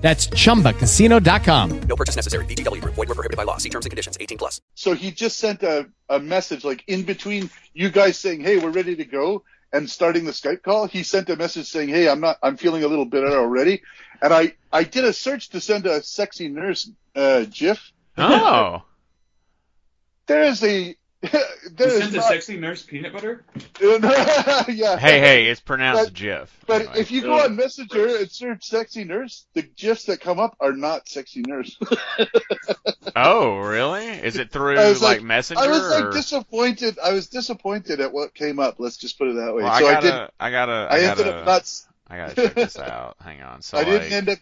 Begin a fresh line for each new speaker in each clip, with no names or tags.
That's chumbacasino.com.
No purchase necessary. VGW Group. Void were prohibited by law. See terms and conditions. 18 plus.
So he just sent a, a message like in between you guys saying, "Hey, we're ready to go," and starting the Skype call. He sent a message saying, "Hey, I'm not. I'm feeling a little better already." And I I did a search to send a sexy nurse uh, GIF.
Oh.
There is a there
You
is
sent a sexy nurse peanut butter?
yeah.
Hey, hey, it's pronounced
But-
GIF.
But
Anyway.
if you go on Messenger and search "sexy nurse," the gifs that come up are not "sexy nurse."
oh, really? Is it through
I
like,
like-
Messenger?
I was like
or...
disappointed. I was disappointed at what came up. Let's just put it that way.
Well,
so
I
I,
gotta,
did.
I gotta,
I,
I,
ended
gotta,
up not. s-
I gotta check this out. Hang on. So
I didn't
like,
end up.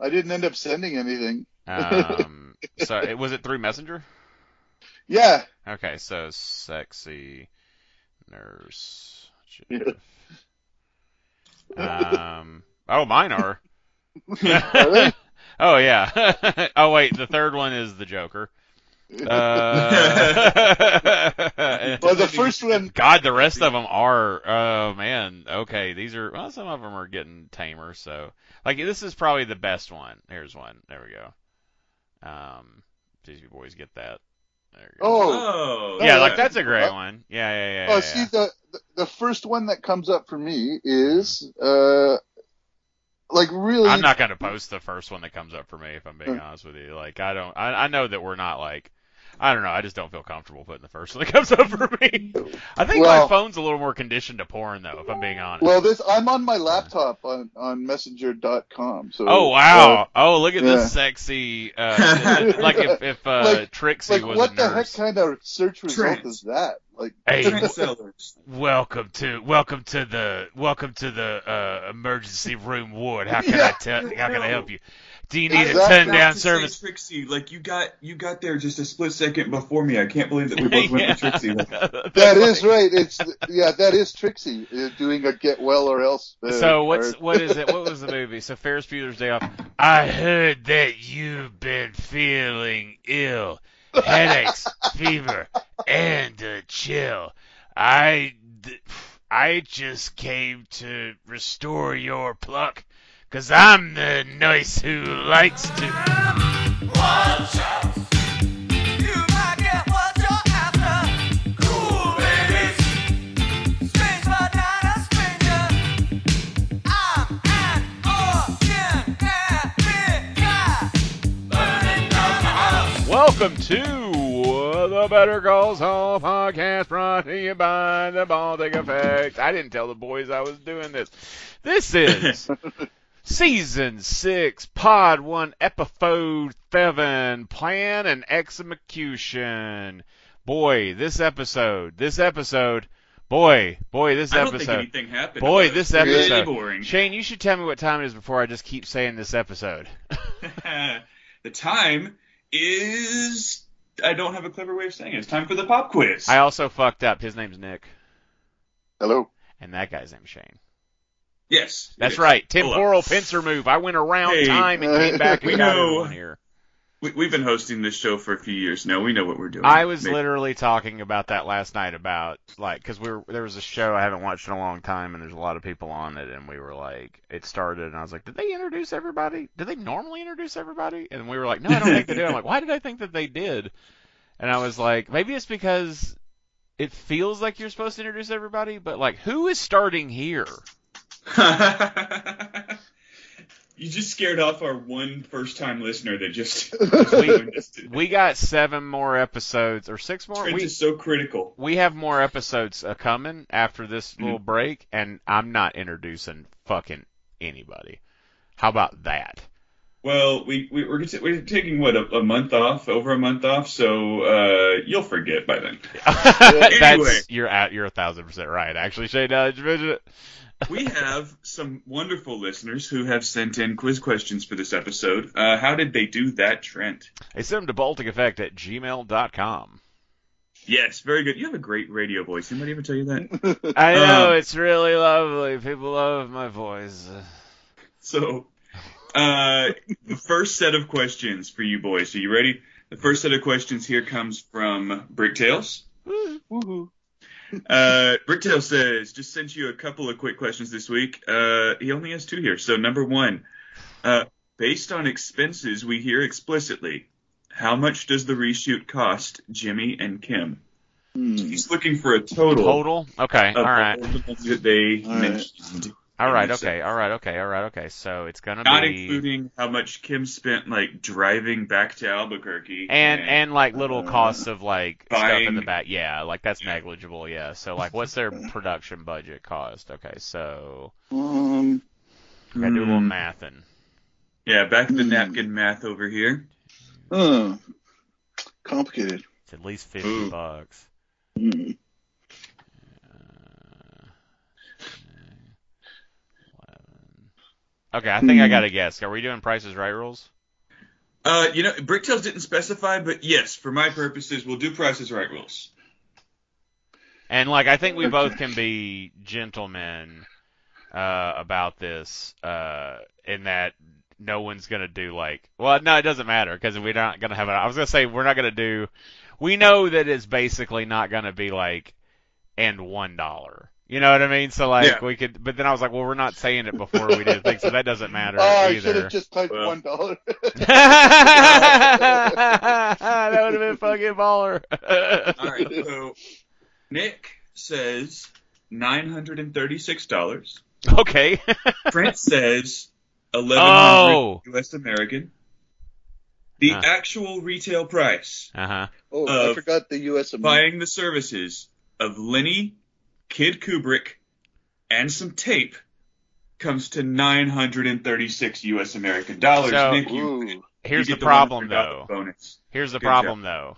I didn't end up sending anything.
um, so it was it through Messenger?
Yeah.
Okay, so sexy nurse. Um. Oh, mine are.
Are
oh yeah. oh wait, the third one is the Joker. Uh,
well, the first one.
God, the rest of them are. Oh man. Okay, these are. Well, some of them are getting tamer. So, like, this is probably the best one. Here's one. There we go. Um, these you boys get that. There you go.
Oh.
Oh.
yeah, like that's a great
Uh,
one. Yeah, yeah, yeah.
Oh,
yeah,
see
yeah.
the the- the first one that comes up for me is uh, like really.
I'm not gonna post the first one that comes up for me if I'm being honest with you. Like I don't, I, I know that we're not like, I don't know. I just don't feel comfortable putting the first one that comes up for me. I think my phone's a little more conditioned to porn though, if I'm being honest.
Well, this I'm on my laptop on on Messenger.com. So.
oh wow! oh look at
yeah.
this sexy. Uh, like if if uh,
Like-
Trixie
Like,
was
what
a
the heck kind of search result
Trent.
is that? Like,
Hey,
Trent Sellers.
welcome to welcome to the welcome to the uh, emergency room ward. How can I tell? How can I help you? Do you need
Exactly.
a turn
Not
down
to say,
service?
Trixie, like you got you got there just a split second before me. I can't believe that we both went with Trixie. Like,
that is right. It's yeah, that is Trixie uh, doing a get well or else. Uh,
So what's
card.
what is it? What was the movie? So Ferris Bueller's Day Off. I heard that you've been feeling ill, headaches, fever, and a chill. I d- I just came to restore your pluck, cause I'm the nurse who likes to. Welcome to the Better Call Saul podcast, brought to you by the Baltic Effect. I didn't tell the boys I was doing this. This is season six, pod one, episode seven, plan and execution. Boy, this episode, this episode, boy, boy, this
I don't think
episode.
anything happened.
Boy,
It was
this
really boring.
Shane, you should tell me what time it is before I just keep saying this episode.
the time is. I don't have a clever way of saying it. It's time for the pop quiz.
I also fucked up. His name's Nick,
Hello.
and that guy's name's Shane.
Yes.
That's
yes.
right. Temporal pincer move. I went around
Hey.
time and came uh, back and
We
got
know.
everyone here.
We, we've been hosting this show for a few years now. We know what we're doing.
I was
Maybe-
literally talking about that last night about like because we were there was a show I haven't watched in a long time and there's a lot of people on it and we were like it started and I was like did they introduce everybody did they normally introduce everybody and we were like no I don't think they did I'm like why did I think that they did and I was like maybe it's because it feels like you're supposed to introduce everybody but like who is starting here
you just scared off our one first time listener that just.
We- we got seven more episodes or six more
Trent
we
is so critical.
we have more episodes uh, coming after this little break, and I'm not introducing fucking anybody. How about that?
Well, we, we we're we're taking what a, a month off, over a month off, so uh, you'll forget by then.
That's you're at you're a thousand percent right. Actually, Shane, now that you mention it.
we have some wonderful listeners who have sent in quiz questions for this episode. Uh, how did they do that, Trent?
They sent them to balticeffect at gmail.com.
Yes, very good. You have a great radio voice. Anybody ever tell you that?
I know,
Um,
it's really lovely. People love my voice.
So, uh, the first set of questions for you boys. Are you ready? The first set of questions here comes from Bricktails.
Woohoo.
Uh, Bricktail says, just sent you a couple of quick questions this week. Uh, he only has two here. So number one, uh, based on expenses we hear explicitly, how much does the reshoot cost Jimmy and Kim?
Hmm.
He's looking for a total,
Total? Okay, alright.
all the that they
All right.
mentioned.
Alright,
And he
okay, alright, okay, alright, okay. So it's gonna be.
Not
be
including how much Kim spent like driving back to Albuquerque
and and like little
Uh,
costs of like stuff in the back. Yeah, like that's
Yeah.
negligible, yeah. So like what's their production budget cost? Okay, so
Um,
I gotta do a little
Hmm.
mathing.
yeah, back to the
Hmm.
napkin math over here.
uh, complicated.
It's at least fifty
Ooh.
bucks.
Hmm.
Uh, 11. Okay, I think I
Hmm.
got to guess. Are we doing prices right rules?
Uh, you know, Bricktails didn't specify, but yes, for my purposes, we'll do prices right rules.
And like I think we
Okay.
both can be gentlemen uh, about this, uh, in that no one's gonna do like. Well, no, it doesn't matter because we're not gonna have. it. I was gonna say we're not gonna do. We know that it's basically not gonna be like and one dollar. You know what I mean? So like
Yeah.
we could, but then I was like, well, we're not saying it before we did the thing, so that doesn't matter
Oh, I should have just typed
Well.
one dollar.
that would have been fucking baller.
All right, so Nick says nine hundred and thirty-six dollars.
okay.
Trent says eleven hundred
Oh.
U.S. American. The
Huh.
actual retail price
Uh huh.
Oh, I
Uh,
forgot the U.S. American.
buying the services of Lenny, Kid Kubrick, and some tape comes to nine hundred and thirty-six U.S. American dollars.
So-
Nick, you,
Ooh.
you
Here's the
that
problem though.
bonus.
Here's the
Good
problem though.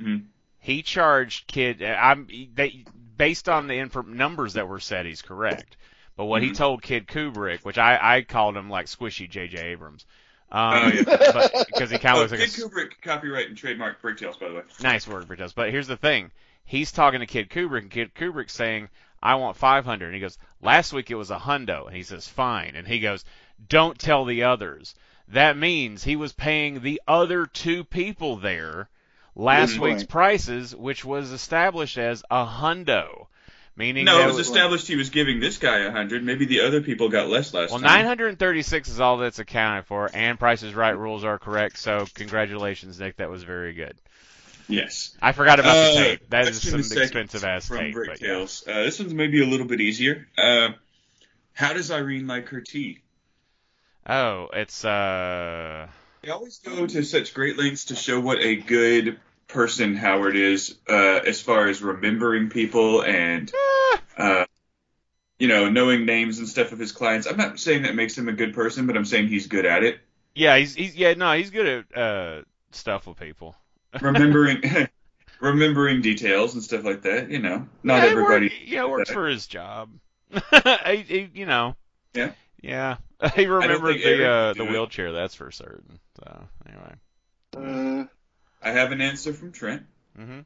Mhm.
He charged kid. I'm they based on the infor- numbers that were said. He's correct. But what he
Mhm.
told Kid Kubrick, which I I called him like squishy J.J. Abrams, um,
Oh, yeah.
because he kind
Oh,
of looks like
Kid
a,
Kubrick, copyright and trademark Bricktails, by the way.
nice word for us. But here's the thing. He's talking to Kid Kubrick, and Kid Kubrick's saying, I want 500. And he goes, last week it was a hundo. And he says, fine. And he goes, don't tell the others. That means he was paying the other two people there last
Good
week's
point.
prices, which was established as a hundo. Meaning
No, it was established he was giving this guy a hundred. Maybe the other people got less last
well,
time.
936 is all that's accounted for, and Prices Right rules are correct. So congratulations, Nick. That was very good.
Yes.
I forgot about
Uh,
the tape. That is some expensive ass
from
tape. But yeah.
Bricktails. Uh, this one's maybe a little bit easier. Uh, how does Irene like her tea?
Oh, it's uh
They always go to such great lengths to show what a good person Howard is, uh, as far as remembering people and, uh, you know, knowing names and stuff of his clients. I'm not saying that makes him a good person, but I'm saying he's good at it.
yeah, he's he's yeah, no, he's good at uh stuff with people.
Remembering, remembering details and stuff like that. You know, not
yeah,
everybody.
Work, yeah, works
that.
for his job. he, he, you know.
Yeah.
Yeah. He remembered
think
the uh the
do it.
wheelchair, that's for certain. So anyway.
Uh,
I have an answer from Trent.
Mhm.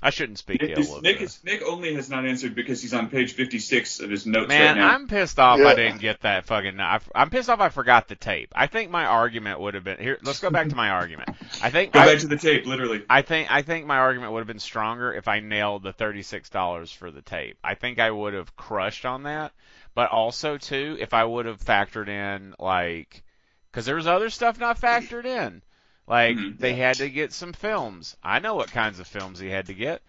I shouldn't speak
Nick,
ill of
Nick, is, Nick only has not answered because he's on page 56 of his notes
Man,
right now.
I'm pissed off
Yeah.
I didn't get that fucking. I, I'm pissed off I forgot the tape. I think my argument would have been here. Let's go back to my argument. I think
Go
I,
back to the tape, literally.
I think I think my argument would have been stronger if I nailed the thirty six dollars for the tape. I think I would have crushed on that, but also too if I would have factored in like, because there was other stuff not factored in. Like
Mhm.
they had to get some films. I know what kinds of films he had to get,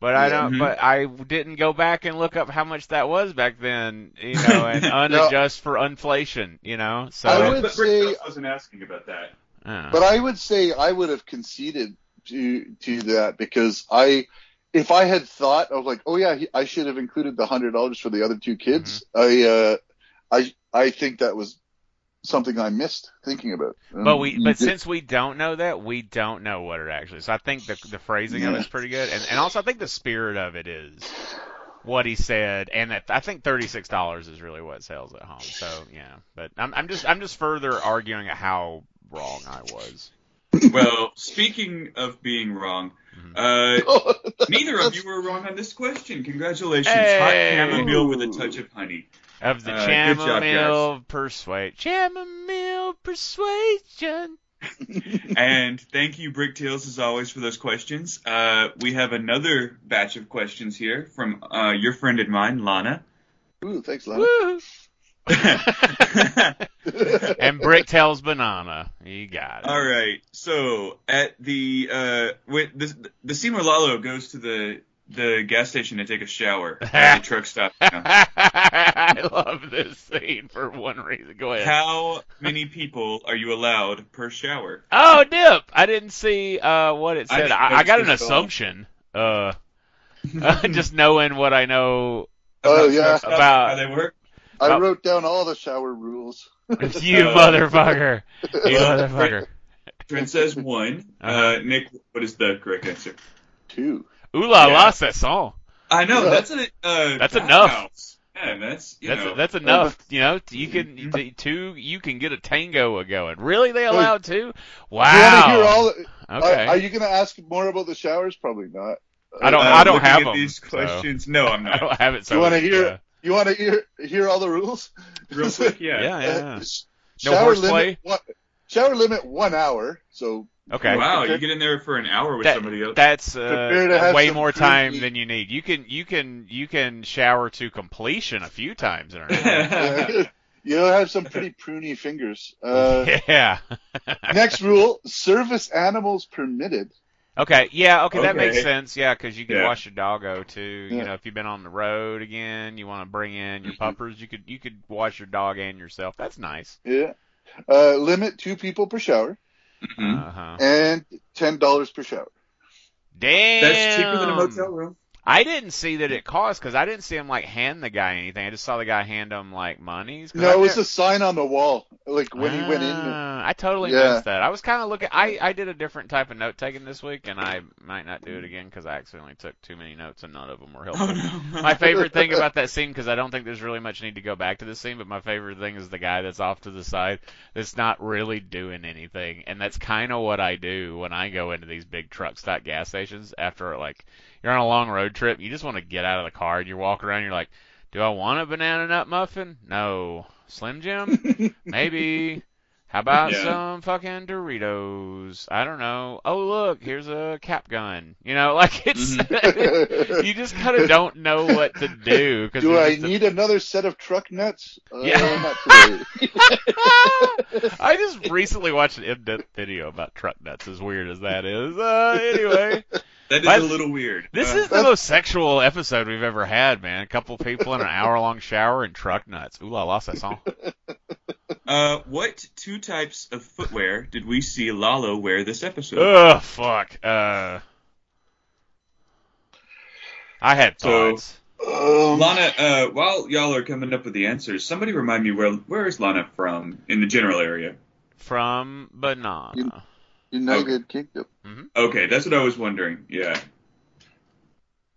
but I don't.
Mhm.
But I didn't go back and look up how much that was back then. You know, and unadjust for inflation. You know, so.
I would
but
say-
Rick wasn't asking about that.
uh,
But I would say I would have conceded to to that because I, if I had thought, I was like, oh yeah, he, I should have included the hundred dollars for the other two kids. I, uh, I, I think that was something I missed thinking about.
But we, but
did-
since we don't know that, we don't know what it actually. is. So I think the the phrasing of it's pretty good, and and also I think the spirit of it is what he said, and that, I think thirty six dollars is really what sells at home. So yeah, but I'm, I'm just I'm just further arguing how wrong I was.
Well, speaking of being wrong,
Mm-hmm.
uh, neither of you were wrong on this question. Congratulations. Hot
Hey.
chamomile with a touch of honey.
Of the
Uh, good job,
chamomile persuade, chamomile persuasion.
And thank you, Bricktails, as always, for those questions. Uh, we have another batch of questions here from uh, your friend and mine, Lana.
Ooh, thanks, Lana.
Woo! and Brick tells banana. You got it.
All right. So at the uh, with the the scene where Lalo goes to the the gas station to take a shower at the truck stop.
I love this scene for one reason. Go ahead.
How many people are you allowed per shower?
Oh, dip! I didn't see uh, what it said.
didn't
I, I got an
notice this at all.
assumption. Uh, just knowing what I know.
Oh,
About
yeah.
About-
how they work.
I
Oh.
wrote down all the shower rules.
You
Uh,
motherfucker! You motherfucker!
Trent says one.
Uh-huh.
Uh, Nick, what is the correct answer?
Two.
Ooh la la,
Yeah.
Sesson.
I know
Yeah.
that's a uh,
That's enough.
bathhouse. Yeah, that's you
That's
know.
that's enough. You know, you can two. You can get a tango going. Really, they allowed two? Wow.
You to hear all? The,
okay.
are, are you going to ask more about the showers? Probably not.
I don't.
Uh,
I don't have
at
them.
these
so-
questions. No, I'm not.
I don't have it. So
you want to
yeah.
hear? You want to hear hear all the rules?
Real quick, yeah.
Yeah, yeah.
Uh,
No
shower
horseplay?
limit. One, shower limit one hour. So
Okay.
Wow, you get in there for an hour with
That-
somebody else.
That's uh, way
some
more time
creepy-
than you need. You can you can you can shower to completion a few times in a night.
you'll have some pretty pruny fingers. Uh,
yeah.
next rule: service animals permitted.
Okay. Yeah. Okay. That makes sense. Yeah, because you can
Yeah.
wash your doggo too. You know, if you've been on the road again, you want to bring in your puppers. You could you could wash your dog and yourself. That's nice.
Yeah. Uh, limit two people per shower
Mhm.
Uh huh.
and ten dollars per shower.
Damn.
That's cheaper than a motel room.
I didn't see that it cost because I didn't see him like hand the guy anything. I just saw the guy hand him like monies.
No, it was a sign on the wall, like when he went in.
Ah, I totally
Yeah.
missed that. I was kind of looking. I I did a different type of note taking this week, and I might not do it again because I accidentally took too many notes and none of them were helpful.
Oh no.
My favorite thing about that scene, because I don't think there's really much need to go back to this scene, but my favorite thing is the guy that's off to the side that's not really doing anything, and that's kind of what I do when I go into these big truck stop gas stations after like you're on a long road trip. You just want to get out of the car and you walk around. You're like, do I want a banana nut muffin? No. Slim Jim? Maybe. How about
Yeah.
some fucking Doritos? I don't know. Oh look, here's a cap gun. You know, like it's you just kind of don't know what to do. Cause
Do I
just a-
need another set of truck nuts? Uh,
Yeah.
not.
I just recently watched an in-depth video about truck nuts. As weird as that is. Uh, anyway,
That is
But-
a little weird.
this
Uh,
is the most sexual episode we've ever had, man. A couple people in an hour-long shower and truck nuts. Ooh la la, ça sent.
Uh, what two types of footwear did we see Lalo wear this episode?
Oh fuck. Uh, I had
So-
thoughts.
Um,
Lana, uh, while y'all are coming up with the answers, somebody remind me where where is Lana from in the general area?
From banana.
United Kingdom.
Okay, that's what I was wondering. Yeah,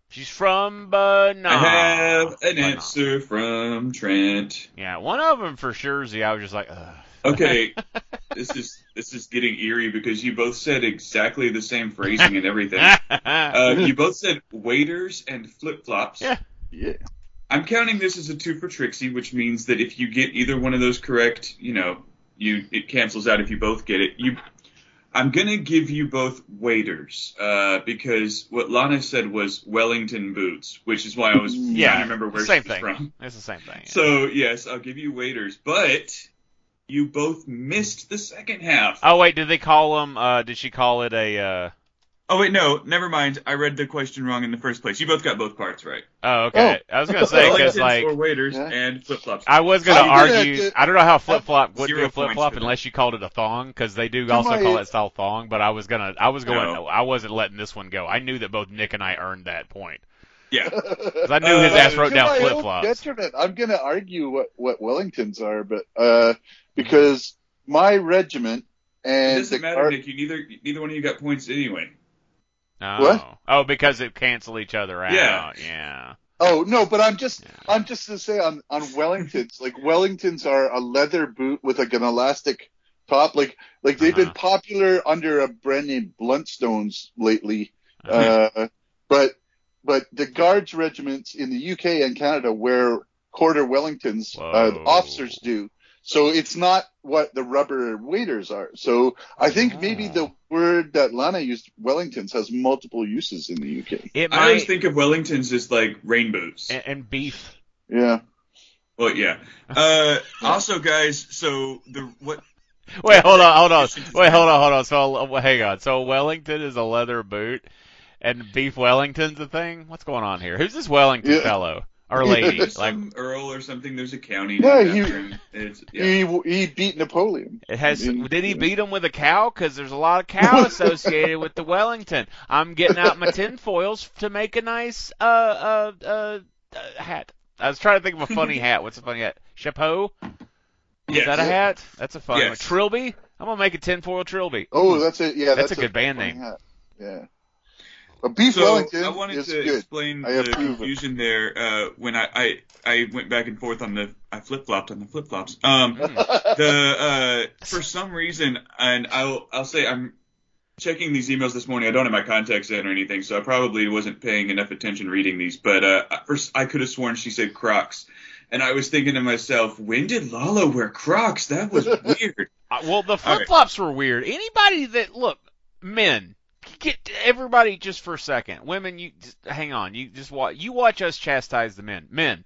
She's from banana.
I have an
Banana.
answer from Trent.
Yeah, one of them for sure. Z, I was just like, ugh.
Okay, this is this is getting eerie because you both said exactly the same phrasing and everything. Uh, you both said waders and flip flops.
Yeah.
Yeah.
I'm counting this as a two for Trixie, which means that if you get either one of those correct, you know, you it cancels out if you both get it. You, I'm gonna give you both waders, uh, because what Lana said was Wellington boots, which is why I was trying
yeah,
to remember where
same
she was
thing.
from.
It's the same thing. yeah.
So yes, I'll give you waders, but you both missed the second half.
oh wait, did they call them? Uh, did she call it a? Uh,
Oh wait, no, never mind. I read the question wrong in the first place. You both got both parts right.
oh, okay. I was gonna say because like
or waders
Yeah.
and flip flops.
I was gonna
I'm gonna
argue.
get-
I don't know how flip flop would be a flip flop
for that.
unless you called it a thong because they do
To
also
my-
call that style thong. But I was gonna. I was going.
No.
I wasn't letting this one go. I knew that both Nick and I earned that point
Yeah.
because I knew his
uh,
ass wrote down flip flops.
I'm going to argue what, what Wellingtons are, but uh, because my regiment
It
and
doesn't
the
matter,
car-
Nick. You neither neither one of you got points anyway.
Oh.
What?
Oh, because it cancel each other out.
Yeah.
Yeah.
Oh no, but I'm just I'm just to say on on Wellingtons, like Wellingtons are a leather boot with like an elastic top. Like like they've been
Uh-huh.
popular under a brand name Blundstones lately.
Uh-huh.
Uh, but but the guards regiments in the UK and Canada wear quarter Wellingtons. Uh, officers do. So it's not what the rubber waders are. So I think maybe
Ah.
the word that Lana used, Wellingtons, has multiple uses in the UK.
It
I always think of Wellingtons as like rain boots.
and, and beef.
Yeah.
Well, yeah. Uh, also, guys, so the what?
Wait, hold on, hold on.
Listen to
Wait, hold on, hold on. So, uh, hang on. So, Wellington is a leather boot, and beef Wellington's a thing. What's going on here? Who's this Wellington
Yeah.
fellow or lady?
Yeah.
like,
Earl or something. There's a county.
Yeah, he-
It's, yeah.
He he beat Napoleon.
it has.
I mean,
Did he
yeah.
beat him with a cow? Because there's a lot of cow associated with the Wellington. I'm getting out my tinfoils to make a nice uh uh uh, uh hat. I was trying to think of a funny hat. What's a funny hat? Chapeau? Is
Yes.
that a hat? That's a fun one. Trilby? I'm gonna make a tinfoil trilby.
Oh, that's it. Yeah,
That's
that's,
a good band name.
hat. Yeah. But Beef
So
Wellington
I wanted
is
to
good.
explain
I
the
approve it.
confusion there uh, when I, I I went back and forth on the I flip flopped on the flip flops. Um, the uh, for some reason, and I'll I'll say I'm checking these emails this morning. I don't have my contacts in or anything, so I probably wasn't paying enough attention reading these. But uh, first, I could have sworn she said Crocs, and I was thinking to myself, when did Lalo wear Crocs? That was weird.
Uh, well, the
All
flip
right.
flops were weird. Anybody that look, men, get everybody just for a second. Women, you just, hang on. You just watch. You watch us chastise the men. Men.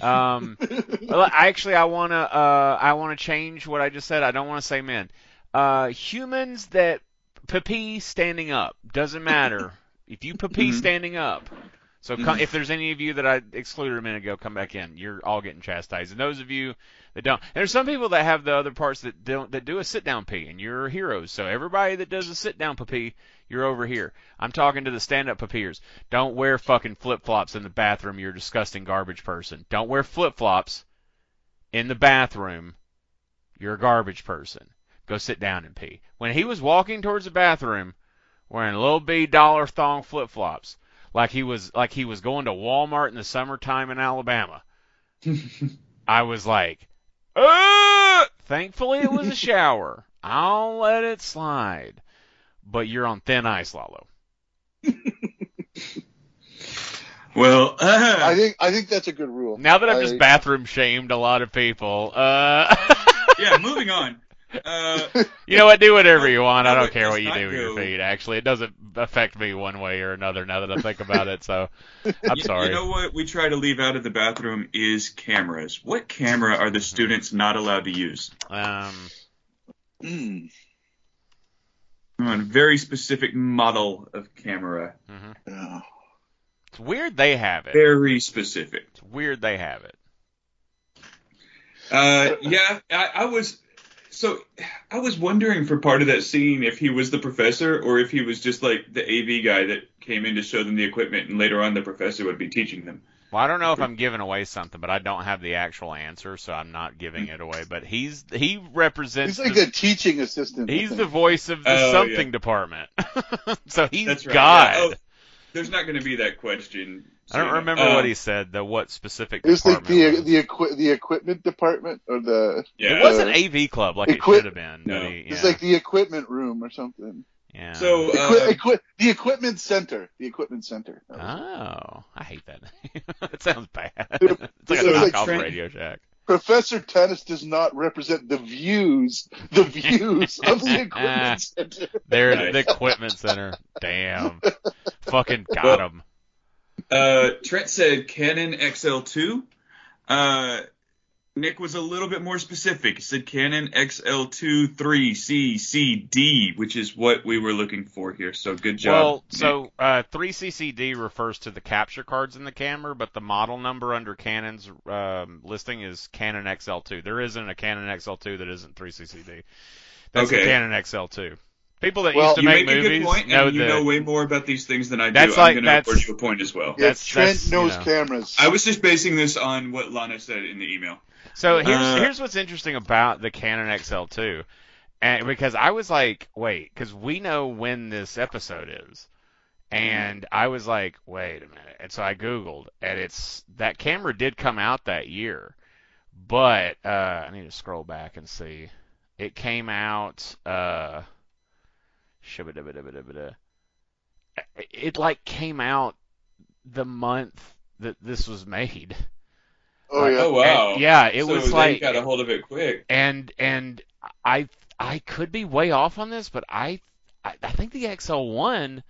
Um, I actually I wanna uh I wanna change what I just said. I don't want to say men. Uh, humans that pee standing up doesn't matter. if you pee
Mhm.
standing up. So come, if there's any of you that I excluded a minute ago, come back in. You're all getting chastised. And those of you that don't, and there's some people that have the other parts that don't that do a sit down pee, and you're heroes. So everybody that does a sit down pee, you're over here. I'm talking to the stand up peers. Don't wear fucking flip flops in the bathroom. You're a disgusting garbage person. Don't wear flip flops in the bathroom. You're a garbage person. Go sit down and pee. When he was walking towards the bathroom, wearing little B dollar thong flip flops, like he was like he was going to Walmart in the summertime in Alabama. I was like, uh Thankfully, it was a shower. I'll let it slide. But you're on thin ice, Lalo.
Well, uh,
I think I think that's a good rule.
Now that I've
I-
just bathroom shamed a lot of people, uh,
yeah, moving on. Uh,
you know what? Do whatever you want. I don't care what you do with your feet. Actually, it doesn't affect me one way or another. Now that I think about it, so I'm
you,
sorry.
You know what we try to leave out of the bathroom is cameras. What camera are the students not allowed to use?
Um,
Mm,
A very specific model of camera.
mhm.
yeah.
It's weird they have it.
Very specific.
It's weird they have it.
Uh, yeah, I, I was. So I was wondering for part of that scene if he was the professor or if he was just like the AV guy that came in to show them the equipment and later on the professor would be teaching them.
Well, I don't know if I'm giving away something, but I don't have the actual answer, so I'm not giving it away. But he's he represents
He's like
the,
a teaching assistant.
He's the voice of the
Oh,
something
yeah.
department. so he's
That's right.
God.
yeah. Oh, there's not going to be that question.
I don't remember
Uh,
what he said. The what specific
It was like the
it was.
the equi- the equipment department or the
Yeah.
It wasn't AV club like
Equip-
it should have been.
No.
but he-
it's like the equipment room or something.
Yeah.
So uh,
equi- the equipment center. The equipment center.
Oh, I hate that. it sounds bad. It's like a
so it's like
knockoff
Trent-
Radio Shack.
Professor Tennis does not represent the views, the views of the equipment center.
They're
Nice.
the equipment center. Damn. Fucking got him.
Uh, Trent said Canon XL2. Uh, Nick was a little bit more specific. He said Canon XL2 3CCD, which is what we were looking for here. So good job.
Well,
Nick.
so uh, 3CCD refers to the capture cards in the camera, but the model number under Canon's um, listing is Canon XL2. There isn't a Canon XL2 that isn't 3CCD. That's the
Okay.
Canon XL2. People that
Well,
used to
you
make,
make, a
movies
good point,
know
and you
that.
know way more about these things than I do.
That's
I'm going to
that's-
award you a point as well.
Yeah,
That's-
Trent
that's, you
knows
know.
cameras.
I was just basing this on what Lana said in the email.
So here's
Uh,
here's what's interesting about the Canon XL2, and because I was like, wait, because we know when this episode is, And I was like, wait a minute. And so I Googled, and it's that camera did come out that year, but uh, I need to scroll back and see. It came out. Uh, it like came out the month that this was made.
Oh yeah.
Oh wow.
And, yeah, it
so
was
they
like
got a hold of it quick.
and and I I could be way off on this, but I I, I think the XL1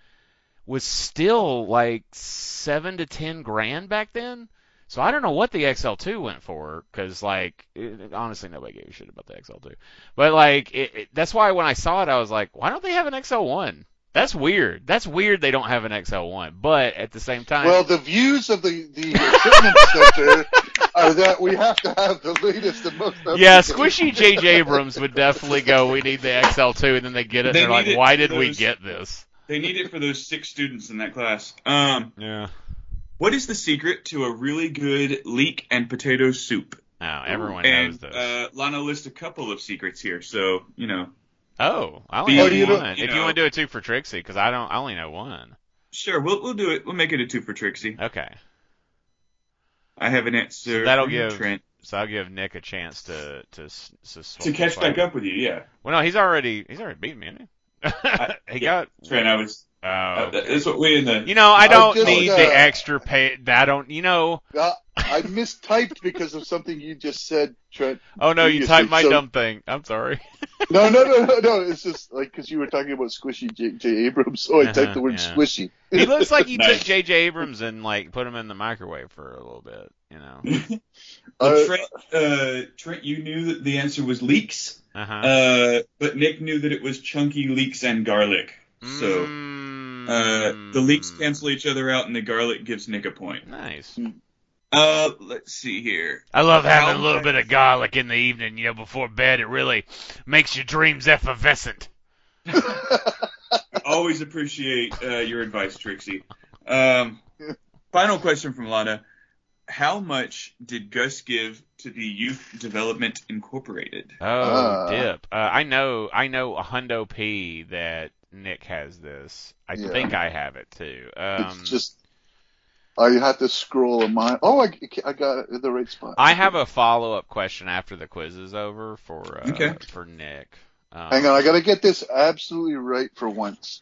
was still like seven to ten grand back then. So I don't know what the XL2 went for, because like it, honestly nobody gave a shit about the XL2. But like it, it, that's why when I saw it, I was like, why don't they have an XL1? That's weird. That's weird. They don't have an XL1. But at the same time,
Well, the views of the the equipment center are that we have to have the latest and most.
yeah,
up-to-date-
Squishy J.J. Abrams would definitely go. We need the XL2, and then they get it. And
They
they're like, why
for
did we get this?
They need it for those six students in that class. Um,
Yeah.
what is the secret to a really good leek and potato soup?
Oh, everyone
and
knows this.
uh, Lana lists a couple of secrets here, so you know.
Oh, I only
Oh,
know
you
know-
one.
you
if you want to do a two for Trixie, because I don't, I only know one.
Sure, we'll we'll do it. We'll make it a two for Trixie.
Okay,
I have an answer.
So that'll
for
give-
Trent
so I'll give Nick a chance to to to,
to catch back up with you. Yeah,
Well, no, he's already he's already beaten me. He? he
yeah.
got.
Trent, I was.
Oh, okay.
That's what we in the.
You know, I don't
just,
need
uh,
the extra pay. I don't. You know.
Uh, I mistyped because of something you just said, Trent.
Oh no, you
previously,
typed my
so-
dumb thing. I'm sorry.
No, no, no, no, no. It's just like because you were talking about Squishy J, J. Abrams, so I
Uh-huh,
typed the word
yeah.
squishy.
He looks like you
Nice.
took J. Abrams and like put him in the microwave for a little bit. You know.
Well,
Uh,
Trent, uh, Trent, you knew that the answer was leeks,
Uh huh.
uh, but Nick knew that it was chunky leeks and garlic. So
Mm.
uh, the leeks cancel each other out, and the garlic gives Nick a point.
Nice.
Uh, let's see here.
I love having a little bit of garlic in the evening, you know, before bed. It really makes your dreams effervescent.
Always appreciate uh, your advice, Trixie. Um, final question from Lana. How much did Gus give to the Youth Development Incorporated?
Oh,
Ah.
dip. Uh, I know, I know a hundo p that Nick has this. I
Yeah.
think I have it too. Um,
it's just I had to scroll a mile. Oh, I, I got it in the right spot.
I have a follow up question after the quiz is over for uh,
Okay.
for Nick. Um,
Hang on, I got to get this absolutely right for once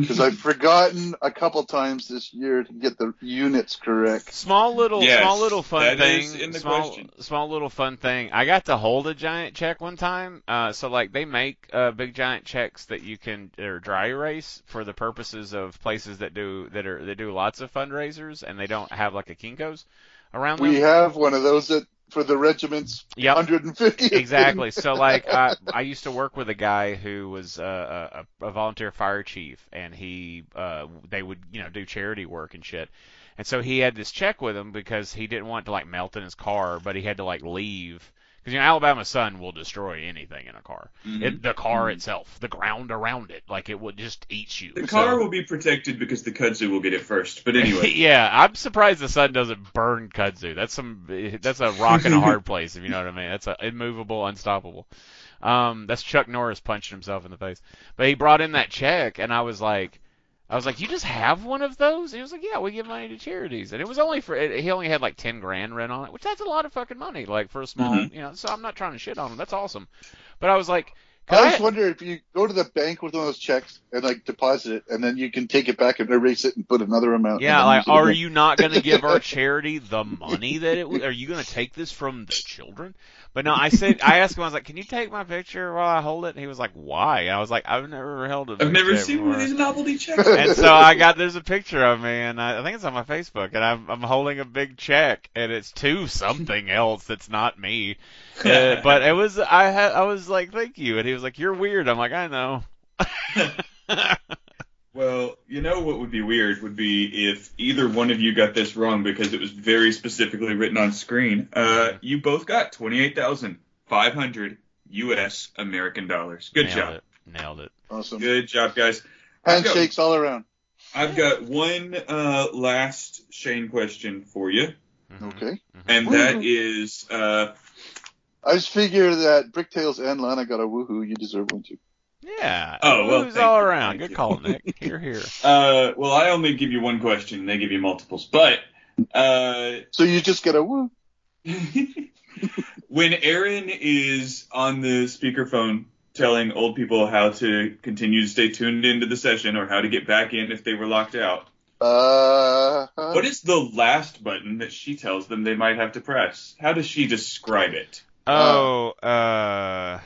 because I've forgotten a couple times this year to get the units correct.
Small little,
Yes,
small little fun
that
thing.
is in the
small,
question.
small little fun thing. I got to hold a giant check one time. Uh, so like they make uh, big giant checks that you can or dry erase for the purposes of places that do that are that do lots of fundraisers and they don't have like a Kinkos around them.
We have one of those that for the regiment's
Yep.
150.
exactly. So like I, I used to work with a guy who was uh, a, a volunteer fire chief, and he uh, they would you know do charity work and shit. And so he had this check with him because he didn't want to like melt in his car, but he had to like leave because you know Alabama sun will destroy anything in a car.
Mhm.
It, the car itself, the ground around it, like it will just eat you.
The
So-
car will be protected because the kudzu will get it first. But anyway,
yeah, I'm surprised the sun doesn't burn kudzu. That's some that's a rock in a hard place, if you know what I mean. That's a immovable, unstoppable. Um, that's Chuck Norris punching himself in the face. But he brought in that check, and I was like, I was like, you just have one of those? He was like, yeah, we give money to charities, and it was only for it, he only had like ten grand rent on it, which that's a lot of fucking money, like for a small,
Mhm.
you know. So I'm not trying to shit on him. That's awesome. But I was like, could
I
I,
just wonder if you go to the bank with one of those checks and like deposit it, and then you can take it back and erase it and put another amount.
Yeah,
and then
like, are you not going to give our charity the money that it? w- Are you going to take this from the children? But no, I said, I asked him, I was like, "Can you take my picture while I hold it?" And he was like, "Why?" And I was like, "I've never held a
I've never seen one of these novelty checks.
And so I got there's a picture of me, and I, I think it's on my Facebook, and I'm I'm holding a big check, and it's to something else that's not me. Uh, but it was I had I was like, "Thank you," and he was like, "You're weird." I'm like, "I know."
Well, you know what would be weird would be if either one of you got this wrong because it was very specifically written on screen. Uh, you both got twenty-eight thousand five hundred U.S. American dollars. Good
Nailed
job.
it. Nailed it.
awesome
Good job, guys. I've got-
handshakes all around?
I've got one uh, last Shane question for you,
Mhm.
Okay,
and that is uh,
I just figure that Bricktails and Lana got a woohoo. You deserve one too.
Yeah.
Oh, well,
Who's all
you,
around?
thank
Good
you.
call, Nick. Here, here.
Uh, well, I only give you one question. They give you multiples. But uh,
So you just get a woo.
when Erin is on the speakerphone telling old people how to continue to stay tuned into the session or how to get back in if they were locked out,
Uh,
what is the last button that she tells them they might have to press? How does she describe it?
Oh, uh.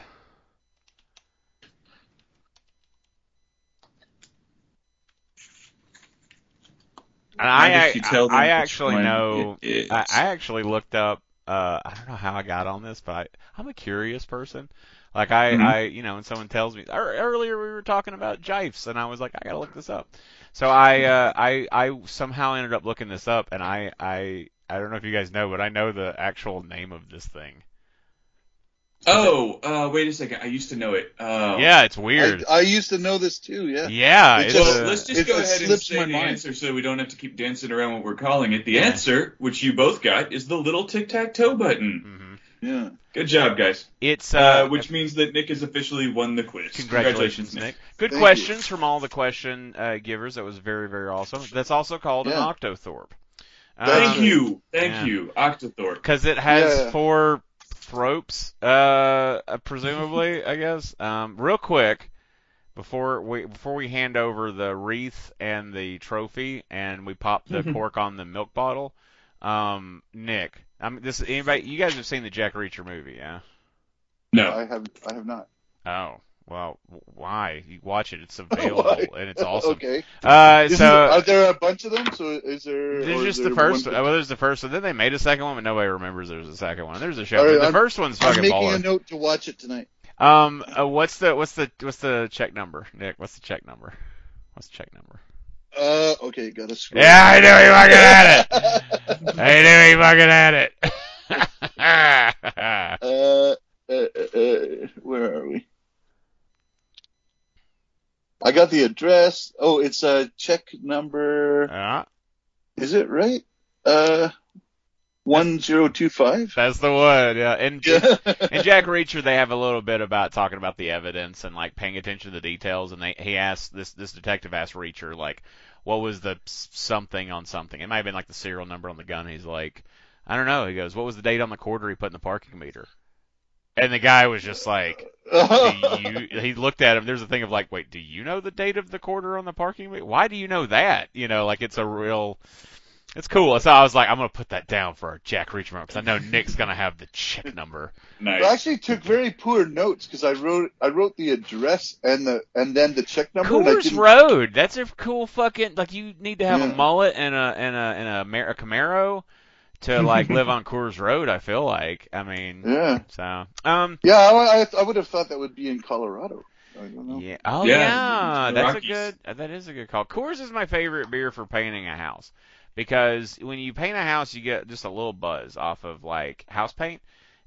And I,
does tell them
I actually know. I, I actually looked up. Uh, I don't know how I got on this, but I, I'm a curious person. Like I,
Mhm.
I, you know, when someone tells me earlier we were talking about jifes, and I was like, I gotta look this up. So I, uh, I, I somehow ended up looking this up, and I, I, I don't know if you guys know, but I know the actual name of this thing.
Oh, uh, wait a second. I used to know it. Uh,
Yeah, it's weird.
I, I used to know this too. Yeah.
yeah,
It
it's,
just-
Well, let's just go ahead and
slips
say the
mind.
answer so we don't have to keep dancing around what we're calling it. The
Yeah.
answer, which you both got, is the little tic tac toe button.
mhm.
Yeah.
Good job, guys.
It's
Uh,
uh,
which means that Nick has officially won the quiz.
Congratulations, Nick. Good
Thank
questions from all the question uh, givers. That was very, very awesome. That's also called an
Yeah.
Octothorpe.
Thank
Um,
you. Thank
yeah.
you, Octothorpe.
Because it has
Yeah.
four thropes, uh, uh, presumably, I guess. Um, real quick, before we before we hand over the wreath and the trophy, and we pop the cork on the milk bottle, um, Nick, I mean, this anybody, you guys have seen the Jack Reacher movie, yeah?
No.
I have. I have not.
Oh, well, why? You watch it; it's available and it's awesome.
okay.
Uh,
Isn't
so
there- are there a bunch of them? So is there?
There's just
is
the first.
one-
One. Well, there's the first one. Then they made a second one, but nobody remembers there's a second one. There's a show.
Right,
the
I'm-
first one's
I'm
fucking
making a note to watch it tonight.
Um, uh, what's the what's the what's the check number, Nick? What's the check number? What's the check number?
Uh, okay, got to scroll.
Yeah, I knew he fucking had it. I knew he fucking had it.
uh, uh, uh, uh, where are we? I got the address. Oh, it's a check number.
Uh,
Is it right? Uh, one zero two five.
that's the one. Yeah, and
Yeah.
and Jack Reacher, they have a little bit about talking about the evidence and like paying attention to the details. And they he asked this this detective asked Reacher like, what was the something on something? It might have been like the serial number on the gun. He's like, I don't know. He goes, what was the date on the quarter he put in the parking meter? And the guy was just like, do you, he looked at him. There's a thing of like, wait, do you know the date of the quarter on the parking meter? Why do you know that? You know, like it's a real. It's cool. So I was like, I'm gonna put that down for our Jack Reacher because I know Nick's gonna have the check number.
Nice.
I actually took very poor notes because I wrote I wrote the address and the and then the check number. and I
Coors Road. That's a cool fucking like. You need to have a mullet and a and a and a, Mar- a Camaro to like live on Coors Road. I feel like. I mean,
Yeah,
so um.
yeah. I, I, I would have thought that would be in Colorado. I don't know.
Yeah. Oh
Yeah,
yeah,
the
that's a good. That is a good call. Coors is my favorite beer for painting a house because when you paint a house, you get just a little buzz off of like house paint,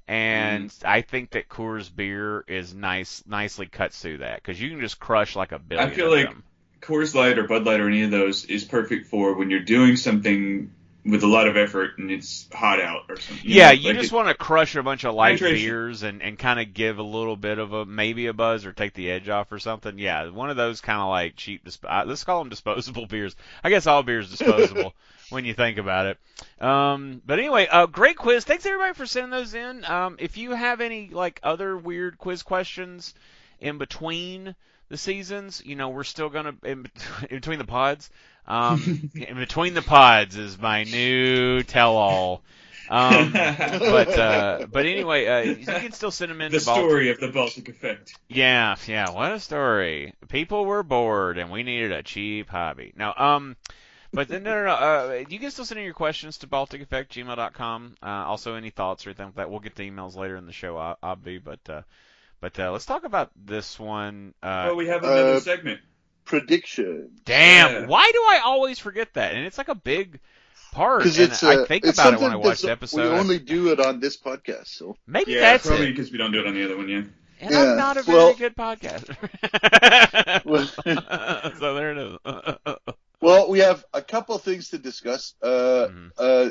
and
Mm-hmm.
I think that Coors beer is nice, nicely cuts through that because you can just crush like a billion.
I feel
of
like
them.
Coors Light or Bud Light or any of those is perfect for when you're doing something with a lot of effort and it's hot out or something.
Yeah,
know,
you
like
just want to crush a bunch of light
Hydration.
beers and, and kind of give a little bit of a maybe a buzz or take the edge off or something. Yeah, one of those kind of like cheap. Disp- let's call them disposable beers. I guess all beers disposable when you think about it. Um, but anyway, uh, great quiz. Thanks everybody for sending those in. Um, if you have any like other weird quiz questions in between the seasons, you know, we're still gonna in, in between the pods. Um, in between the pods is my new tell-all. Um, but uh, but anyway, uh, you can still send them in.
the
Baltic-
story of the Baltic Effect.
Yeah, yeah. What a story. People were bored, and we needed a cheap hobby. Now, um, but then, no, no, no. Uh, you can still send in your questions to balticeffectgmail.com. Uh, also, any thoughts or anything like that. We'll get the emails later in the show, ob- obvi. But uh, but uh, let's talk about this one. Uh,
oh, we have another
uh,
segment.
Prediction.
damn,
yeah.
why do I always forget that? And it's like a big part.
Because it's
I
uh,
think
it's
about it when I watch the episode.
We only do it on this podcast, so
Maybe
Yeah,
that's
probably because we don't do it on the other one yet.
And
Yeah,
I'm not a very
well-
good podcaster. so there it is.
well, we have a couple things to discuss. Uh,
Mhm.
uh,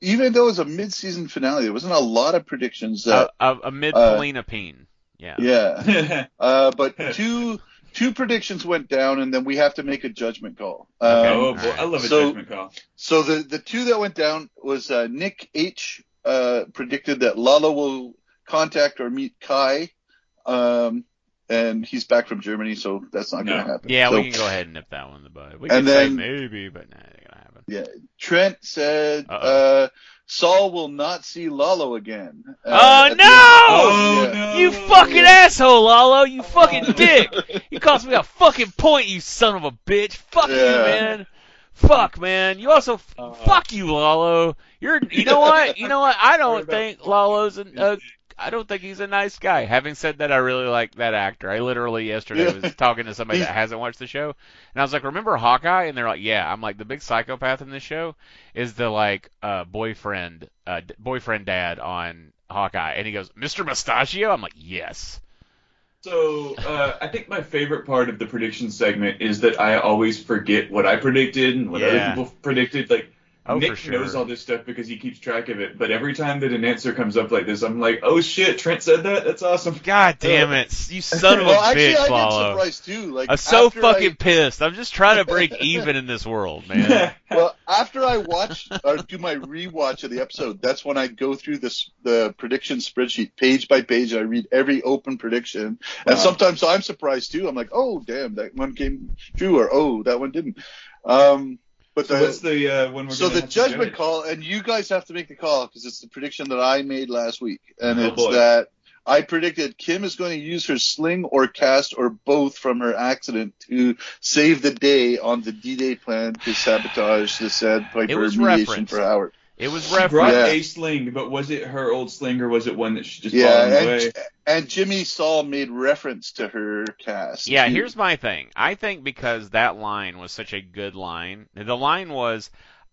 even though it was a mid-season finale, there wasn't a lot of predictions
a,
that
a, a mid
uh,
Polina Peen. Yeah.
Yeah. Uh, but two two predictions went down, and then we have to make a judgment call. Um,
oh, boy, I love a
So-
judgment call.
So the the two that went down was uh, Nick H uh, predicted that Lalo will contact or meet Kai, um, and he's back from Germany, so that's not going to happen.
Yeah,
So
we can go ahead and nip that one in the bud. We
And
can say maybe, but nah, it gonna happen.
Yeah, Trent said
Uh-oh.
uh, Saul will not see Lalo again. Uh,
Oh,
at the
no!
Oh,
Yeah.
no.
You fucking asshole, Lalo! You fucking dick! You cost me a fucking point, you son of a bitch! Fuck you, man! Fuck, man! You also fuck you, Lalo. You're, you know what? You know what? I don't think Lalo's a, uh, I don't think he's a nice guy. Having said that, I really like that actor. I literally yesterday
Yeah.
was talking to somebody that hasn't watched the show, and I was like, "Remember Hawkeye?" And they're like, "Yeah." I'm like, "The big psychopath in this show is the like uh, boyfriend, uh, d- boyfriend dad on Hawkeye," and he goes, "Mr. Mustachio." I'm like, "Yes."
So uh, I think my favorite part of the prediction segment is that I always forget what I predicted and what
Yeah.
other people predicted. Like
Oh,
Nick
for sure.
knows all this stuff because he keeps track of it. But every time that an answer comes up like this, I'm like, oh shit, Trent said that. That's awesome.
God damn it, you son of a
well, actually,
bitch,
I get
Lalo.
surprised too. Like
I'm so fucking
I,
pissed. I'm just trying to break even in this world, man.
well, after I watch or do my rewatch of the episode, that's when I go through this the prediction spreadsheet page by page. I read every open prediction, and sometimes I'm surprised too. I'm like, oh damn, that one came true, or oh that one didn't. Um, but
so
the,
what's the uh, one we're
so the judgment call, and you guys have to make the call because it's the prediction that I made last week, and
Oh,
it's
boy.
that I predicted Kim is going to use her sling or cast or both from her accident to save the day on the D-Day plan to sabotage the Sandpiper
was
mediation
referenced.
for Howard.
It was
She brought.
Yeah.
a sling, but was it her old sling or was it one that she just
Yeah,
bought on
and,
way?
and Jimmy Saul made reference to her cast.
Yeah,
He-
here's my thing. I think because that line was such a good line, the line was,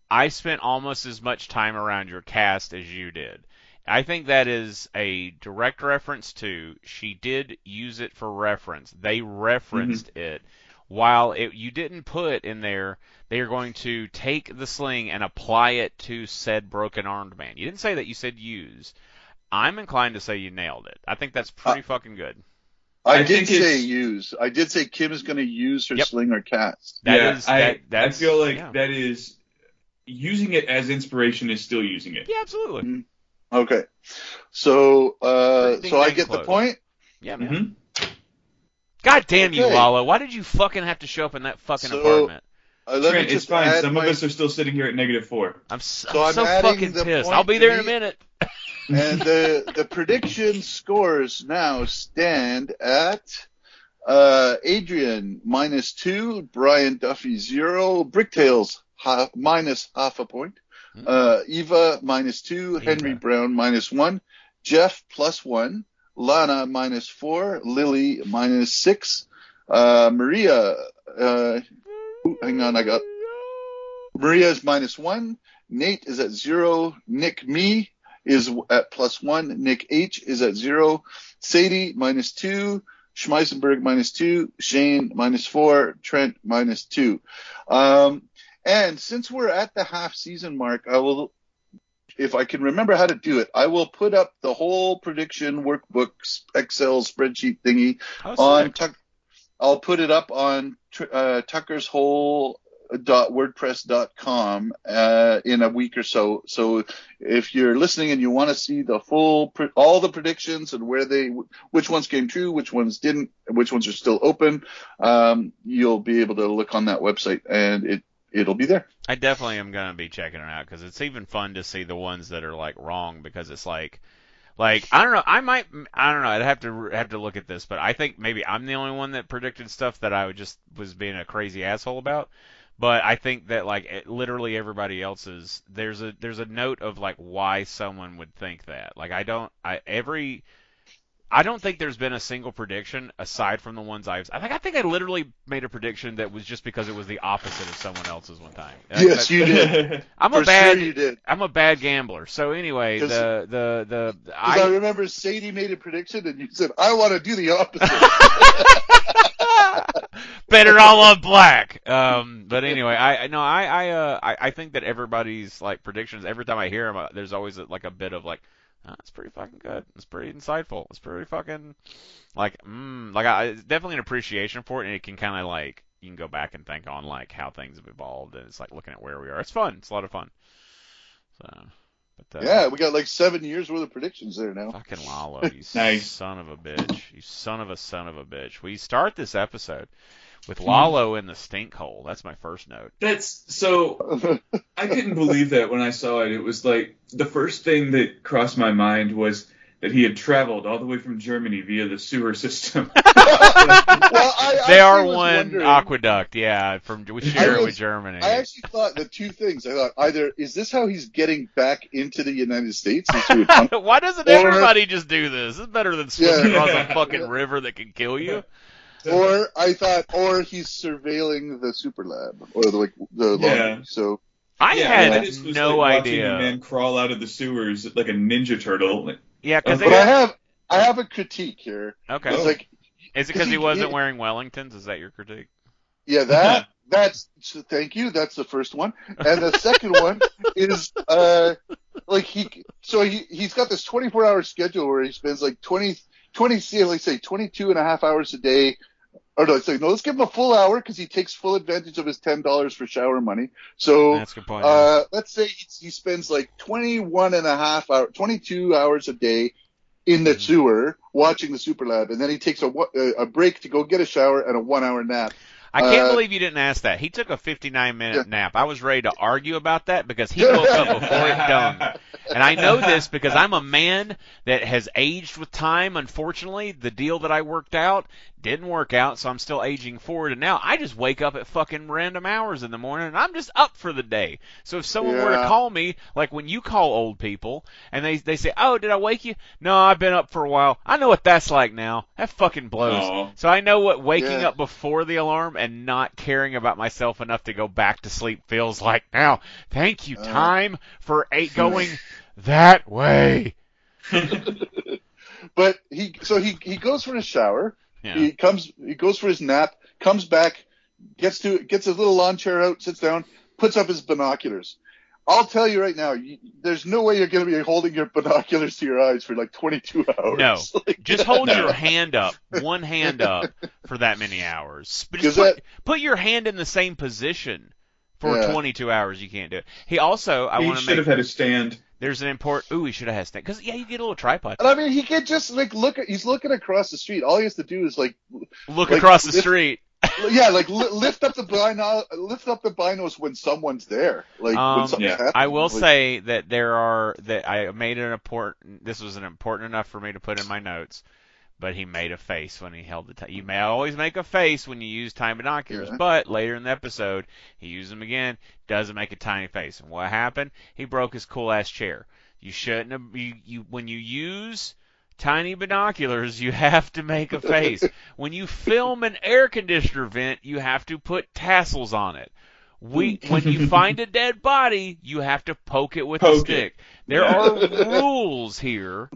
I spent almost as much time around your cast as you did. I think that is a direct reference to she did use it for reference. They referenced mm-hmm. it while it, you didn't put in there they are going to take the sling and apply it to said broken armed man. You didn't say that, you said use. I'm inclined to say you nailed it. I think that's pretty fucking good.
I,
I
did say use. I did say Kim is going to use her
Yep.
sling or cast.
That
yeah,
is-
I,
that-
I
that's-
feel like
yeah.
that is using it as inspiration is still using it.
Yeah, absolutely.
Okay, so uh, so I
dang
get the point.
Yeah, man.
hmm
God damn you,
Okay.
Lalo. Why did you fucking have to show up in that fucking
So-
apartment?
Uh, let
Trent,
me
it's fine. Some
my-
of us are still sitting here at negative four.
I'm so,
So
I'm
I'm
so fucking pissed. I'll be there in a minute.
and the the prediction scores now stand at uh, Adrian minus two, Brian Duffy zero, Bricktails half, minus half a point,
Hmm.
uh, Eva minus two, Henry
Eva.
Brown minus one, Jeff plus one, Lana minus four, Lily minus six, uh, Maria. Uh, ooh, hang on, I got Maria is minus one. Nate is at zero. Nick me is at plus one. Nick H is at zero. Sadie minus two. Schmeisenberg minus two. Shane minus four. Trent minus two. Um, and since we're at the half season mark, I will, if I can remember how to do it, I will put up the whole prediction workbooks Excel spreadsheet thingy
Oh,
on. Tuck. I'll put it up on uh, Tucker's Hole dot wordpress dot com uh, in a week or so. So if you're listening and you want to see the full all the predictions and where they which ones came true, which ones didn't, which ones are still open, um, you'll be able to look on that website and it it'll be there.
I definitely am gonna be checking it out because it's even fun to see the ones that are like wrong because it's like, like I don't know. I might. I don't know. I'd have to have to look at this, but I think maybe I'm the only one that predicted stuff that I would just was being a crazy asshole about. But I think that like it, literally everybody else's there's a there's a note of like why someone would think that. Like I don't. I every. I don't think there's been a single prediction aside from the ones I've. I think I think I literally made a prediction that was just because it was the opposite of someone else's one time.
yes,
I,
you did.
I'm
For
a bad.
sure you did.
I'm a bad gambler. So anyway, the the the
Because I,
I,
remember Sadie made a prediction and you said, I want to do the opposite.
better all on black. Um, but anyway, I I- no, I I uh I, I think that everybody's like predictions. Every time I hear them, uh, there's always like a bit of like, That's pretty fucking good. It's pretty insightful. It's pretty fucking like mm, like I, it's definitely an appreciation for it, and it can kind of like you can go back and think on like how things have evolved, and it's like looking at where we are. It's fun. It's a lot of fun. So, but uh,
Yeah, we got like seven years worth of predictions there now.
Fucking Lalo, you
Nice.
son of a bitch. You son of a son of a bitch. We start this episode with Lalo in the stink hole. That's my first note.
That's so. I couldn't believe that when I saw it. It was like the first thing that crossed my mind was that he had traveled all the way from Germany via the sewer system.
well, I
They
actually
are one aqueduct, yeah, from we share
was-
with Germany.
I actually thought the two things. I thought either is this how he's getting back into the United States? Is through a tunnel?
Why doesn't
Or-
everybody just do this? It's better than swimming
Yeah.
across a fucking river that can kill you.
or I thought, or he's surveilling the super lab or the, like the
Yeah.
laundry. So
I
yeah,
had
I just was
no
like watching
idea.
a man crawl out of the sewers like a ninja turtle. Like,
Yeah, because
But
but I have I have a critique here.
okay.
It's like
Is it because he
he-
wasn't
he-
wearing Wellingtons? Is that your critique?
yeah, that that's so thank you. That's the first one, and the second one is uh like he so he he's got this 24 hour schedule where he spends like 20 20 see let's say 22 and a half hours a day. Or no, it's like, no, let's give him a full hour because he takes full advantage of his ten dollars for shower money. So
That's good point.
Uh, let's say he, spends like 21 and a half hour, 22 hours a day in the
Mhm.
sewer watching the Super Lab, and then he takes a a a break to go get a shower and a one hour nap.
I can't
uh,
believe you didn't ask that. He took a 59 minute
Yeah.
nap. I was ready to argue about that because he woke up before it dawned. And I know this because I'm a man that has aged with time. Unfortunately, the deal that I worked out didn't work out, so I'm still aging forward. And now I just wake up at fucking random hours in the morning and I'm just up for the day. So if someone were to call me, like when you call old people, and they they say, "Oh, did I wake you?" No, I've been up for a while. I know what that's like now. That fucking blows.
Aw.
So I know what waking
Yeah.
up before the alarm and not caring about myself enough to go back to sleep feels like. Now, thank you,
Uh.
time, for eight going that way.
But he so he he goes for his shower.
Yeah.
He comes he goes for his nap, comes back, gets to gets his little lawn chair out, sits down, puts up his binoculars. I'll tell you right now, you, there's no way you're going to be holding your binoculars to your eyes for like 22 hours.
No.
Like,
Just hold
No.
your hand up, one hand up, for that many hours. But Just put,
that-
put your hand in the same position for
Yeah.
22 hours. You can't do it. He also, I want to
should
make.
have had a stand.
There's an import. Ooh, he should have had stand. Because yeah, you get a little tripod.
And I mean, he could just like look at. He's looking across the street. All he has to do is like,
Look
like,
across the
this-
street.
yeah, like li- lift up the bino, lift up the binos when someone's there. Like
Um,
when something's
yeah.
happening.
I will
Like,
say that there are that I made an important. This was an important enough for me to put in my notes. But he made a face when he held the. T- you may always make a face when you use time binoculars,
Yeah.
but later in the episode he used them again. Doesn't make a tiny face. And what happened? He broke his cool ass chair. You shouldn't have. You, you when you use tiny binoculars, you have to make a face. when you film an air conditioner vent, you have to put tassels on it. We when you find a dead body, you have to poke it with a
Poke it.
stick. There
Yeah.
are rules here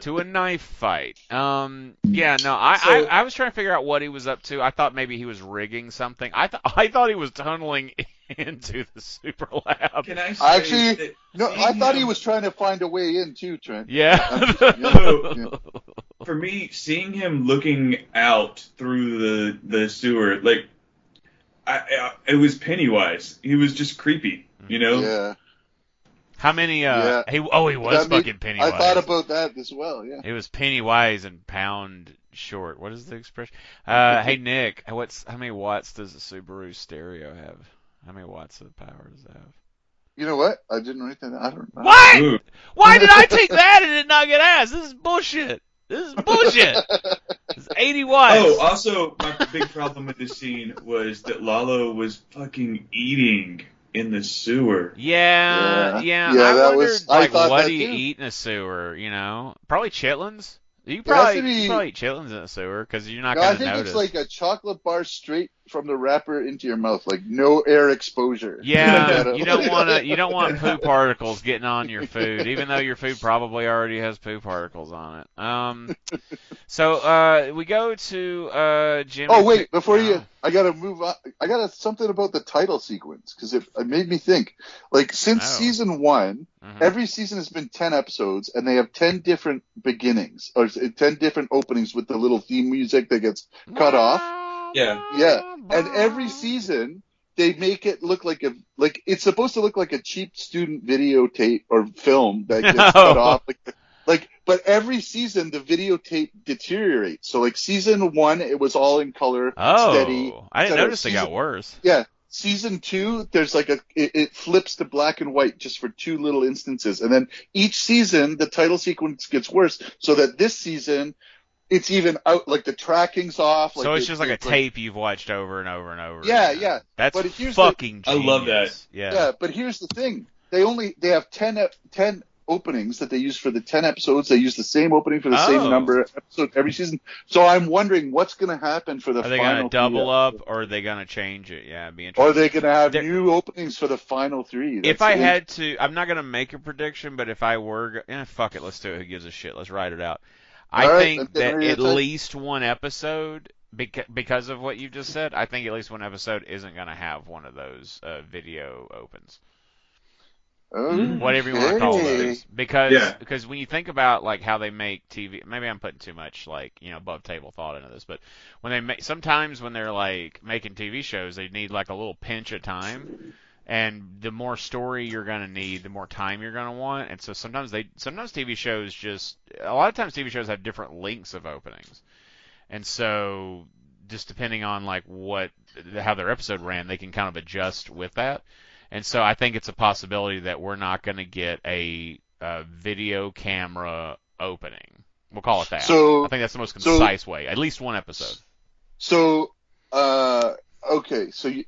to a knife fight. Um, yeah, no, I,
So-
I I was trying to figure out what he was up to. I thought maybe he was rigging something. I thought I thought he was tunneling into the super lab.
Can I say
Actually,
that
No,
seeing
I thought he was trying to find a way in too, Trent.
Yeah.
Yeah.
For me, seeing him looking out through the the sewer, like, I, I it was Pennywise. He was just creepy, you know.
Yeah,
How many? Uh,
Yeah.
he oh he was
That made-
fucking Pennywise.
I thought about that as well. Yeah.
It was Pennywise and pound short. What is the expression? Uh, hey Nick, what's how many watts does a Subaru stereo have? How many watts of power does it have?
You know what? I didn't write that. I don't know.
What?
Ooh.
Why did I take that and did not get asked? This is bullshit. This is bullshit. It's 80 watts.
Oh, also, my big problem with this scene was that Lalo was fucking eating in the sewer.
yeah,
Yeah.
yeah.
Yeah,
I
that
wondered,
was- I
like,
thought
what
that
do you
too.
eat in a sewer? You know, probably chitlins. You probably,
to be-
you probably eat chitlins in a sewer because you're not
No, I
gonna
think
notice.
it's like a chocolate bar straight from the wrapper into your mouth, like no air exposure.
Yeah, you don't want to. You don't want poo particles getting on your food, even though your food probably already has poo particles on it. Um, so uh, we go to uh, Jimmy.
Oh wait, before you, I gotta move on. I gotta something about the title sequence because it, it made me think. Like since
Oh.
season one,
Mhm.
every season has been ten episodes, and they have ten different beginnings or ten different openings with the little theme music that gets cut off.
Yeah.
Yeah, and every season they make it look like a like it's supposed to look like a cheap student videotape or film that gets cut off. Like, like, but every season the videotape deteriorates. So like season one, it was all in color,
Oh,
steady.
I didn't notice it got worse.
Yeah, season two, there's like a it, it flips to black and white just for two little instances, and then each season the title sequence gets worse. So that this season. It's even out, like the tracking's off. Like
so it's
it-
just like a
it's
tape you've watched over and over and over.
Yeah,
again.
yeah.
That's
But here's the-
fucking.
I love that.
Yeah.
Yeah, but here's the thing: they only they have 10, 10 openings that they use for the ten episodes. They use the same opening for the
Oh.
same number of episodes every season. So I'm wondering what's going to happen for the
Are they
final.
gonna double
three
up or are they gonna change it? Yeah, it'd be
Or
interesting.
are they going to have
There-
new openings for the final three?
if I
the-
had to, I'm not gonna make a prediction, but if I were, go- eh, fuck it, let's do it. Who gives a shit? Let's write it out. I
All right,
think that at
type.
least one episode, beca- because of what you just said, I think at least one episode isn't gonna have one of those uh, video opens.
Okay.
whatever you want to call those. Because
Yeah.
because when you think about like how they make TV, maybe I'm putting too much like you know above table thought into this, but when they make sometimes when they're like making TV shows, they need like a little pinch of time. And the more story you're gonna need, the more time you're gonna want. And so sometimes they, sometimes TV shows just, a lot of times TV shows have different lengths of openings. And so, just depending on like what, how their episode ran, they can kind of adjust with that. And so I think it's a possibility that we're not going to get a, a video camera opening. We'll call it that.
So-
I think that's the most
so-
concise way. At least one episode.
So, uh, okay, so you,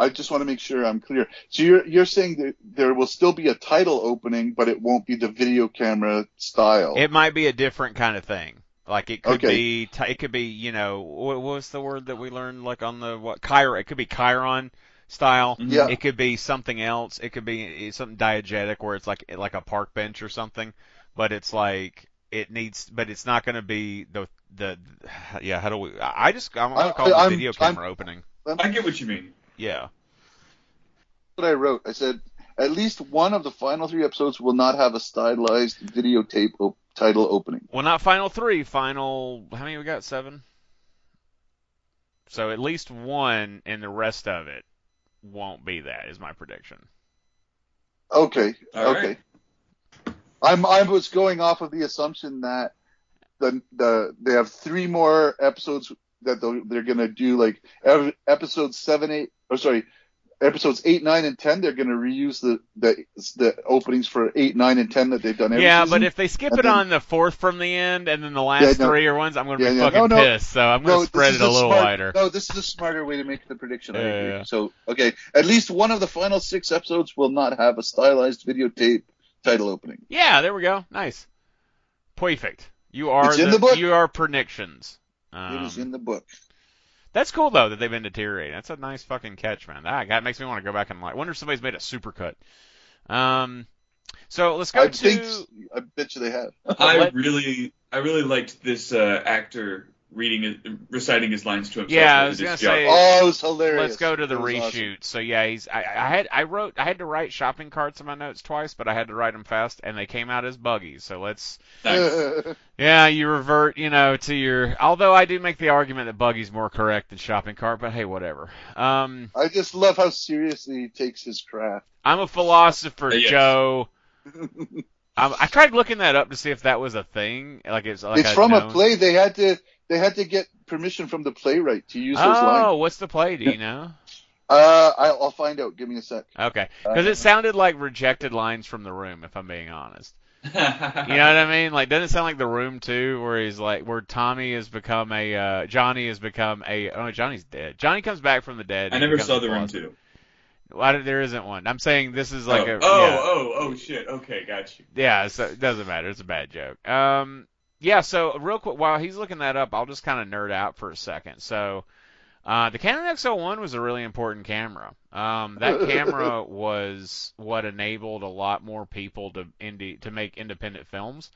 I just want to make sure I'm clear. So you're you're saying that there will still be a title opening, but it won't be the video camera style.
It might be a different kind of thing. Like it could
Okay.
be, t- it could be, you know, what what was the word that we learned? Like on the what? Chiron. It could be Chiron style. Mm-hmm.
Yeah.
It could be something else. It could be something diegetic where it's like like a park bench or something. But it's like it needs, but it's not going to be the the yeah. How do we? I I just I'm
I-
gonna call it the
I'm-
video
I'm-
camera opening.
I get what you mean.
Yeah.
what I wrote. I said at least one of the final three episodes will not have a stylized videotape op- title opening.
Well, not final three. Final. How many we got? Seven. So at least one, and the rest of it won't be that. Is my prediction.
Okay,
All
okay.
right.
I'm I was going off of the assumption that the the they have three more episodes that they'll- they're gonna do like ev- episodes seven, eight, or sorry, episodes eight, nine, and ten. They're gonna reuse the the the openings for eight, nine, and ten that they've done every
yeah,
season.
but if they skip
And
it
then-
on the fourth from the end, and then the last
Yeah, no.
three are ones, I'm going to
Yeah,
be
yeah.
fucking
No, no.
pissed. So I'm going to spread it a
is
little
smart,
wider.
No, this is a smarter way to make the prediction. I agree. So, okay, at least one of the final six episodes will not have a stylized videotape title opening.
Yeah, there we go. Nice. Perfect. You are
It's in the book.
you are predictions.
it
Um,
is in the book.
That's cool though that they've been deteriorating. That's a nice fucking catch, man. That, that makes me want to go back and like wonder if somebody's made a supercut. Um, so let's go
I
to
think I bet you they have.
I really, I really liked this uh, actor reading, it, reciting his lines to himself.
Yeah, I was gonna say-
Oh, it was hilarious.
let's go to the
It was
reshoot. So yeah, he's I, I had I wrote I had to write shopping carts in my notes twice, but I had to write them fast, and they came out as buggies. So let's
Nice.
yeah, you revert you know to your. Although I do make the argument that buggy's more correct than shopping cart, but hey, whatever. Um,
I just love how seriously he takes his craft.
I'm a philosopher,
Uh, yes.
Joe. Um, I tried looking that up to see if that was a thing. Like it's like
it's
a
from a play. They had to they had to get permission from the playwright to use those lines.
Oh, what's the play? Do you know?
Uh, I'll, I'll find out. Give me a sec.
Okay, because
Uh,
it sounded like rejected lines from the room. If I'm being honest. You know what I mean? Like, doesn't it sound like the room too, where he's like, where Tommy has become a, uh, Johnny has become a, oh, Johnny's dead. Johnny comes back from the dead.
I never saw the room too.
Why did- there isn't one. I'm saying this is like
oh,
a,
oh,
yeah,
oh, oh, shit. Okay, got you.
yeah. So it doesn't matter. It's a bad joke. Um, yeah. So real quick, while he's looking that up, I'll just kind of nerd out for a second. So, Uh, the Canon XL1 was a really important camera. Um, that camera was what enabled a lot more people to indie to make independent films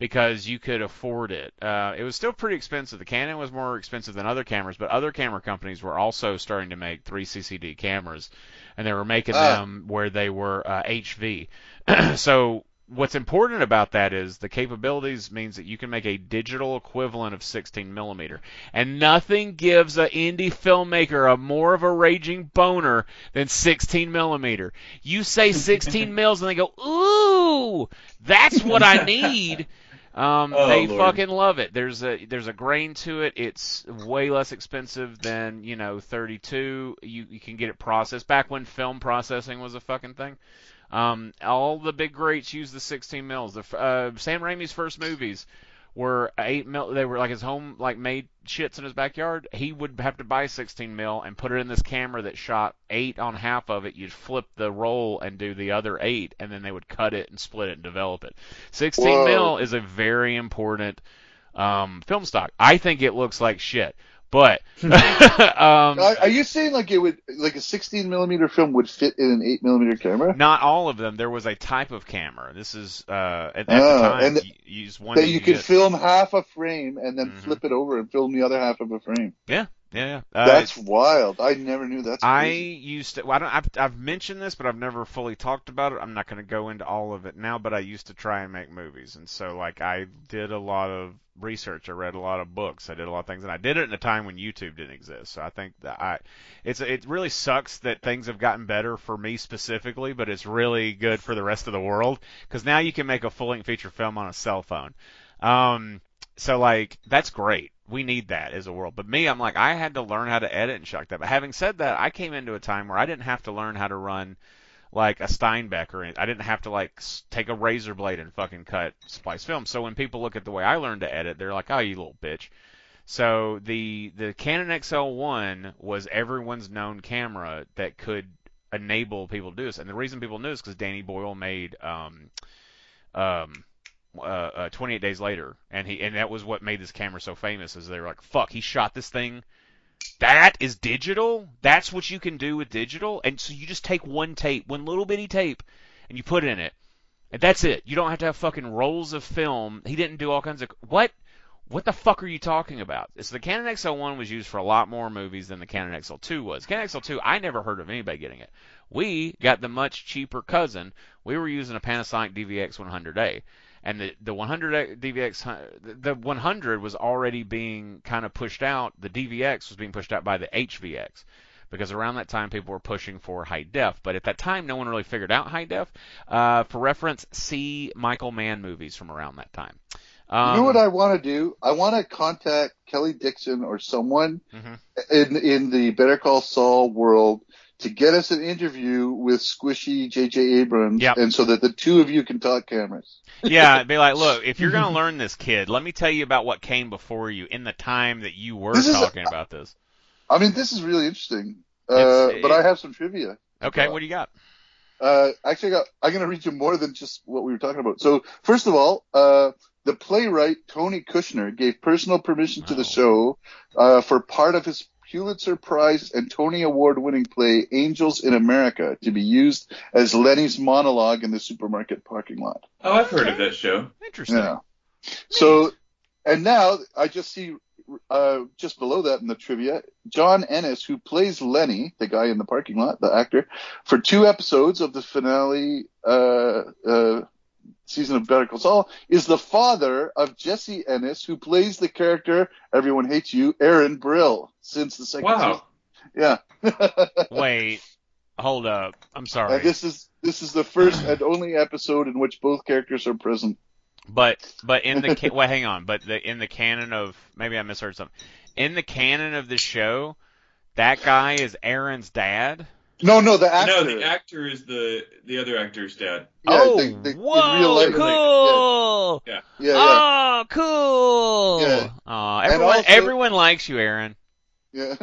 because you could afford it. Uh, it was still pretty expensive. The Canon was more expensive than other cameras, but other camera companies were also starting to make 3CCD cameras, and they were making
Ah.
them where they were uh, HV. so what's important about that is the capabilities means that you can make a digital equivalent of 16 millimeter, and nothing gives an indie filmmaker a more of a raging boner than 16 millimeter. You say 16 mils, and they go, "Ooh, that's what I need." Um,
Oh,
they
Lord.
fucking love it. There's a there's a grain to it. It's way less expensive than you know 32. You you can get it processed back when film processing was a fucking thing. Um, all the big greats use the 16 mils. The uh, Sam Raimi's first movies were eight mil. They were like his home like made shits in his backyard. He would have to buy 16 mil and put it in this camera that shot eight on half of it. You'd flip the roll and do the other eight, and then they would cut it and split it and develop it. 16
Whoa.
mil is a very important um, film stock. I think it looks like shit, but um,
Are, are you saying like it would like a 16 millimeter film would fit in an 8 millimeter camera?
not all of them. There was a type of camera. This is uh, at, at
Ah,
the time
and
you you use one
That
that
you could
get-
film half a frame and then
Mhm.
flip it over and film the other half of a frame.
Yeah, yeah. Uh,
That's wild. I never knew that's
I used to. Well, I don't, I've, I've mentioned this, but I've never fully talked about it. I'm not going to go into all of it now, but I used to try and make movies, and so like I did a lot of research. I read a lot of books. I did a lot of things, and I did it in a time when YouTube didn't exist. So I think that I, it's it really sucks that things have gotten better for me specifically, but it's really good for the rest of the world because now you can make a full length feature film on a cell phone. Um, so like that's great. We need that as a world. But me, I'm like I had to learn how to edit and like that. But having said that, I came into a time where I didn't have to learn how to run like a Steenbeck or anything. I didn't have to like take a razor blade and fucking cut splice film. So when people look at the way I learned to edit, they're like, "Oh, you little bitch." So the the Canon XL1 was everyone's known camera that could enable people to do this. And the reason people knew is because Danny Boyle made um um uh, uh 28 days later and he and that was what made this camera so famous is they were like fuck he shot this thing that is digital that's what you can do with digital and so you just take one tape one little bitty tape and you put it in it and that's it you don't have to have fucking rolls of film he didn't do all kinds of what what the fuck are you talking about? So the Canon XL1 was used for a lot more movies than the Canon XL2 was. Canon XL2, I never heard of anybody getting it. We got the much cheaper cousin. We were using a Panasonic DVX 100A, and the the 100 DVX the 100 was already being kind of pushed out. The DVX was being pushed out by the HVX because around that time people were pushing for high def. But at that time, no one really figured out high def. Uh, for reference, see Michael Mann movies from around that time. Um,
you know what I want to do? I want to contact Kelley Dixon or someone
Mhm.
in in the Better Call Saul world to get us an interview with Squishy J.J. Abrams,
Yep.
and so that the two of you can talk cameras.
yeah, be like, look, if you're gonna learn this, kid, let me tell you about what came before you in the time that you were
This is-
talking about this.
I mean, this is really interesting. Uh, but I have some trivia.
Okay, what do you got?
Uh, actually, I got, I'm going to read you more than just what we were talking about. So, first of all, uh, the playwright Tony Kushner gave personal permission to
Oh.
the show uh, for part of his Pulitzer Prize and Tony Award winning play Angels in America to be used as Lenny's monologue in the supermarket parking lot.
Oh, I've heard of that show.
Interesting.
Yeah. So, and now I just see uh, just below that in the trivia, John Ennis, who plays Lenny, the guy in the parking lot, the actor, for two episodes of the finale uh, uh, season of Better Call Saul, is the father of Jesse Ennis, who plays the character Everyone Hates You, Erin Brill, since the second
Wow.
season. Yeah.
Wait, hold up. I'm sorry,
and this is this is the first and only episode in which both characters are present.
but but in the ca- well, hang on, but the in the canon of maybe I misheard something. In the canon of the show, that guy is Erin's dad.
No, no, the actor.
No, the actor is the the other actor's dad.
Yeah,
oh,
they- they- in
whoa,
real life,
cool.
Yeah.
Yeah, yeah.
Oh, cool.
Yeah.
Aw, everyone,
also-
everyone likes you, Erin.
Yeah,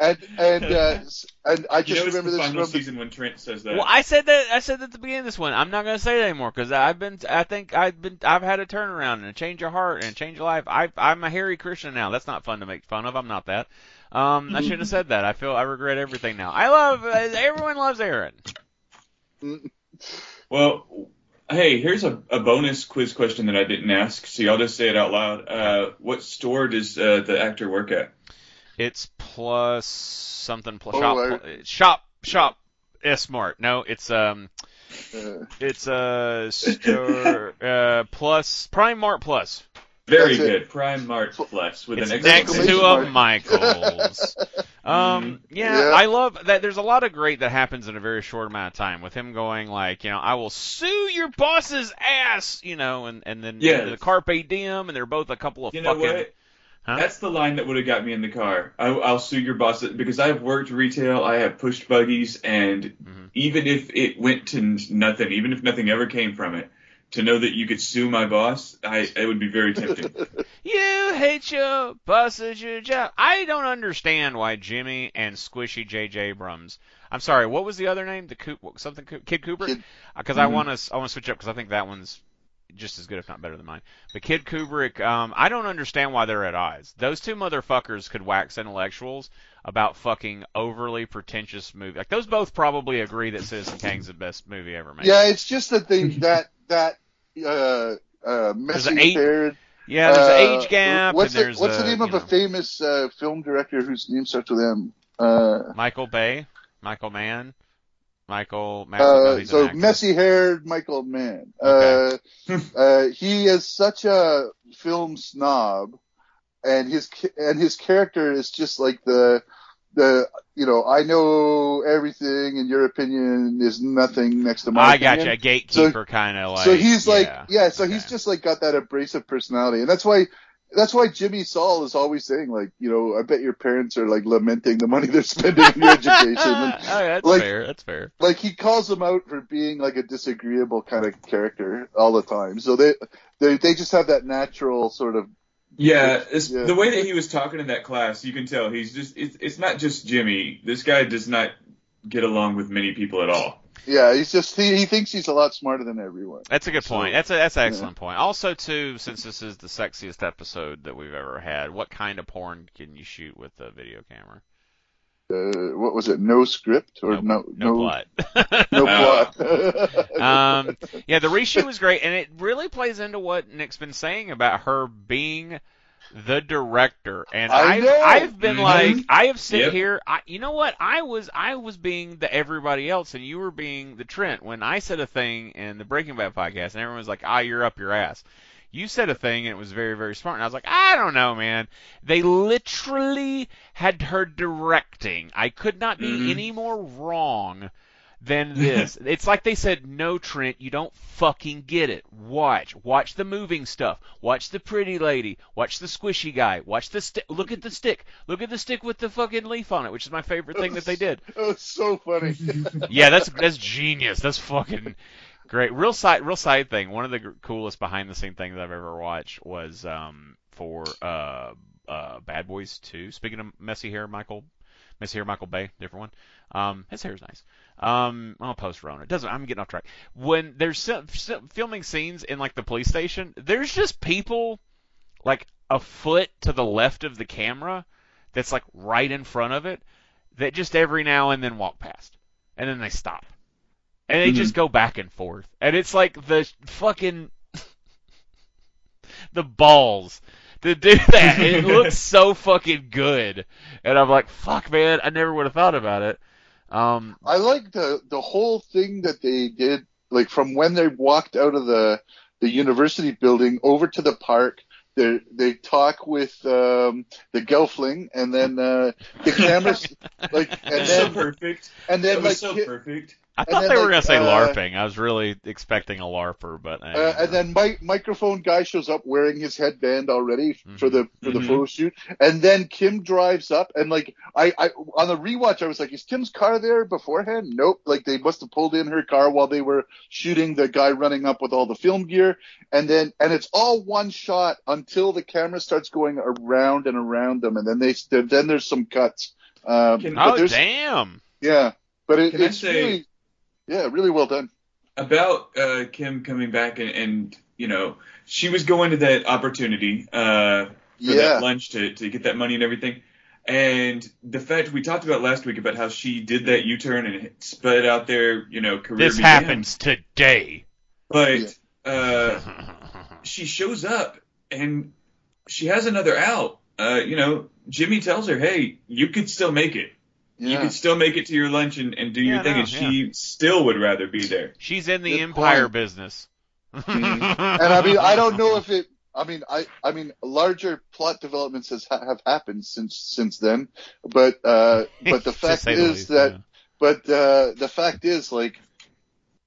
and and uh, and I
you
just
know it's
remember
the
this
final
from the,
season when Trent says that.
Well, I said that. I said that at the beginning of this one. I'm not going to say that anymore because I've been. I think I've been. I've had a turnaround and a change of heart and a change of life. I, I'm a Harry Christian now. That's not fun to make fun of. I'm not that. Um, I shouldn't have said that. I feel I regret everything now. I love uh, everyone loves Erin.
Well, hey, here's a, a bonus quiz question that I didn't ask, so y'all just say it out loud. Uh, what store does uh, the actor work at?
It's plus something plus
Oh,
shop
I-
pl- shop shop S Mart. No, it's um
Uh,
it's uh store uh plus Prime Mart Plus.
Very
That's it.
good. Prime Mart Plus with
It's
an
next
exclamation
to
mark.
a Michaels. Um, yeah,
Yeah.
I love that. There's a lot of great that happens in a very short amount of time. With him going like, you know, I will sue your boss's ass, you know, and and then
Yes.
the carpe diem, and they're both a couple of
You know
fucking.
what?
Huh?
That's the line that would have got me in the car. I, I'll sue your boss because I've worked retail. I have pushed buggies, and
Mhm.
even if it went to nothing, even if nothing ever came from it, to know that you could sue my boss, I it would be very tempting.
You hate your boss boss's your job. I don't understand why Jimmy and Squishy J.J. Abrams. I'm sorry, what was the other name? The Coop, something Coop, Kid Cooper? Because I
Mhm.
want to I want to switch up because I think that one's just as good if not better than mine. But Kid Kubrick, um, I don't understand why they're at odds. Those two motherfuckers could wax intellectuals about fucking overly pretentious movie. Like those both probably agree that Citizen Kane's the best movie ever made.
yeah, it's just that they that that uh, uh,
There's an
messy
eight-
haired.
Yeah, there's
uh,
an age gap.
What's the What's
a,
the name of
know,
a famous uh, film director whose name starts with M? Uh,
Michael Bay, Michael Mann, Michael.
Uh, so messy haired Michael Mann.
Okay.
Uh, uh, he is such a film snob, and his and his character is just like the the you know I know everything, and your opinion is nothing next to my.
I got you, a gatekeeper kind of like.
so he's like,
yeah,
yeah, so
okay.
he's just like got that abrasive personality, and that's why. That's why Jimmy Saul is always saying, like, you know, I bet your parents are like lamenting the money they're spending on your education. And,
oh, that's
like-
fair. That's fair.
like he calls them out for being like a disagreeable kind of character all the time. So they they they just have that natural sort of
Yeah, it's,
Yeah.
the way that he was talking in that class, you can tell he's just. It's, it's not just Jimmy. This guy does not get along with many people at all.
Yeah. He's just he, he thinks he's a lot smarter than everyone.
That's a good
So-
point. That's a that's an excellent point. Also, too, since this is the sexiest episode that we've ever had, what kind of porn can you shoot with a video camera?
Uh, what was it? No script or no
no plot.
no plot.
um, yeah, the reshoot was great, and it really plays into what Nick's been saying about her being the director. And
I
I've. I've been
Mhm.
like, I have sit
Yep.
here. I, you know what? I was I was being the everybody else, and you were being the Trent. When I said a thing in the Breaking Bad podcast, and everyone was like, "Ah, you're up your ass." You said a thing, and it was very, very smart. And I was like, I don't know, man. They literally had her directing. I could not be
Mhm.
any more wrong than this. it's like they said, no, Trent, you don't fucking get it. Watch. Watch the moving stuff. Watch the pretty lady. Watch the squishy guy. Watch the stick. Look at the stick. Look at the stick with the fucking leaf on it, which is my favorite thing that they did.
it was so funny.
Yeah, that's that's genius. That's fucking great. Real side, real side thing. One of the coolest behind the scene things I've ever watched was um for uh uh Bad Boys 2. Speaking of messy hair, Michael, messy hair, Michael Bay, different one. Um, his hair's nice. Um, I'll post Rona. It doesn't. I'm getting off track. When there's sim- filming scenes in like the police station, there's just people like a foot to the left of the camera that's like right in front of it that just every now and then walk past and then they stop and they
Mhm.
just go back and forth and it's like the fucking the balls to do that it looks so fucking good and i'm like fuck man i never would have thought about it um
I like the the whole thing that they did, like from when they walked out of the the university building over to the park. They they talk with um, the Gelfling, and then uh, the cameras, like, and
That's so
then
perfect.
and then
That
like
was so
hi-
perfect.
I thought
then,
they were
like,
gonna say
uh,
larping i was really expecting a larper but uh,
Uh, and then my microphone guy shows up wearing his headband already for the for the
Mhm.
photo shoot, and then Kim drives up, and like I, I on the rewatch, I was like, is Kim's car there beforehand? Nope. Like they must have pulled in her car while they were shooting the guy running up with all the film gear, and then and it's all one shot until the camera starts going around and around them, and then they then there's some cuts. Um,
Can-
oh damn
yeah, but it,
Can I
it's
say-
really yeah, really well done.
about uh, Kim coming back and, and you know she was going to that opportunity uh, for
Yeah.
that lunch to, to get that money and everything. And the fact we talked about last week about how she did that U-turn and sped out there, you know, career
This
began.
happens today.
But uh, she shows up and she has another out. Uh, you know, Jimmy tells her, "Hey, you could still make it. You
Yeah.
could still make it to your lunch and, and do
Yeah,
your thing."
no,
and she still would rather be there.
She's in the
Good
empire
point.
business.
And I mean, I don't know if it. I mean, I I mean, larger plot developments has have happened since since then, but uh, but the fact
say the
is
least,
that
yeah.
But uh, the fact is, like,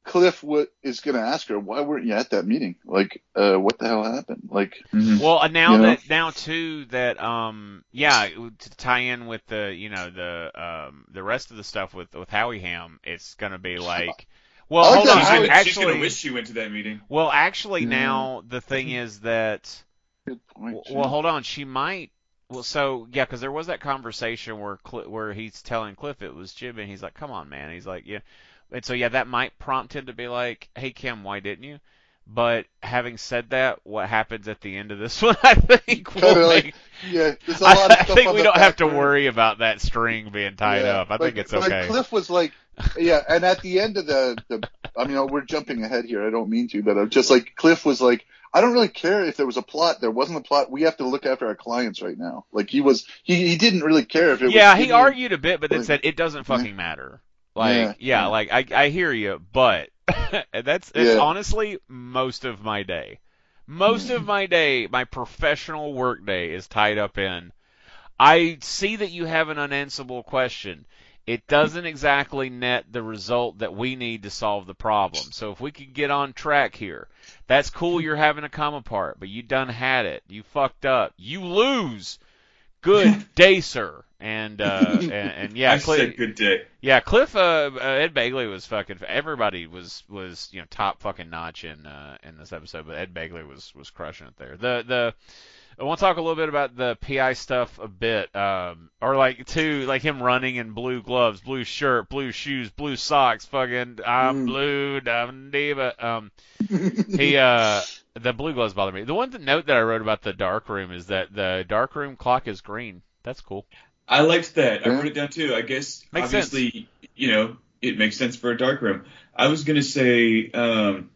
Cliff w- is going to ask her, "Why weren't you at that meeting? Like, uh, what the hell happened?" Like,
Well, uh, now
You know?
that now too that um yeah to tie in with the you know the um the rest of the stuff with with Howie Ham, it's gonna be like well
like
hold on
she's,
Howie-
I'm
gonna, she's gonna
actually
wish she went to that meeting.
well actually
Yeah.
now the thing is that
good point.
w- well hold on she might well so yeah because there was that conversation where Cl- where he's telling Cliff it was Jim and he's like come on man he's like yeah and so yeah that might prompt him to be like hey Kim why didn't you but having said that, what happens at the end of this one, I think will
like,
make
yeah, there's a
I,
lot of
I think we don't have to worry about that string being tied
Yeah,
up. I think it's okay.
Cliff was like, yeah, and at the end of the, the, I mean, we're jumping ahead here. I don't mean to, but I'm just like Cliff was like, I don't really care if there was a plot. There wasn't a plot. We have to look after our clients right now. Like he was, he, he didn't really care if it was.
yeah, he argued a bit, but then
like-
said it doesn't fucking matter. Like, yeah,
Yeah.
like I I hear you, but that's it's
Yeah.
honestly most of my day. Most of my day, my professional work day is tied up in. I see that you have an unanswerable question. It doesn't exactly net the result that we need to solve the problem. So if we could get on track here, that's cool. You're having a come apart, but you done had it. You fucked up. You lose. Good day, sir. And uh, and, and yeah,
I
Cli-
said good day.
yeah, Cliff uh, uh, Ed Begley was fucking. Everybody was was you know top fucking notch in uh, in this episode, but Ed Begley was was crushing it there. The the I want to talk a little bit about the PI stuff a bit, um, or like too like him running in blue gloves, blue shirt, blue shoes, blue socks. Fucking I'm
Mm.
blue, I'm diva. Um, he uh the blue gloves bother me. The one note that I wrote about the dark room is that the dark room clock is green. That's cool.
I liked that. I wrote it down too. I guess
Makes
obviously, you know, it makes sense for a dark room. I was gonna say, um,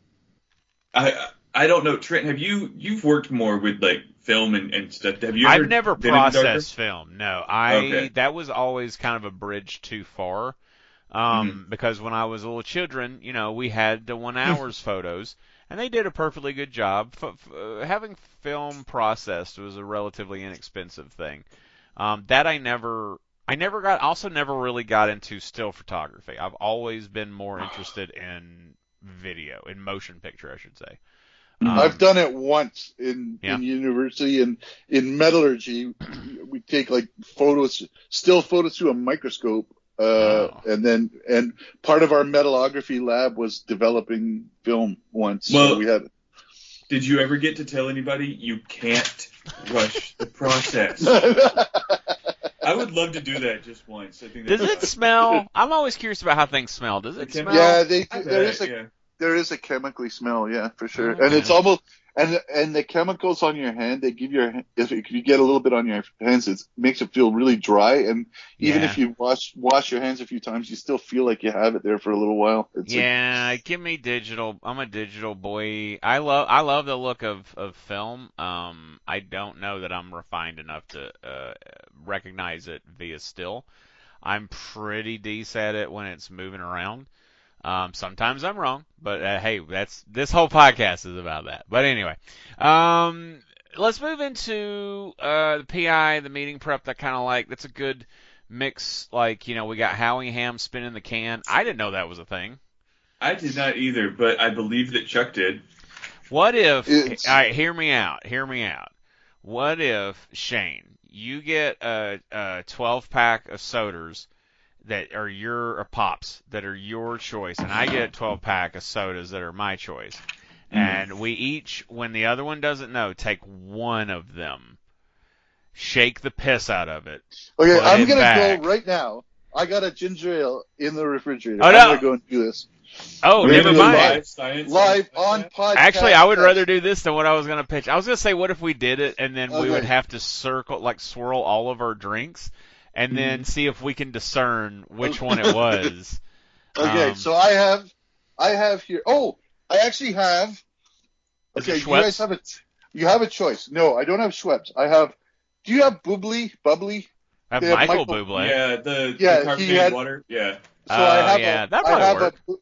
I I don't know, Trent. Have you you've worked more with like film and, and stuff? Have you ever?
I've never
been in a dark room?
processed film. No, I
Okay.
that was always kind of a bridge too far. Um,
Mm-hmm.
because when I was a little children, you know, we had the one hours photos, and they did a perfectly good job. F- f- uh, having film processed was a relatively inexpensive thing. Um, that I never, I never got, also never really got into still photography. I've always been more interested in video, in motion picture, I should say. Um,
I've done it once in
Yeah.
in university and in metallurgy. We take like photos, still photos through a microscope, uh,
Oh.
and then and part of our metallography lab was developing film once.
Well-
so we had.
Did you ever get to tell anybody you can't rush the process? I would love to do that just once. I think
Does
that's
it smell? I'm always curious about how things smell. Does it
Okay.
smell?
yeah, they
I
there
bet,
is a
yeah.
there is a chemically smell, yeah, for sure.
Okay.
And it's almost and and the chemicals on your hand, they give your if, if you get a little bit on your hands, it makes it feel really dry. And even
Yeah.
if you wash wash your hands a few times, you still feel like you have it there for a little while. It's like-
Yeah, give me digital. I'm a digital boy. I love I love the look of of film. Um, I don't know that I'm refined enough to uh, recognize it via still. I'm pretty decent at it when it's moving around. Um, sometimes I'm wrong, but uh, hey, that's this whole podcast is about that. But anyway, um, let's move into uh, the PI, the meeting prep. That kind of like that's a good mix. Like you know, we got Howie Ham spinning the can. I didn't know that was a thing.
I did not either, but I believe that Chuck did.
What if?
It's-
All right, hear me out. Hear me out. What if Shane, you get a, a 12 pack of sodas that are your or pops that are your choice, and I get a 12 pack of sodas that are my choice, mm. and we each, when the other one doesn't know, take one of them, shake the piss out of it.
Okay, I'm
it
gonna
back.
go right now. I got a ginger ale in the refrigerator.
Oh,
I'm
no.
gonna go and do this
Oh,
We're
never mind.
live-
Live science.
live
like
on podcast.
Actually, I would rather do this than what I was going to pitch. I was going to say, what if we did it and then we would have to circle, like swirl all of our drinks and then see if we can discern which one it was.
Okay,
Um,
so I have, I have here. Oh, I actually have. Okay, you guys have a, you have a choice. No, I don't have Schweppes. I have. Do you have Bubbly? Bubbly?
I have
have
Michael,
Michael-
Bublé.
Yeah, the,
Yeah,
the
he
carbonated
had-
water. Yeah.
So
Oh,
I have
yeah,
a,
that
I have
work.
a,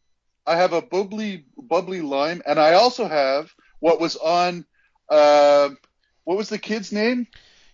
I have a bubbly, bubbly lime, and I also have what was on, uh, what was the kid's name?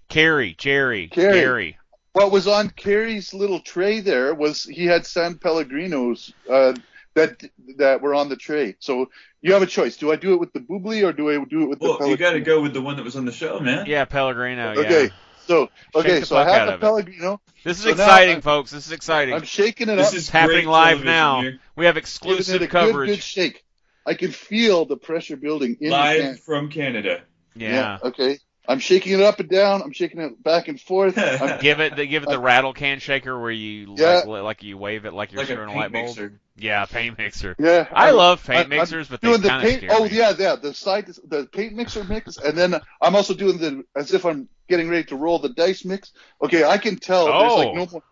Carrie, Jerry,
Carrie.
Gary.
What was on Carrie's little tray there was he had San Pellegrinos uh, that that were on the tray. So you have a choice. Do I do it with the bubbly or do I do it with the
Well, you got to go with the one that was on the show, man.
Yeah, Pellegrino.
Okay,
Yeah.
so okay, so I have the. Pellegrino.
This is
So
exciting,
I'm-
folks. This is exciting.
I'm shaking it
This
up.
is
happening live now.
here.
We have exclusive
it a
coverage.
good, good shake. I can feel the pressure building in
Live
can.
from Canada.
yeah.
Okay. I'm shaking it up and down. I'm shaking it back and forth. I'm,
Give it the give it the rattle can shaker where you
Yeah.
like, like you wave it like you're
Like a
stirring a,
paint
light bulb.
mixer.
Yeah, paint mixer.
yeah.
I
I'm-
love paint
I'm- I'm
mixers, but they
doing the
kind of
paint. Oh
me.
yeah, yeah. The side, the paint mixer mix, and then I'm also doing the as if I'm getting ready to roll the dice mix. Okay, I can tell there's like
Oh.
no more.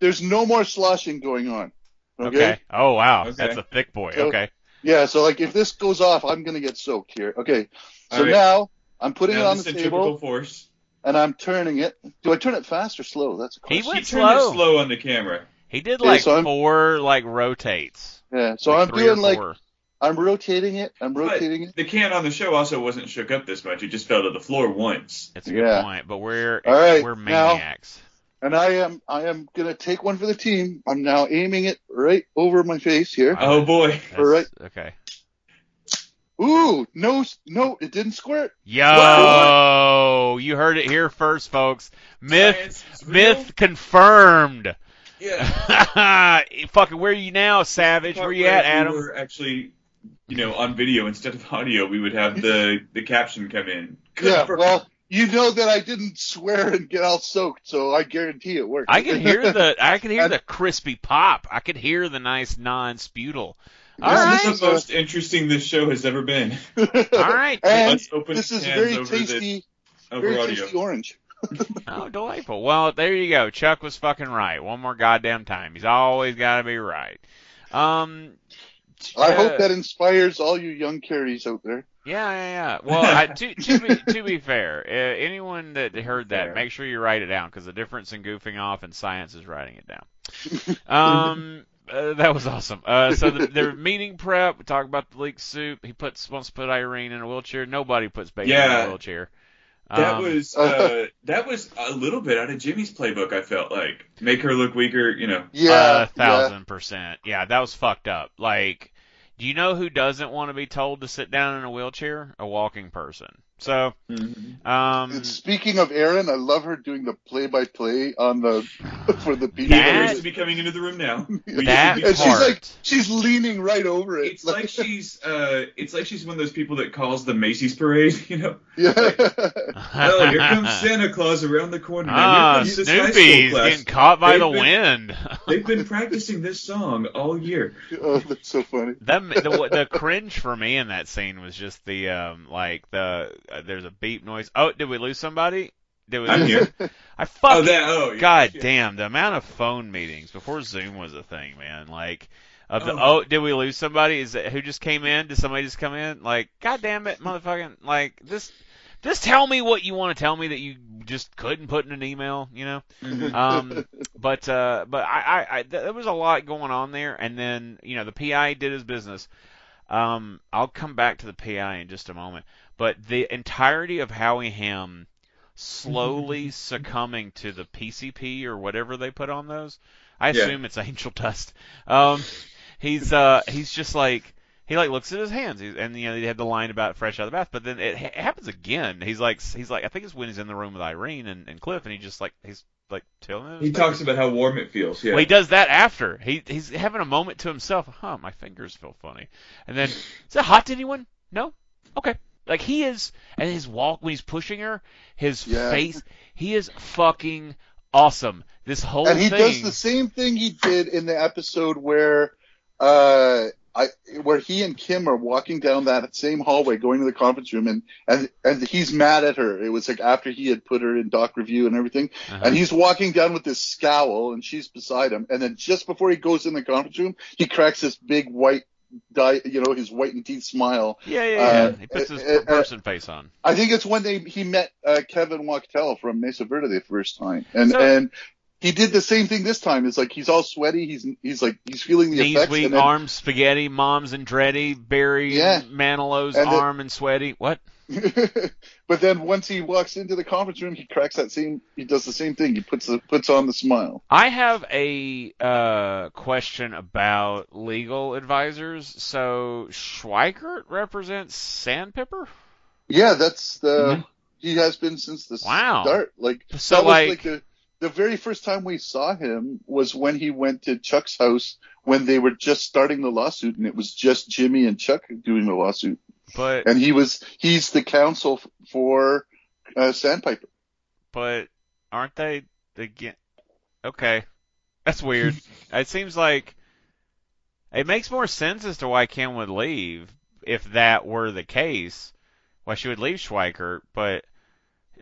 There's no more sloshing going on. Okay.
Okay. Oh wow,
Okay.
that's a thick boy.
So-
okay.
Yeah. So like if this goes off, I'm gonna get soaked here. Okay. So
All right.
now I'm putting it on
the
the
centrifugal
table
force.
and I'm turning it. Do I turn it fast or slow? That's a
He
question.
went
He turned
slow.
it slow on the camera.
He did
Okay,
like
so
four like rotates.
Yeah. So
Like
I'm
three
doing like. I'm rotating it. I'm
But
rotating it.
the can on the show also wasn't shook up this much. It just fell to the floor once.
It's a good
Yeah.
point, but we're
All right,
we're
now-
maniacs.
And I am I am gonna take one for the team. I'm now aiming it right over my face here.
Oh boy.
That's-
All right.
Okay.
Ooh, no, no, it didn't squirt.
Yo, you heard it here first, folks. Myth,
Science is real.
myth confirmed.
Yeah.
Fucking, where are you now, Savage? Where you at,
If we
Adam?
were actually, you know, on video instead of audio, we would have the the caption come in.
Yeah, well, you know that I didn't swear and get all soaked, so I guarantee it worked.
I can hear the, I can hear the crispy pop. I can hear the nice non-sputal. All
Yeah,
right,
This is the most interesting this show has ever been.
all right.
and
Let's open
this is
cans
very
over the-
tasty,
Over
very
audio.
tasty orange.
Oh, delightful. Well, there you go. Chuck was fucking right. One more goddamn time. He's always got to be right. Um,
I
uh,
hope that inspires all you young carries out there.
Yeah, yeah, yeah. Well, I, to, to be to be fair, uh, anyone that heard that,
Fair.
make sure you write it down because the difference in goofing off and science is writing it down. Um, uh, that was awesome. Uh, so the, the meeting prep, we talk about the leak soup. He puts wants to put Irene in a wheelchair. Nobody puts baby in a wheelchair.
That
Um,
was uh, that was a little bit out of Jimmy's playbook. I felt like make her look weaker. You know,
Yeah,
a thousand percent. Yeah, that was fucked up. Like, do you know who doesn't want to be told to sit down in a wheelchair? A walking person. So,
yeah.
um,
Speaking of Erin, I love her doing the play-by-play on the for the
he
people.
That-
appears to be coming into the room now.
That
and
be-
she's like she's leaning right over it.
it's like she's uh, it's like she's one of those people that calls the Macy's parade. You know,
yeah.
oh, here comes Santa Claus around the corner. Now,
ah,
here comes this high school
Snoopy's getting caught by
They've
the
been-
wind.
They've been practicing this song all year.
oh, that's so funny.
Them, the, the cringe for me in that scene was just the um like the uh, there's a beep noise. Oh, did we lose somebody? Did we?
I'm here.
I fucking
Oh, that. Oh, yeah.
God damn, the amount of phone meetings before Zoom was a thing, man. Like, of the
Oh.
oh, did we lose somebody? Is it who just came in? Did somebody just come in? Like, God damn it, motherfucking, like this. Just tell me what you want to tell me that you just couldn't put in an email, you know.
Mhm.
Um, but uh, but I, I, I th- there was a lot going on there, and then you know the PI did his business. Um, I'll come back to the PI in just a moment, but the entirety of Howie Ham slowly succumbing to the PCP or whatever they put on those. I
Yeah.
assume it's angel dust. Um, he's uh he's just like he like looks at his hands he's, and you know he had the line about fresh out of the bath, but then it, ha- happens again. He's like he's like I think it's when he's in the room with Irene and, and Cliff, and he just like he's like telling him.
He talks about how warm it feels. Yeah.
Well, he does that after. He he's having a moment to himself. Huh, my fingers feel funny. And then, is that hot to anyone? No. Okay. Like he is, and his walk when he's pushing her, his
Yeah.
face, he is fucking awesome. This whole
and he
thing.
does the same thing he did in the episode where uh I where he and Kim are walking down that same hallway going to the conference room and and and he's mad at her. It was like after he had put her in doc review and everything,
Uh-huh.
and he's walking down with this scowl and she's beside him. And then just before he goes in the conference room, he cracks this big white die, you know, his white and teeth smile.
Yeah, yeah, yeah.
Uh,
he puts his
uh, uh,
person face on.
I think it's when they he met uh, Kevin Wachtel from Mesa Verde the first time, and
So-
and he did the same thing this time. It's like he's all sweaty. He's he's like he's feeling the
Knees
effects.
weak,
and then,
arms spaghetti, mom's and Andretti, Barry
Yeah.
Manilow's
And the-
arm and sweaty. What?
but then once he walks into the conference room, he cracks that same. He does the same thing. He puts the puts on the smile.
I have a uh, question about legal advisors. So Schweikart represents Sandpiper.
Yeah, that's the
Mhm.
he has been since the
Wow.
start. Like
So,
that was
like-
like the the very first time we saw him was when he went to Chuck's house when they were just starting the lawsuit, and it was just Jimmy and Chuck doing the lawsuit.
But
and he was he's the counsel for uh, Sandpiper.
but aren't they again? Okay, that's weird. it seems like it makes more sense as to why Kim would leave if that were the case. Why she would leave Schweikart, but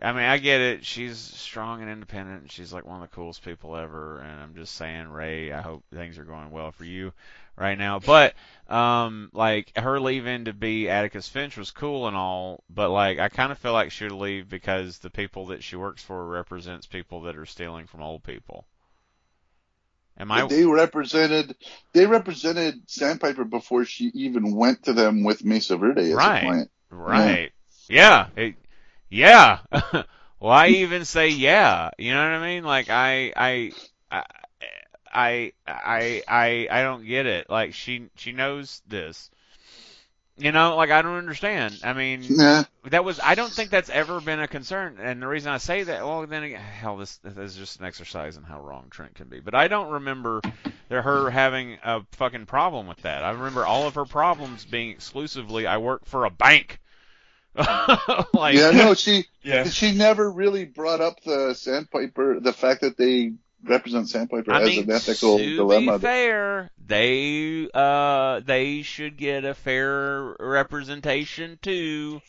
I mean, I get it. She's strong and independent. and She's like one of the coolest people ever. And I'm just saying, Ray, I hope things are going well for you right now. But um, like her leaving to be Atticus Finch was cool and all, but like I kind of feel like she would leave because the people that she works for represents people that are stealing from old people. Am I?
they represented they represented Sandpiper before she even went to them with Mesa Verde as
Right.
a client.
Right. Yeah. It, yeah. Why even say yeah? You know what I mean? Like I I I I I I I don't get it. Like she she knows this. You know, like I don't understand. I mean,
Yeah.
that was I don't think that's ever been a concern. And the reason I say that, well, then again, hell, this, this is just an exercise in how wrong Trent can be. But I don't remember there, her having a fucking problem with that. I remember all of her problems being exclusively I work for a bank. like,
yeah, no, she
Yeah.
she never really brought up the Sandpiper the fact that they represent Sandpiper
I
as
mean,
an ethical
to
dilemma.
be fair, they uh they should get a fair representation too.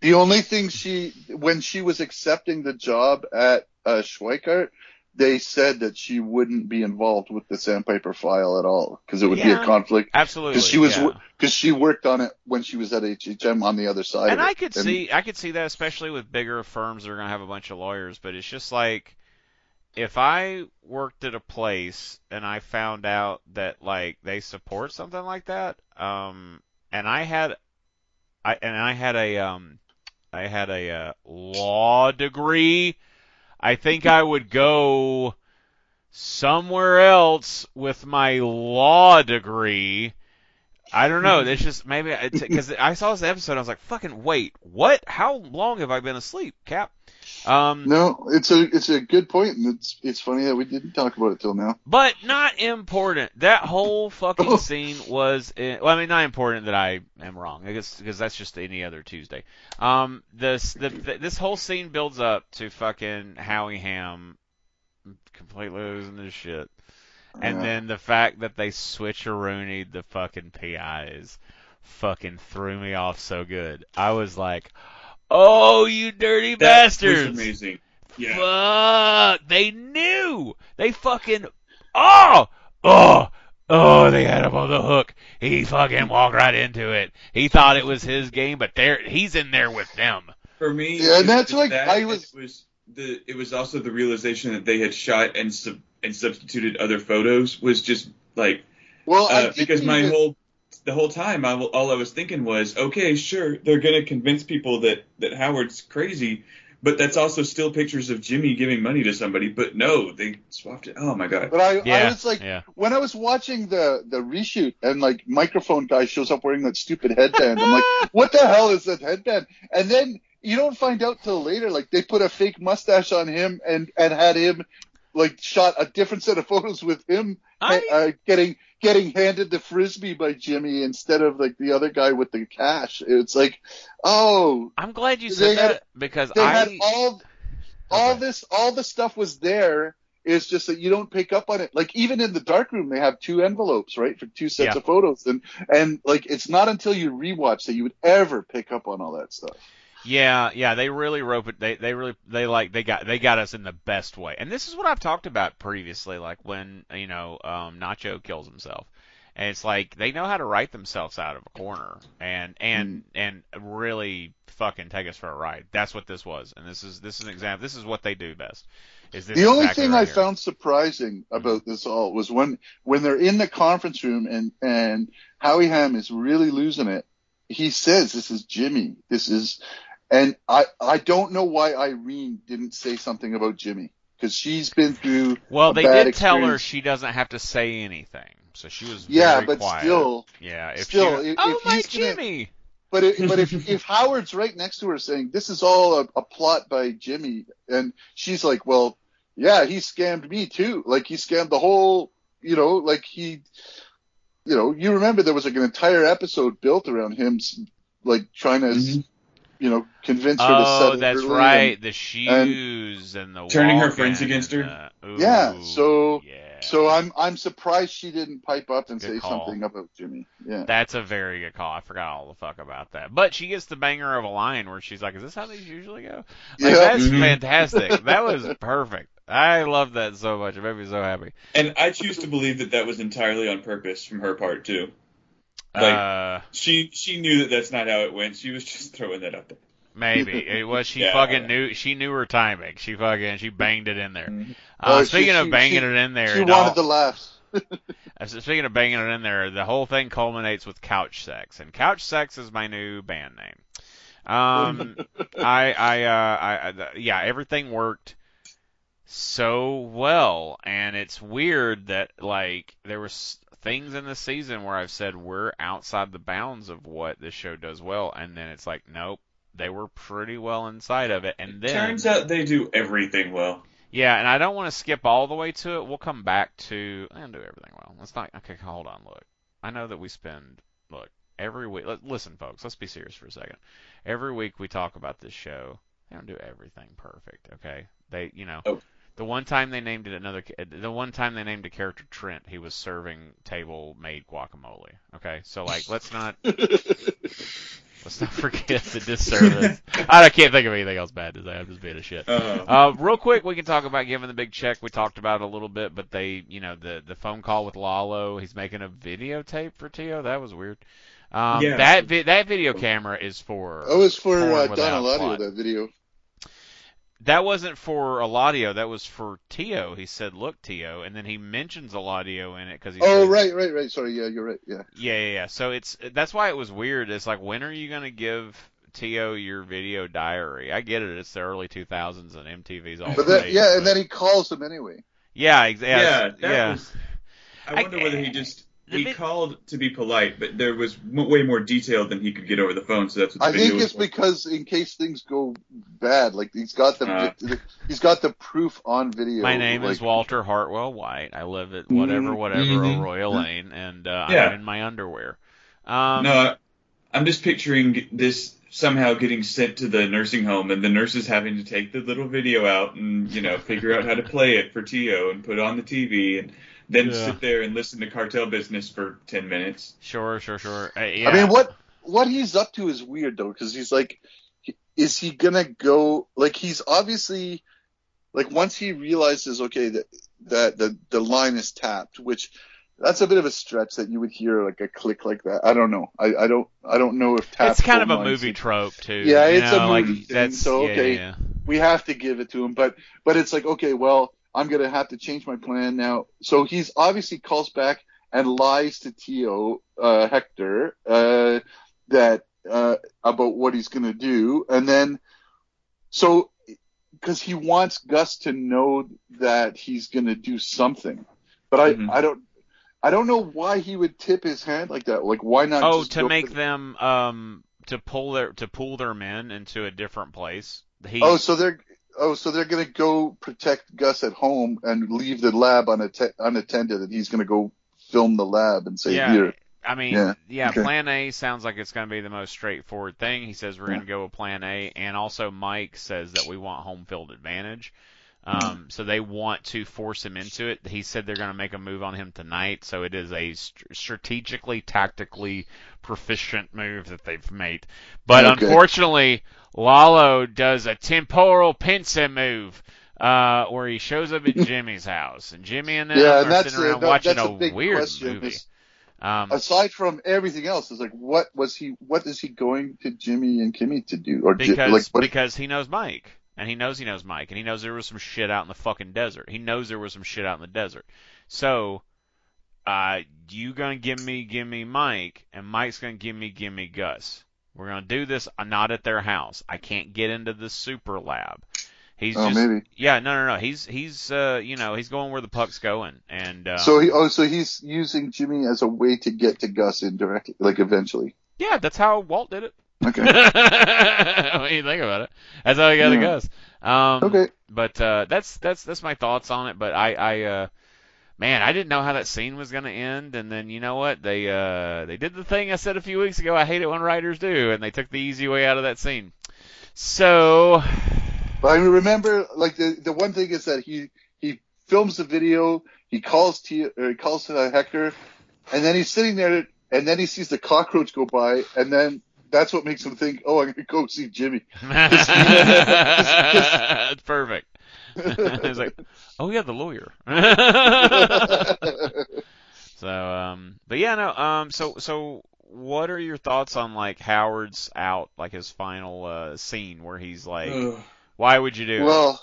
The only thing she, when she was accepting the job at uh, Schweikart, they said that she wouldn't be involved with the Sandpiper file at all because it would be a conflict.
Absolutely,
Because she was,
yeah.
because she worked on it when she was at HHM on the other side.
and. I could see I could see that especially with bigger firms that are going to have a bunch of lawyers, but it's just like if I worked at a place and I found out that like they support something like that, um, and I had I and I had a um I had a uh, law degree, I think I would go somewhere else with my law degree. I don't know. It's just maybe because I saw this episode. I was like, "Fucking wait, what? How long have I been asleep, Cap?" Um,
No, it's a it's a good point, and it's it's funny that we didn't talk about it till now.
but not important. That whole fucking scene was. eh, Well, I mean, not important that I am wrong. I guess because that's just any other Tuesday. Um, this the, the this whole scene builds up to fucking Howie Ham completely losing his shit. And
Yeah.
then the fact that they switcheroonied the fucking PIs fucking threw me off so good. I was like, oh, you dirty
That was
bastards.
amazing. Yeah.
Fuck! They knew! They fucking. Oh! Oh! Oh, they had him on the hook. He fucking walked right into it. He thought it was his game, but there he's in there with them.
For me,
Yeah, and that's
was
like,
that,
I was-
It was the. It was also the realization that they had shot and sub, and substituted other photos was just like
Well,
uh,
didn't
because my
even-
whole the whole time I, all I was thinking was okay, sure, they're gonna convince people that that Howard's crazy. But that's also still pictures of Jimmy giving money to somebody. But no, they swapped it. Oh my god!
But I, I was like,
yeah.
when I was watching the the reshoot and like microphone guy shows up wearing that stupid headband, I'm like, what the hell is that headband? And then you don't find out till later, like they put a fake mustache on him and and had him like shot a different set of photos with him
I-
uh, getting getting handed the frisbee by Jimmy instead of like the other guy with the cash. It's like, oh,
I'm glad you said
had-
that because
they
I
had all all
Okay.
this all the stuff was there It's just that you don't pick up on it. Like even in the dark room, they have two envelopes, right, for two sets
Yeah.
of photos, and and like it's not until you rewatch that you would ever pick up on all that stuff.
Yeah, yeah, they really rope it. They they really they like they got they got us in the best way. And this is what I've talked about previously, like when you know um, Nacho kills himself, and it's like they know how to write themselves out of a corner and and and really fucking take us for a ride. That's what this was, and this is this is an example. This is what they do best. Is this
the only thing
right
I
here.
found surprising about this all was when when they're in the conference room and and Howie Ham is really losing it. He says, "This is Jimmy. This is," and I I don't know why Irene didn't say something about Jimmy because she's been through.
Well,
a
they
bad
did tell her she doesn't have to say anything, so she was
Yeah,
very
but
quiet.
still,
yeah, if
still,
she,
if-
oh
if
my
he's gonna-
Jimmy.
But it, but if if Howard's right next to her saying this is all a, a plot by Jimmy, and she's like, well, yeah, he scammed me too. Like he scammed the whole, you know, like he, you know, you remember there was like an entire episode built around him, like trying to, s
Mhm.
You know, convince her to set.
Oh,
settle
that's right.
and-
the shoes and, the
Turning her friends against her?
and the-
Yeah, so-
yeah.
so I'm I'm surprised she didn't pipe up and
Good
say
call.
something about Jimmy. Yeah.
That's a very good call. I forgot all the fuck about that. But she gets the banger of a line where she's like, "Is this how these usually go?" Like,
Yeah.
that's
Mhm.
fantastic. That was perfect. I love that so much. It made me so happy.
And I choose to believe that that was entirely on purpose from her part too. Like
uh,
she she knew that that's not how it went. She was just throwing that out there.
maybe it was. She
Yeah.
fucking knew. She knew her timing. She fucking she banged it in there.
Mhm.
Uh,
Oh, she-
speaking of banging
she-
it in there,
She
and all-
wanted the laughs.
Uh, Speaking of banging it in there, the whole thing culminates with Couch Sex, and Couch Sex is my new band name. Um, I, I, uh, I, I, yeah, everything worked so well, and it's weird that like there was things in the season where I've said we're outside the bounds of what this show does well, and then it's like nope, they were pretty well inside of it, and then
Turns out they do everything well.
yeah, and I don't want to skip all the way to it. We'll come back to and do everything well. Let's not. Okay, hold on. Look, I know that we spend look every week. Listen, folks. Let's be serious for a second. Every week we talk about this show. They don't do everything perfect. Okay, they you know.
Oh.
The one time they named it another, the one time they named a character Trent, he was serving table made guacamole. Okay, so like, let's not let's not forget the disservice. I can't think of anything else bad to say. I'm just being a shit.
Uh,
Uh, real quick, we can talk about giving the big check. We talked about it a little bit, but they, you know, the the phone call with Lalo. He's making a videotape for Tio. That was weird. Um,
Yeah.
That vi- that video camera is for.
Oh, it's for
Porn
uh, Don Eladio, that video.
That wasn't for Eladio. That was for Tio. He said, "Look, Tio," and then he mentions Eladio in it because he.
Oh,
says,
right, right, right. Sorry, yeah, you're right. Yeah.
Yeah, yeah, yeah. So it's that's why it was weird. It's like, when are you gonna give Tio your video diary? I get it. It's the early 2000s and MTV's all.
But
the
then, yeah,
but-
and then he calls him anyway.
Yeah, ex- yeah,
yeah,
it's-
that
yeah.
was. I
I-
wonder whether he just
the
he
vid-
called to be polite, but there was m- way more detail than he could get over the phone. So that's what the
I
video
think it's
for.
because in case things go bad, like he's got the
Uh.
he's got the proof on video.
My name
like,
is Walter Hartwell White. I live at whatever,
Mhm,
whatever
mhm.
Arroyo Lane, and uh,
Yeah.
I'm in my underwear. Um,
no, I'm just picturing this somehow getting sent to the nursing home, and the nurses having to take the little video out and you know figure out how to play it for Tio and put on the TV, and then
Yeah.
sit there and listen to Cartel Business for ten minutes.
Sure, sure, sure. Uh, yeah.
I mean, what what he's up to is weird though, because he's like, is he gonna go? Like he's obviously, like once he realizes, okay, that that the the line is tapped, which that's a bit of a stretch that you would hear like a click like that. I don't know. I, I don't I don't know if tapped
It's kind of a
phone lines-
movie trope too.
Yeah,
you
it's a
know, like,
movie thing,
That's
so,
yeah,
okay.
yeah.
we have to give it to him. But but it's like, okay, well, I'm gonna have to change my plan now. So he's obviously calls back and lies to Tio uh, Hector uh, that uh, about what he's gonna do, and then so because he wants Gus to know that he's gonna do something. But I
Mhm.
I don't. I don't know why he would tip his hand like that. Like, why not?
Oh, to make them um to pull their to pull their men into a different place. He,
Oh, so they're oh, so they're gonna go protect Gus at home and leave the lab unatt- unattended, and he's gonna go film the lab and say,
yeah.
"Here."
I mean, yeah,
Yeah, okay.
Plan A sounds like it's going to be the most straightforward thing. He says we're going to go with Plan A, and also Mike says that we want home field advantage. Um, so they want to force him into it. He said they're going to make a move on him tonight. So it is a st- strategically, tactically proficient move that they've made. But
Okay.
unfortunately, Lalo does a temporal pincer move. Uh, where he shows up at Jimmy's house, and Jimmy and them
Yeah,
are
and that's
sitting around
that-
watching a,
a
weird
question,
movie.
is-
Um,
Aside from everything else, it's like what was he? What is he going to Jimmy and Kimmy to do? Or
because
like what?
because he knows Mike, and he knows he knows Mike, and he knows there was some shit out in the fucking desert. He knows there was some shit out in the desert. So, uh, you gonna give me give me Mike, and Mike's gonna give me give me Gus. We're gonna do this uh, not at their house. I can't get into the super lab. He's
oh,
just
maybe.
yeah no no no. He's he's uh you know he's going where the puck's going, and um,
so he oh so he's using Jimmy as a way to get to Gus indirectly, like eventually.
yeah that's how Walt did it.
Okay.
when you think about it, that's how he got to Gus. Um,
Okay.
But uh, that's that's that's my thoughts on it. But I I uh, man, I didn't know how that scene was going to end, and then you know what? They uh they did the thing I said a few weeks ago. I hate it when writers do, and they took the easy way out of that scene. So
But I remember, like the the one thing is that he he films the video, he calls T or he calls uh, Hector, and then he's sitting there, and then he sees the cockroach go by, and then that's what makes him think, oh, I'm gonna go see Jimmy.
it's perfect. it's like, oh yeah, the lawyer. so, um, but yeah, no, um, so so what are your thoughts on like Howard's out, like his final uh, scene where he's like,
Ugh.
why would you do it?
well,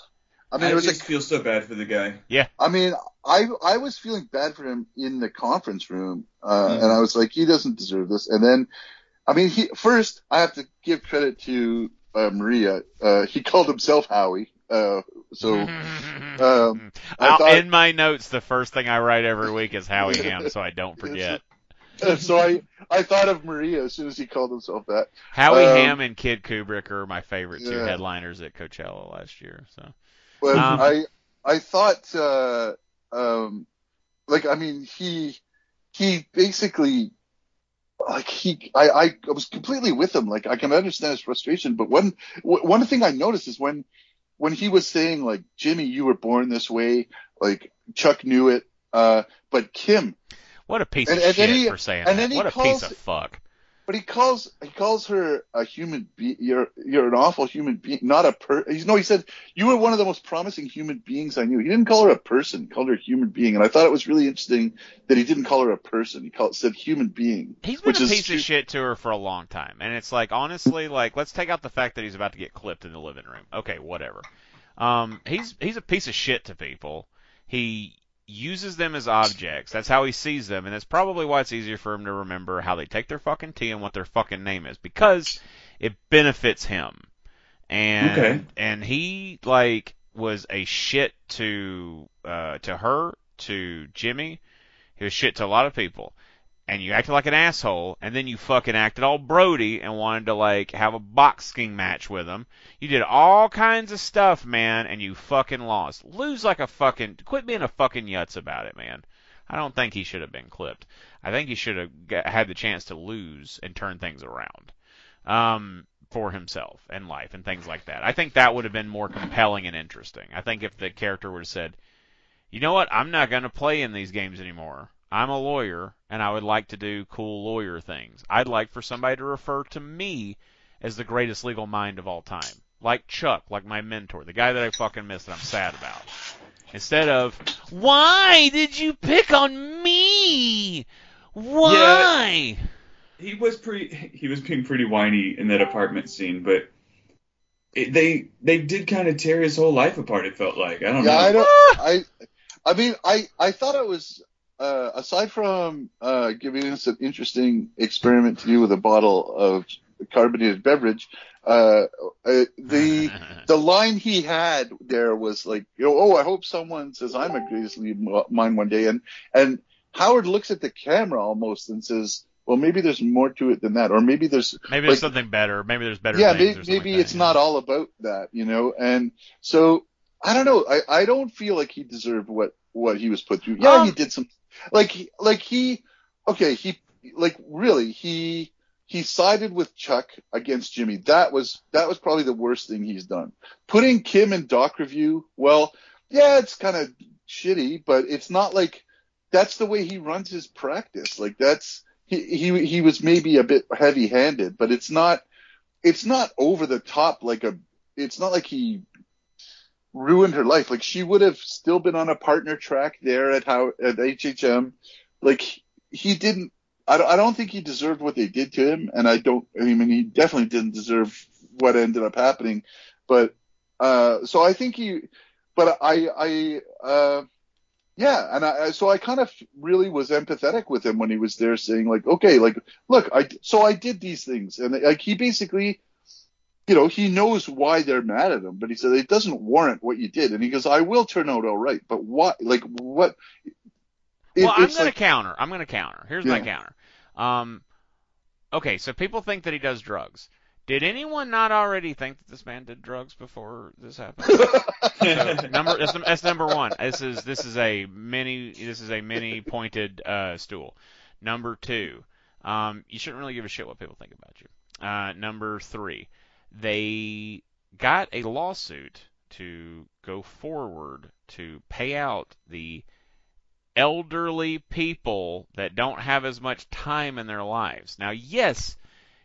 I mean,
I
it was
just
like,
feel so bad for the guy. Yeah.
I mean, I I was feeling bad for him in the conference room, uh,
Mhm.
and I was like, he doesn't deserve this. And then, I mean, he first I have to give credit to uh, Maria. Uh, he called himself Howie. Uh, so um, I thought-
in my notes, the first thing I write every week is Howie Ham, so I don't forget.
so I I thought of Maria as soon as he called himself that.
Howie
Um,
Ham and Kid Kubrick are my favorite two
Yeah.
headliners at Coachella last year. So
But
Um,
I I thought uh, um, like I mean he he basically like he I, I was completely with him. Like I can understand his frustration, but one one thing I noticed is when when he was saying like Jimmy, you were born this way, like Chuck knew it, uh, but Kim,
what a piece
And-
of
and
shit
he-
for saying
and
that. What a
calls-
piece of fuck.
But he calls he calls her a human being. You're you're an awful human being, not a per. He's no. He said you were one of the most promising human beings I knew. He didn't call her a person. He called her a human being, and I thought it was really interesting that he didn't call her a person. He called said human being.
He's been a piece of shit to her for a long time, and it's like honestly, like let's take out the fact that he's about to get clipped in the living room. Okay, whatever. Um, he's he's a piece of shit to people. He uses them as objects. That's how he sees them, and that's probably why it's easier for him to remember how they take their fucking tea and what their fucking name is because it benefits him. And
Okay.
and he like was a shit to uh to her, to Jimmy. He was shit to a lot of people and you acted like an asshole, and then you fucking acted all Brody and wanted to like have a boxing match with him. You did all kinds of stuff, man, and you fucking lost. Lose like a fucking quit being a fucking yutz about it, man. I don't think he should have been clipped. I think he should have had the chance to lose and turn things around. Um, for himself and life and things like that. I think that would have been more compelling and interesting. I think if the character would have said, you know what, I'm not going to play in these games anymore. I'm a lawyer and I would like to do cool lawyer things. I'd like for somebody to refer to me as the greatest legal mind of all time. Like Chuck, like my mentor, the guy that I fucking miss that I'm sad about. Instead of, why did you pick on me? Why?
He was pretty. He was being pretty whiny in that apartment scene, but it, they they did kind of tear his whole life apart. It felt like I don't
Yeah,
know.
I don't. Ah! I I mean, I I thought it was. Uh, aside from uh, giving us an interesting experiment to do with a bottle of carbonated beverage, uh, uh, the the line he had there was like, you know, oh, I hope someone says I'm a greatest lead mind one day, and and Howard looks at the camera almost and says, well, maybe there's more to it than that, or maybe there's
Maybe there's
like-
something better. Maybe there's better
yeah,
things.
maybe,
or
maybe
like that,
it's
yeah.
not all about that, you know. And so I don't know. I I don't feel like he deserved what what he was put through. Yeah,
Um,
he did some like like he okay he like really he he sided with Chuck against Jimmy. That was that was probably the worst thing he's done. Putting Kim in doc review, well, yeah, it's kind of shitty, but it's not like that's the way he runs his practice. Like that's he he he was maybe a bit heavy-handed, but it's not it's not over the top like a it's not like he ruined her life. Like she would have still been on a partner track there at how at HHM. Like he didn't. I don't, I don't think he deserved what they did to him, and I don't. I mean, he definitely didn't deserve what ended up happening. But uh, so I think he. But I I uh, yeah, and I so I kind of really was empathetic with him when he was there, saying like, okay, like look, I so I did these things, and like he basically you know, he knows why they're mad at him, but he said it doesn't warrant what you did. And he goes, I will turn out all right, but what? Like what? It,
well, I'm going
like,
to counter. I'm going to counter. Here's my counter. Um, okay, so people think that he does drugs. Did anyone not already think that this man did drugs before this happened? So, number that's, that's number one. This is this is a mini this is a mini pointed uh, stool. Number two, um, you shouldn't really give a shit what people think about you. Uh, number three, they got a lawsuit to go forward to pay out the elderly people that don't have as much time in their lives. Now, yes,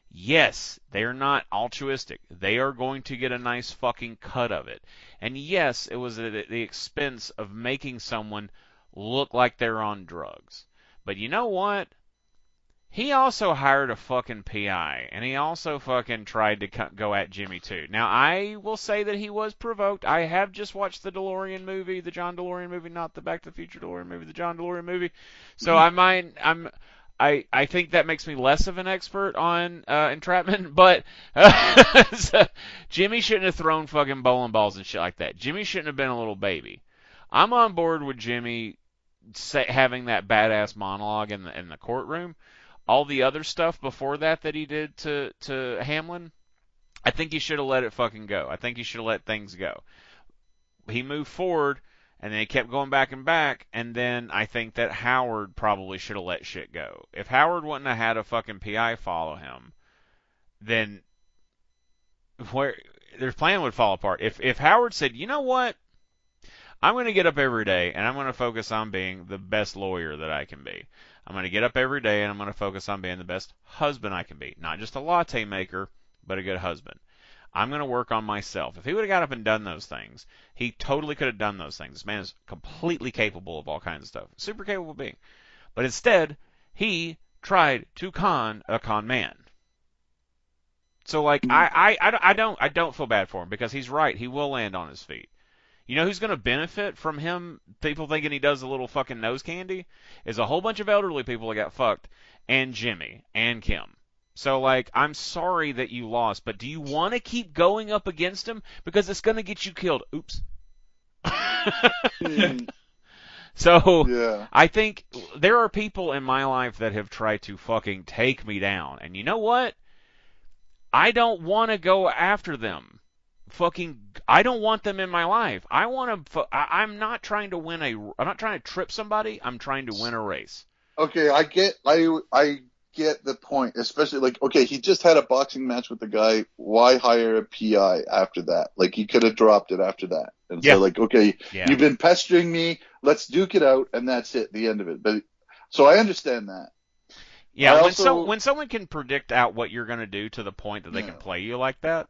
yes, they're not altruistic. They are going to get a nice fucking cut of it. And yes, it was at the expense of making someone look like they're on drugs. But you know what? He also hired a fucking PI, and he also fucking tried to co- go at Jimmy too. Now I will say that he was provoked. I have just watched the DeLorean movie, the John DeLorean movie, not the Back to the Future DeLorean movie, the John DeLorean movie. So I might, I'm, I, I think that makes me less of an expert on uh, entrapment, but so, Jimmy shouldn't have thrown fucking bowling balls and shit like that. Jimmy shouldn't have been a little baby. I'm on board with Jimmy say, having that badass monologue in the in the courtroom. All the other stuff before that that he did to to Hamlin, I think he should have let it fucking go. I think he should have let things go. He moved forward, and then he kept going back and back, and then I think that Howard probably should have let shit go. If Howard wouldn't have had a fucking PI follow him, then where their plan would fall apart. If if Howard said, you know what, I'm going to get up every day and I'm going to focus on being the best lawyer that I can be. I'm going to get up every day and I'm going to focus on being the best husband I can be. Not just a latte maker, but a good husband. I'm going to work on myself. If he would have got up and done those things, he totally could have done those things. This man is completely capable of all kinds of stuff. Super capable being. But instead, he tried to con a con man. So like mm-hmm. I, I, I don't- I don't don't feel bad for him because he's right. He will land on his feet. You know who's going to benefit from him? People thinking he does a little fucking nose candy is a whole bunch of elderly people that got fucked, and Jimmy and Kim. So like, I'm sorry that you lost, but do you want to keep going up against him because it's going to get you killed? Oops.
mm,
so
yeah.
I think there are people in my life that have tried to fucking take me down, and you know what? I don't want to go after them. Fucking, I don't want them in my life. I want to. I'm not trying to win a. I'm not trying to trip somebody. I'm trying to win a race.
Okay, I get I I get the point, especially like okay, he just had a boxing match with the guy. Why hire a PI after that? Like he could have dropped it after that and
Yeah.
like, okay,
Yeah.
you've been pestering me. Let's duke it out, and that's it, the end of it. But so I understand that.
Yeah,
I
when
also-
so when someone can predict out what you're going to do to the point that they can play you like that,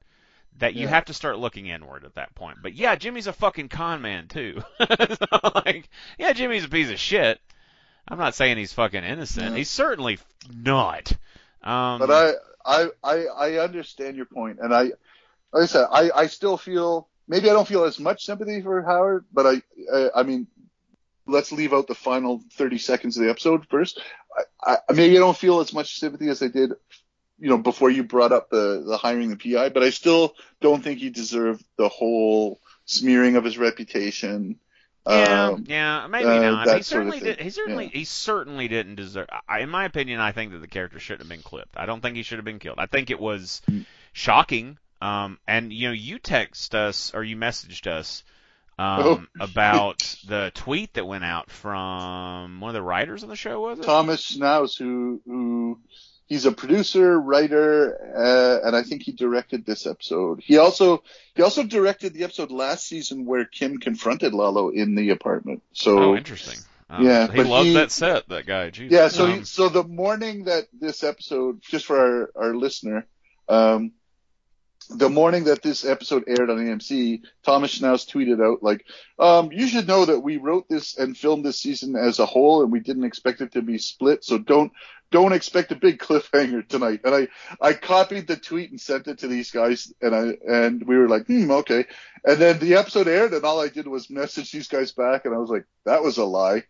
that you
Yeah.
have to start looking inward at that point. But yeah, Jimmy's a fucking con man too. So, like, yeah, Jimmy's a piece of shit. I'm not saying he's fucking innocent.
Yeah.
He's certainly not. Um,
But I, I, I, I understand your point, and I, like I said, I, I still feel maybe I don't feel as much sympathy for Howard, but I, I, I mean, let's leave out the final 30 seconds of the episode first. I, I maybe I don't feel as much sympathy as I did, you know, before you brought up the the hiring the PI, but I still don't think he deserved the whole smearing of his reputation.
Yeah,
Um,
yeah, maybe
uh,
not. He certainly did. He certainly,
Yeah.
he certainly didn't deserve. I, in my opinion, I think that the character shouldn't have been clipped. I don't think he should have been killed. I think it was
Mm.
shocking. Um, and you know, you text us or you messaged us um,
Oh.
about the tweet that went out from one of the writers on the show. Was it?
Thomas Schnauz, who who he's a producer, writer, uh, and I think he directed this episode. He also he also directed the episode last season where Kim confronted Lalo in the apartment. So
Oh, interesting. Um,
Yeah,
he loved
he-
that set. That guy.
Yeah, so
Um,
he, so the morning that this episode, just for our our listener, um, the morning that this episode aired on AMC, Thomas Schnauz tweeted out like, um, "You should know that we wrote this and filmed this season as a whole, and we didn't expect it to be split. So don't don't expect a big cliffhanger tonight." And I I copied the tweet and sent it to these guys, and I and we were like, "Hmm, okay." And then the episode aired, and all I did was message these guys back, and I was like, "That was a lie."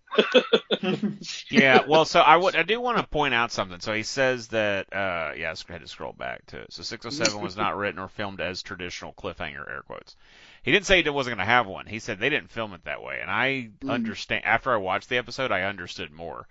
yeah, well, so I would I do want to point out something. So he says that uh yeah, I had to scroll back to it. So 607 was not written or filmed as traditional cliffhanger air quotes. He didn't say it wasn't going to have one. He said they didn't film it that way, and I understand. After I watched the episode, I understood more.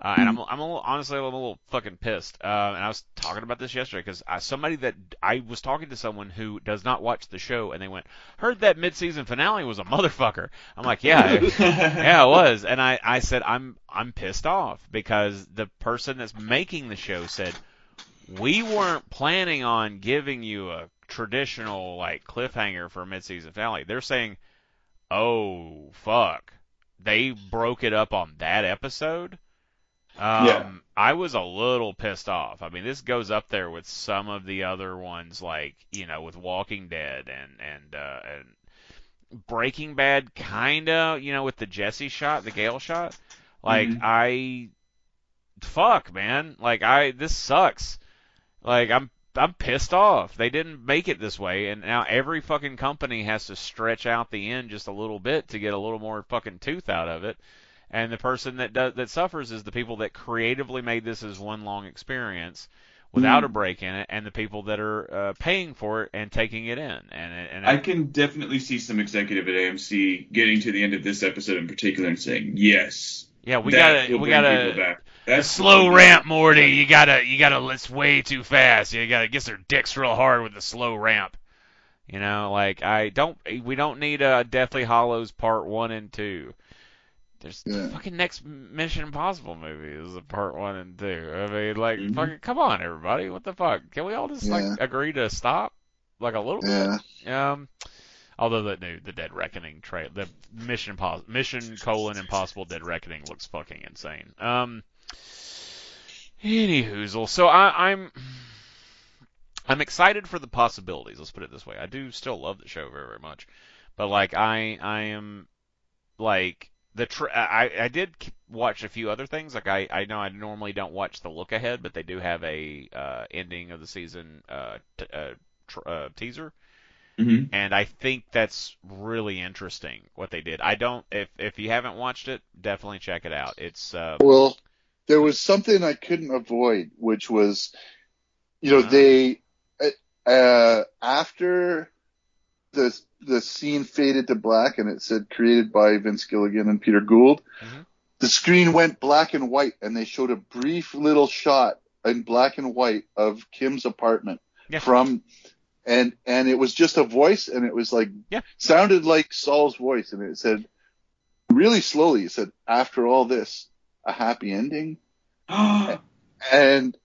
Uh, and I'm, I'm a little, honestly a little fucking pissed. Uh, and I was talking about this yesterday because somebody that I was talking to someone who does not watch the show, and they went, "Heard that mid-season finale was a motherfucker." I'm like, "Yeah, it- yeah, it was." And I, I said, "I'm, I'm pissed off because the person that's making the show said we weren't planning on giving you a traditional like cliffhanger for a mid-season finale. They're saying, "Oh fuck, they broke it up on that episode." Um,
Yeah.
I was a little pissed off. I mean, this goes up there with some of the other ones, like you know, with Walking Dead and and uh, and Breaking Bad, kinda, you know, with the Jesse shot, the Gale shot. Like
Mhm.
I, fuck, man. Like I, this sucks. Like I'm I'm pissed off. They didn't make it this way, and now every fucking company has to stretch out the end just a little bit to get a little more fucking tooth out of it. And the person that does that suffers is the people that creatively made this as one long experience without a break in it, and the people that are uh, paying for it and taking it in. And and
I can definitely see some executive at AMC getting to the end of this episode in particular and saying, "Yes,
yeah, we gotta we gotta
people back."
A slow ramp, Morty. You gotta, you gotta. It's way too fast. You gotta get their dicks real hard with the slow ramp. You know, like I don't. We don't need a Deathly Hallows Part One and Two. There's the fucking next Mission Impossible movie is a Part One and Two. I mean, like,
Mhm.
fucking, come on, everybody. What the fuck? Can we all just
Yeah.
like agree to stop, like a little
Yeah.
bit? Um. Although the new the Dead Reckoning trail, the Mission Impos- Mission colon Impossible Dead Reckoning looks fucking insane. Um. Any hoozle. So I, I'm I'm excited for the possibilities. Let's put it this way. I do still love the show very very much, but like I I am like the tr I I did watch a few other things. Like I I know I normally don't watch the look ahead, but they do have a uh, ending of the season uh, t- uh, tr- uh teaser
hmm
and I think that's really interesting what they did. I don't if if you haven't watched it, definitely check it out. It's uh
Well, there was something I couldn't avoid, which was, you know,
Uh-huh.
they uh, after the the scene faded to black and it said created by Vince Gilligan and Peter Gould,
Mhm.
the screen went black and white, and they showed a brief little shot in black and white of Kim's apartment
Yeah.
from. And and it was just a voice, and it was like
Yeah.
sounded like Saul's voice, and it said really slowly. It said, "After all this, a happy ending." and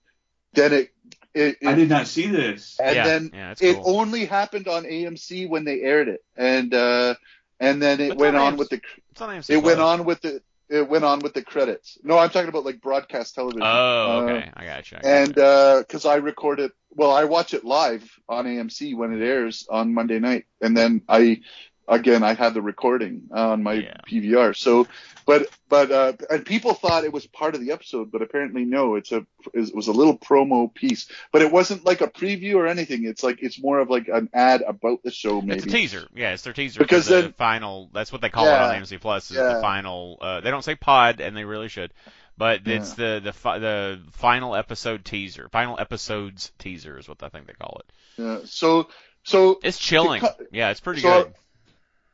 then it, it, it
I did not see this.
and
yeah,
then
yeah,
it
cool.
only happened on AMC when they aired it, and uh, and then it
But
went on
AMC.
with the
It's on AMC
it went on with the it went on with the credits. No, I'm talking about like broadcast television.
Oh,
Uh,
okay. I got you. I got
and
you.
because I record it, well, I watch it live on AMC when it airs on Monday night, and then I, again, I had the recording on my
Yeah.
PVR. So, but but uh, and people thought it was part of the episode, but apparently no. It's a it was a little promo piece, but it wasn't like a preview or anything. It's like it's more of like an ad about the show, maybe.
It's a teaser. Yeah, it's their teaser
Because
the
then-
final. That's what they call it on AMC Plus. Is
yeah.
the final. Uh, they don't say pod, and they really should. But it's the the fi- the final episode teaser. Final episodes teaser is what I think they call it.
Yeah. So so
It's chilling.
cut-
Yeah, it's pretty
so-
good.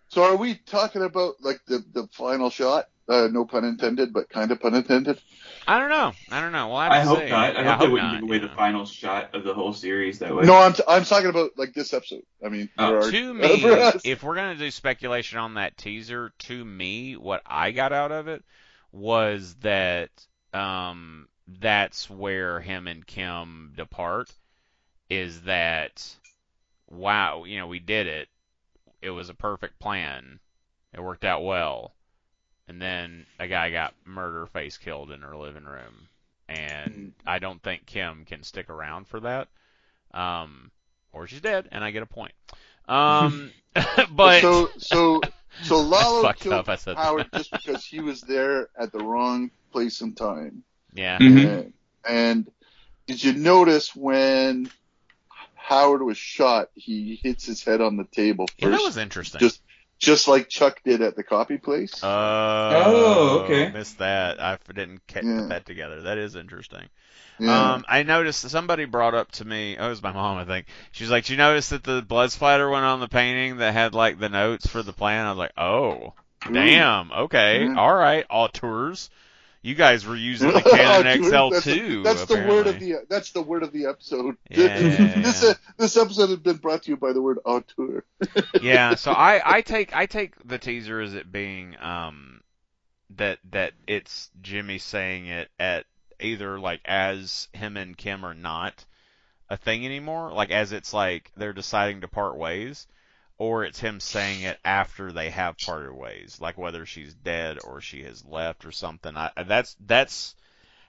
So are we talking about like the the final shot? Uh, no pun intended, but kind of pun intended.
I don't know. I don't know. We'll have
I hope
see.
not. I
Yeah,
hope they wouldn't
not,
give away
yeah.
the final shot of the whole series that way.
No, I'm t- I'm talking about like this episode. I mean,
Oh.
our-
to me,
for
if we're gonna do speculation on that teaser, to me, what I got out of it was that um, that's where him and Kim depart. Is that wow? You know, we did it. It was a perfect plan. It worked out well. And then a guy got murder face killed in her living room, and I don't think Kim can stick around for that. Um, or she's dead, and I get a point. Um, but
so so so Lalo killed
up, I said that.
Howard just because he was there at the wrong place and time.
yeah,
Mhm.
And, and did you notice when Howard was shot, he hits his head on the table first,
yeah, that was interesting.
just just like Chuck did at the copy place.
Oh,
Oh, okay.
Missed that. I didn't ca-
Yeah.
that together. That is interesting.
yeah.
Um, I noticed somebody brought up to me. Oh, it was my mom, I think. She was like, "Did "You notice that the blood splatter went on the painting that had like the notes for the plan?" I was like, "Oh,
Ooh.
damn. Okay,
Yeah.
all right, auteurs. You guys were using the Canon XL
that's
too.
that's the word of the that's the word of the episode.
Yeah.
this uh, this episode has been brought to you by the word auteur.
yeah, so I, I take I take the teaser as it being um that that it's Jimmy saying it at either like as him and Kim are not a thing anymore, like as it's like they're deciding to part ways, or it's him saying it after they have parted ways, like whether she's dead or she has left or something. I that's that's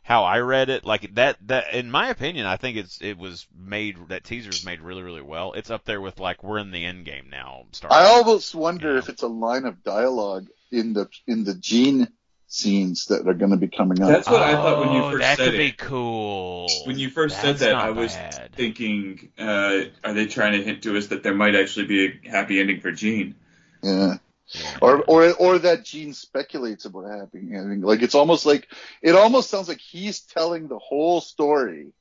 how I read it. Like that that in my opinion, I think it's it was made that teaser's made really really well. It's up there with like we're in the end game now. Star
I almost wonder
Yeah.
if it's a line of dialogue in the in the Gene scenes that are going to be coming up.
That's what I thought when you
Oh,
first
that
said
could be cool.
When you first
That's
said that, I was
bad.
thinking, uh, are they trying to hint to us that there might actually be a happy ending for Gene?
yeah.
Yeah.
Or, or, or that Gene speculates about happening. I think, like it's almost like it almost sounds like he's telling the whole story,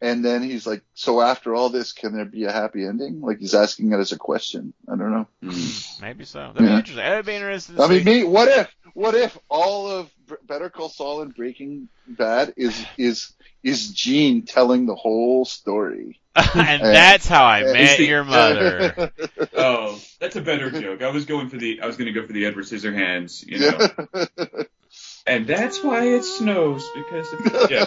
and then he's like, "So after all this, can there be a happy ending?" Like he's asking it as a question. I don't know. Hmm. Hmm.
Maybe so. That'd be interesting. That'd be interesting. To
I mean, me. What if? What if all of Better Call Saul and Breaking Bad is is is Gene telling the whole story?
and that's how I met
the-
your mother.
Oh, that's a better joke. I was going for the I was going to go for the Edward Scissorhands, you know.
yeah.
And that's why it snows because of, yeah.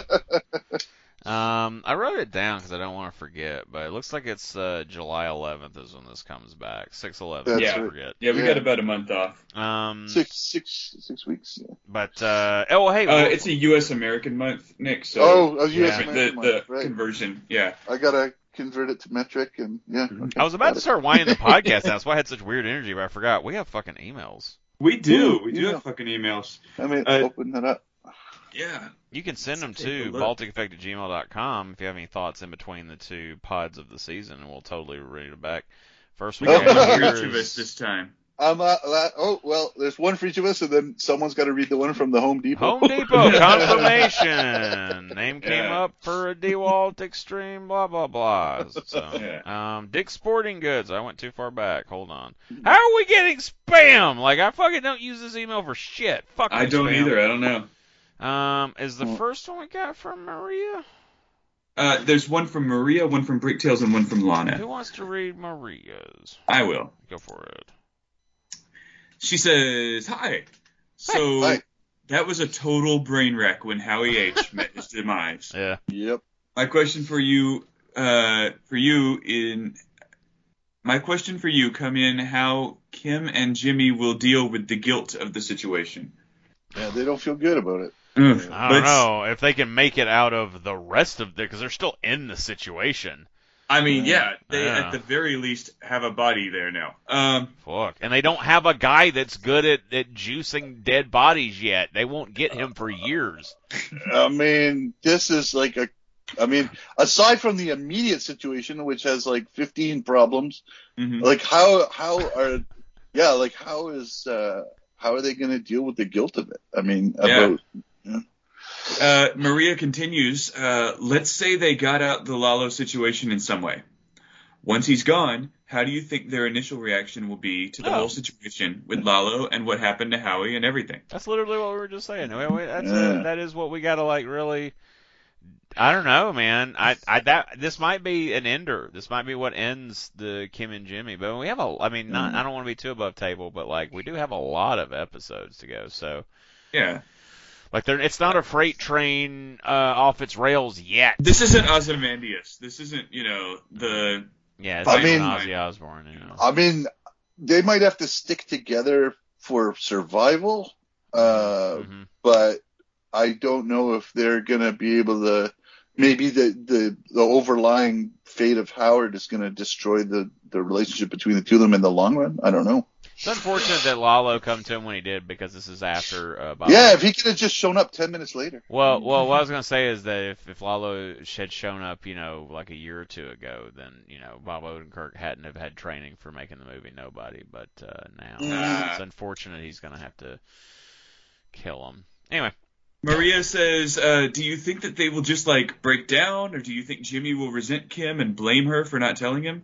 Um, I wrote it down because I don't want to forget, but it looks like it's uh, July 11th is when this comes back. 6/11.
Yeah.
Right.
forget.
Yeah, we
Yeah.
got about a month off.
Um,
six six six weeks. Yeah.
but uh, oh hey,
Uh,
well-
it's a U.S. American month, Nick. So
oh, a US
yeah.
the,
American
the
one, right.
conversion, yeah.
I gotta convert it to metric and yeah. Okay,
Mm-hmm. I was about to
it.
start winding the podcast down. That's why I had such weird energy, but I forgot. We have fucking emails.
We do.
Ooh,
we do
yeah.
have fucking emails.
I mean,
uh,
open that up.
Yeah.
You can send them
Let's take a
to
look.
balticeffect at gmail.com if you have any thoughts in between the two pods of the season, and we'll totally read it back. First
We
one
got one for each of us this time.
I'm uh, oh well, there's one for each of us, and then someone's got to read the one from the Home Depot.
Home Depot confirmation. Name came
Yeah.
up for a DeWalt Extreme, blah blah blah. So,
Yeah.
um, Dick Sporting Goods. I went too far back. Hold on. How are we getting spam? Like I fucking don't use this email for shit. Fuck.
I don't
spam.
either. I don't know.
Um, is the first one we got from Maria?
Uh, there's one from Maria, one from Bricktails, and one from Lana.
Who wants to read Maria's?
I will.
Go for it.
She says, "Hi." So
Hi.
that was a total brain wreck when Howie H met his demise.
Yeah.
Yep.
My question for you, uh, for you in, my question for you come in how Kim and Jimmy will deal with the guilt of the situation.
Yeah, they don't feel good about it.
Ugh,
I don't know if they can make it out of the rest of the because they're still in the situation.
I mean, yeah, they
Yeah.
at the very least have a body there now. Um,
Fuck. And they don't have a guy that's good at, at juicing dead bodies yet. They won't get him for years.
I mean, this is like a. I mean, aside from the immediate situation, which has like 15 problems,
mhm.
like how how are, yeah, like how is uh how are they going to deal with the guilt of it? I mean,
Yeah.
about
Uh, Maria continues, uh, let's say they got out the Lalo situation in some way. Once he's gone, how do you think their initial reaction will be to the
Oh.
whole situation with Lalo and what happened to Howie and everything?
That's literally what we were just saying. Wait, wait, That's
Yeah.
that is what we got to like really. I don't know, man. I, I that this might be an ender. This might be what ends the Kim and Jimmy. But we have a. I mean, not.
Mm.
I don't want to be too above table, but like we do have a lot of episodes to go. So
Yeah.
Like they're it's not a freight train uh, off its rails yet.
This isn't Ozymandias. This isn't, you know, the.
Yeah, it's
I
like
mean-
Ozzy Osbourne. You know.
I mean, they might have to stick together for survival, uh,
Mhm.
but I don't know if they're gonna be able to. Maybe the the the overlying fate of Howard is gonna destroy the the relationship between the two of them in the long run. I don't know.
It's unfortunate that Lalo come to him when he did because this is after. Uh, Bob
Yeah, if he could have just shown up ten minutes later.
Well, well, what I was gonna say is that if, if Lalo had shown up, you know, like a year or two ago, then you know Bob Odenkirk hadn't have had training for making the movie Nobody. But uh, now
Ah.
it's unfortunate he's gonna have to kill him. Anyway,
Maria says, uh, "Do you think that they will just like break down, or do you think Jimmy will resent Kim and blame her for not telling him?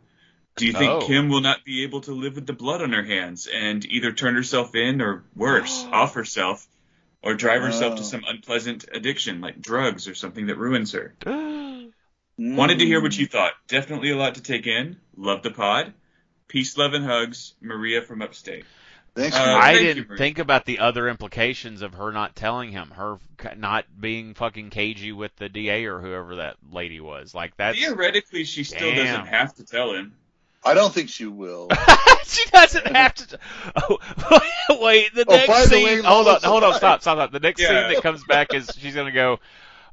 Do you think
Oh.
Kim will not be able to live with the blood on her hands and either turn herself in or worse, off herself, or drive herself
Oh.
to some unpleasant addiction like drugs or something that ruins her?
Mm.
Wanted to hear what you thought. Definitely a lot to take in. Love the pod. Peace, love, and hugs. Maria from upstate.
Thanks.
Uh.
I
thank
didn't
Maria.
think about the other implications of her not telling him, her not being fucking cagey with the DA or whoever that lady was. Like that.
Theoretically, she still
Damn.
doesn't have to tell him.
I don't think she will.
she doesn't have to. Oh, wait, the next
Oh,
next
by the
scene.
way,
hold on, hold on, stop, stop, stop. The next
Yeah.
scene that comes back is she's gonna go,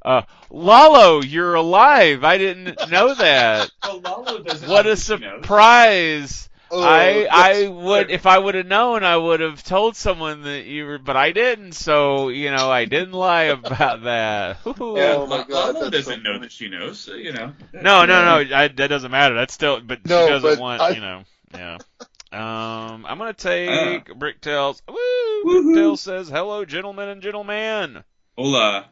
uh, Lalo, you're alive. I didn't know that.
Well, Lalo doesn't
What a
that knows.
surprise!
Oh,
I I would if I would have known I would have told someone that you were, but I didn't. So you know I didn't lie about that. Ooh.
Yeah,
Oh my
La-
God,
Lalo doesn't know that she knows, so, you know.
No, no, no. I, that doesn't matter. That's still, but
No,
she doesn't
but
want,
I-
you know. Yeah. Um, I'm gonna take
Uh.
Bricktails. Woo!
Woohoo.
Bricktail says, "Hello, gentlemen and gentlemen."
Hola.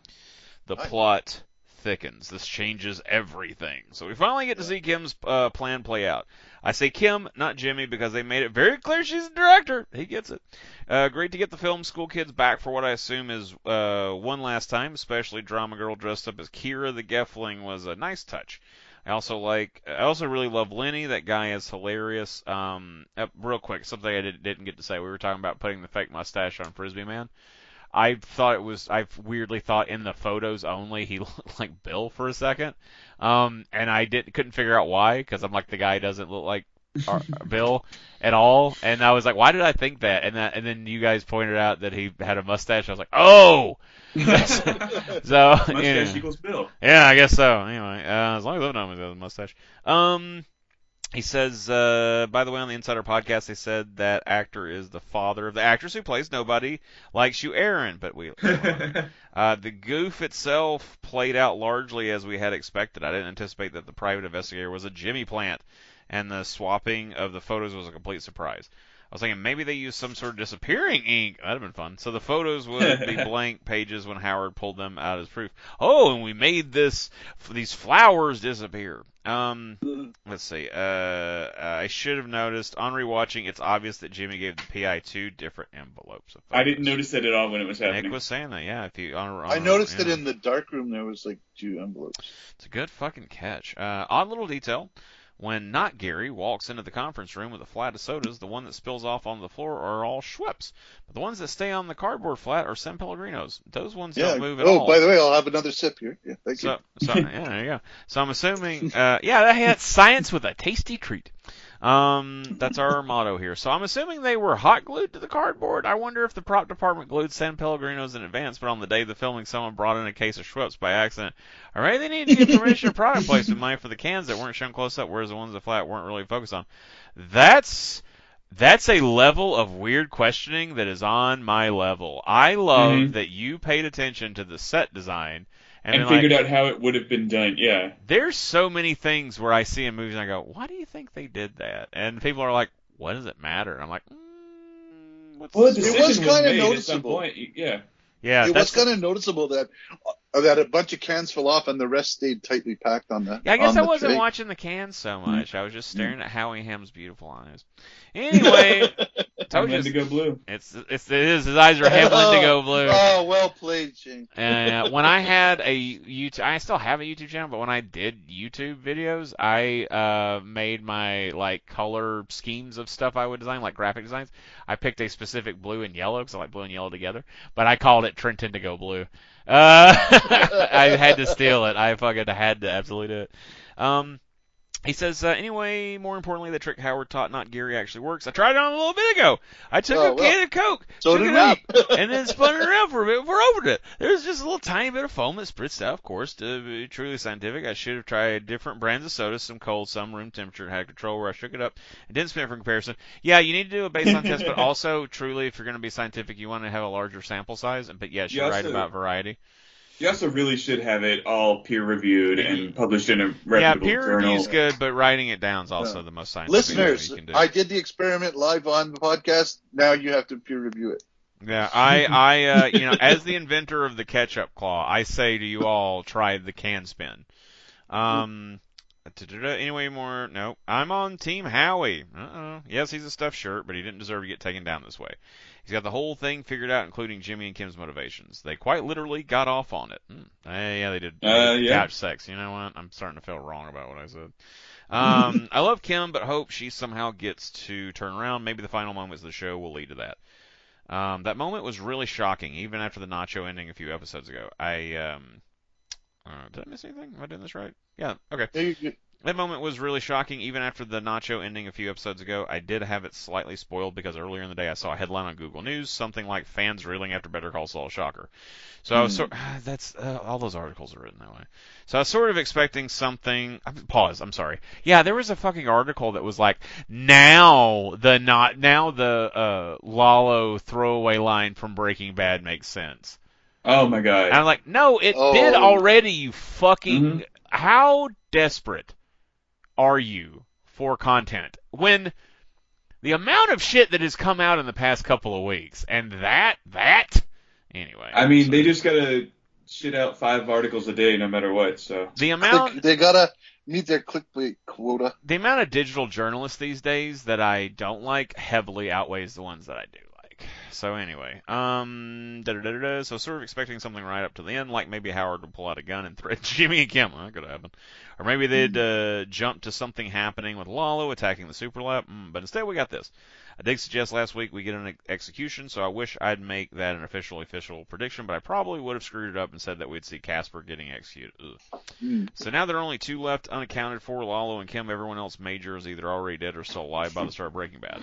The
Hi.
plot thickens. This changes everything. So we finally get to see Kim's uh, plan play out. I say Kim, not Jimmy, because they made it very clear she's the director. He gets it. Uh, great to get the film school kids back for what I assume is uh, one last time, especially drama girl dressed up as Kira the Gelfling was a nice touch. I also like. I also really love Lenny. That guy is hilarious. Um, uh, real quick, something I did, didn't get to say. We were talking about putting the fake mustache on Frisbee Man. I thought it was. I weirdly thought in the photos only he looked like Bill for a second, um, and I didn't couldn't figure out why because I'm like the guy doesn't look like our, Bill at all, and I was like, why did I think that? And that, and then you guys pointed out that he had a mustache. I was like, oh, so
Mustache
yeah.
equals Bill.
Yeah, I guess so. Anyway, uh, as long as I know him, he has a mustache. Um, he says, uh, by the way, on the Insider podcast, they said that actor is the father of the actress who plays Nobody Likes You, Erin. But we, uh, the goof itself played out largely as we had expected. I didn't anticipate that the private investigator was a Jimmy Plant, and the swapping of the photos was a complete surprise. I was thinking maybe they used some sort of disappearing ink. That'd have been fun. So the photos would be blank pages when Howard pulled them out as proof. Oh, and we made this these flowers disappear. Um, let's see. Uh, I should have noticed on rewatching. It's obvious that Jimmy gave the PI two different envelopes. Of
I didn't notice that at all when it was happening.
Nick was saying that. Yeah, if you on, on
I noticed that
yeah.
in the dark room there was like two envelopes.
It's a good fucking catch. Uh, odd little detail. When not Gary walks into the conference room with a flat of sodas, the one that spills off on the floor are all Schweppes. But the ones that stay on the cardboard flat are San Pellegrinos. Those ones
Yeah.
don't move at
Oh,
all.
Oh, by the way, I'll have another sip here. Yeah, thank
so,
you.
so yeah, there you go. So I'm assuming, uh, yeah, that's science with a tasty treat. Um, that's our motto here. So I'm assuming they were hot glued to the cardboard. I wonder if the prop department glued San Pellegrinos in advance, but on the day of the filming, someone brought in a case of Schweppes by accident. All right, they need to get permission to product placement money for the cans that weren't shown close up, whereas the ones that flat weren't really focused on. That's that's a level of weird questioning that is on my level. I love
Mhm.
that you paid attention to the set design and,
and
been like,
figured out how it would have been done. Yeah.
there's so many things where I see in movies and I go, why do you think they did that? And people are like, what does it matter? And I'm like, mm, what's
Well, the?
It was
was,
kinda
made at some
noticeable.
point. Yeah.
yeah,
it was kind of noticeable that uh, that a bunch of cans fell off and the rest stayed tightly packed on the.
Yeah, I guess I wasn't
tray.
watching the cans so much. I was just staring at Howie Ham's beautiful eyes. Anyway, told you.
Indigo blue.
It's it's it is his eyes are heavily indigo blue.
Oh, well played, Shane.
And uh, when I had a YouTube, I still have a YouTube channel, but when I did YouTube videos, I uh, made my like color schemes of stuff I would design, like graphic designs. I picked a specific blue and yellow because I like blue and yellow together, but I called it Trent Indigo Blue. Uh, I had to steal it. I fucking had to absolutely do it. Um, he says, uh, anyway, more importantly, the trick Howard taught not Gary actually works. I tried it on a little bit ago. I took
Oh,
a
well,
can of Coke,
so
shook it up, and then spun it around for a bit before I opened it. There's just a little tiny bit of foam that spritzed out, of course, to be truly scientific. I should have tried different brands of soda, some cold, some room temperature, and had control where I shook it up and didn't spin it for comparison. Yeah, you need to do a baseline test, but also, truly, if you're going to be scientific, you want to have a larger sample size. But yes, you're
You
right
also-
about variety.
You also really should have it all peer reviewed and published in a reputable
Yeah,
reputable
peer
journal.
review's good, but writing it down is also
Yeah.
the most scientific thing
Listeners,
you can do.
I did the experiment live on the podcast. Now you have to peer review it.
Yeah, I, I, uh, you know, as the inventor of the ketchup claw, I say to you all, try the can spin. Um, anyway, more, no, I'm on Team Howie. Uh-oh. Yes, he's a stuffed shirt, but he didn't deserve to get taken down this way. He's got the whole thing figured out, including Jimmy and Kim's motivations. They quite literally got off on it. Hmm. Yeah, they did. they
Uh, yeah.
Couch sex. You know what? I'm starting to feel wrong about what I said. Um, I love Kim, but hope she somehow gets to turn around. Maybe the final moments of the show will lead to that. Um, that moment was really shocking, even after the Nacho ending a few episodes ago. I um, uh, did I miss anything? Am I doing this right? Yeah. Okay.
Yeah, you- you-
That moment was really shocking, even after the Nacho ending a few episodes ago. I did have it slightly spoiled because earlier in the day I saw a headline on Google News, something like "Fans reeling after Better Call Saul." Shocker. So I was sort. That's uh, all those articles are written that way. So I was sort of expecting something. Pause. I'm sorry. Yeah, there was a fucking article that was like, now the not now the uh, Lalo throwaway line from Breaking Bad makes sense.
Oh my god.
And I'm like, no, it
Oh.
did already, you fucking.
Mhm.
How desperate are you for content when the amount of shit that has come out in the past couple of weeks and that that anyway.
I mean,
so
they just gotta shit out five articles a day, no matter what. So
the amount
click- they gotta meet their clickbait quota.
the amount of digital journalists these days that I don't like heavily outweighs the ones that I do like. So anyway, um, da da da da. So sort of expecting something right up to the end, like maybe Howard would pull out a gun and threaten Jimmy and Kim. That could happen. Or maybe they'd uh, jump to something happening with Lalo attacking the super lab. Mm, but instead, we got this. I did suggest last week we get an execution, so I wish I'd make that an official official prediction, but I probably would have screwed it up and said that we'd see Casper getting executed.
Hmm.
So now there are only two left unaccounted for, Lalo and Kim. Everyone else major is either already dead or still alive by the start of Breaking Bad.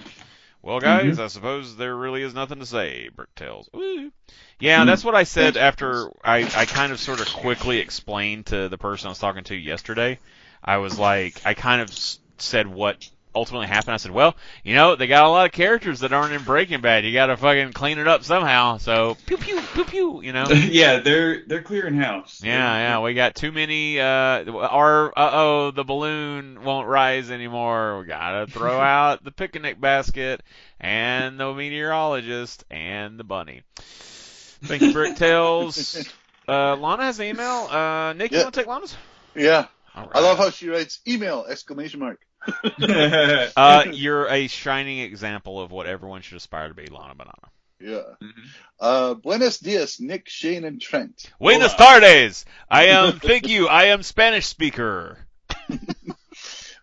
Well, guys, mm-hmm. I suppose there really is nothing to say, Bricktails. Woo. Yeah, hmm. that's what I said after I, I kind of sort of quickly explained to the person I was talking to yesterday. I was like, I kind of said what ultimately happened. I said, well, you know, they got a lot of characters that aren't in Breaking Bad. You got to fucking clean it up somehow. So, pew pew pew pew, you know.
yeah, they're they're clearing house.
Yeah, yeah, we got too many. Uh, our uh oh, the balloon won't rise anymore. We gotta throw out the picnic basket and the meteorologist and the bunny. Thank you, Bricktails. Uh, Lana has an email. Uh, Nick, you want to take Lana's?
Yeah,
right.
I love how she writes email exclamation mark.
Uh, you're a shining example of what everyone should aspire to be, Lana Banana.
Yeah.
Mhm.
Uh, buenos dias, Nick, Shane, and Trent.
Buenas tardes. I am. Thank you. I am Spanish speaker.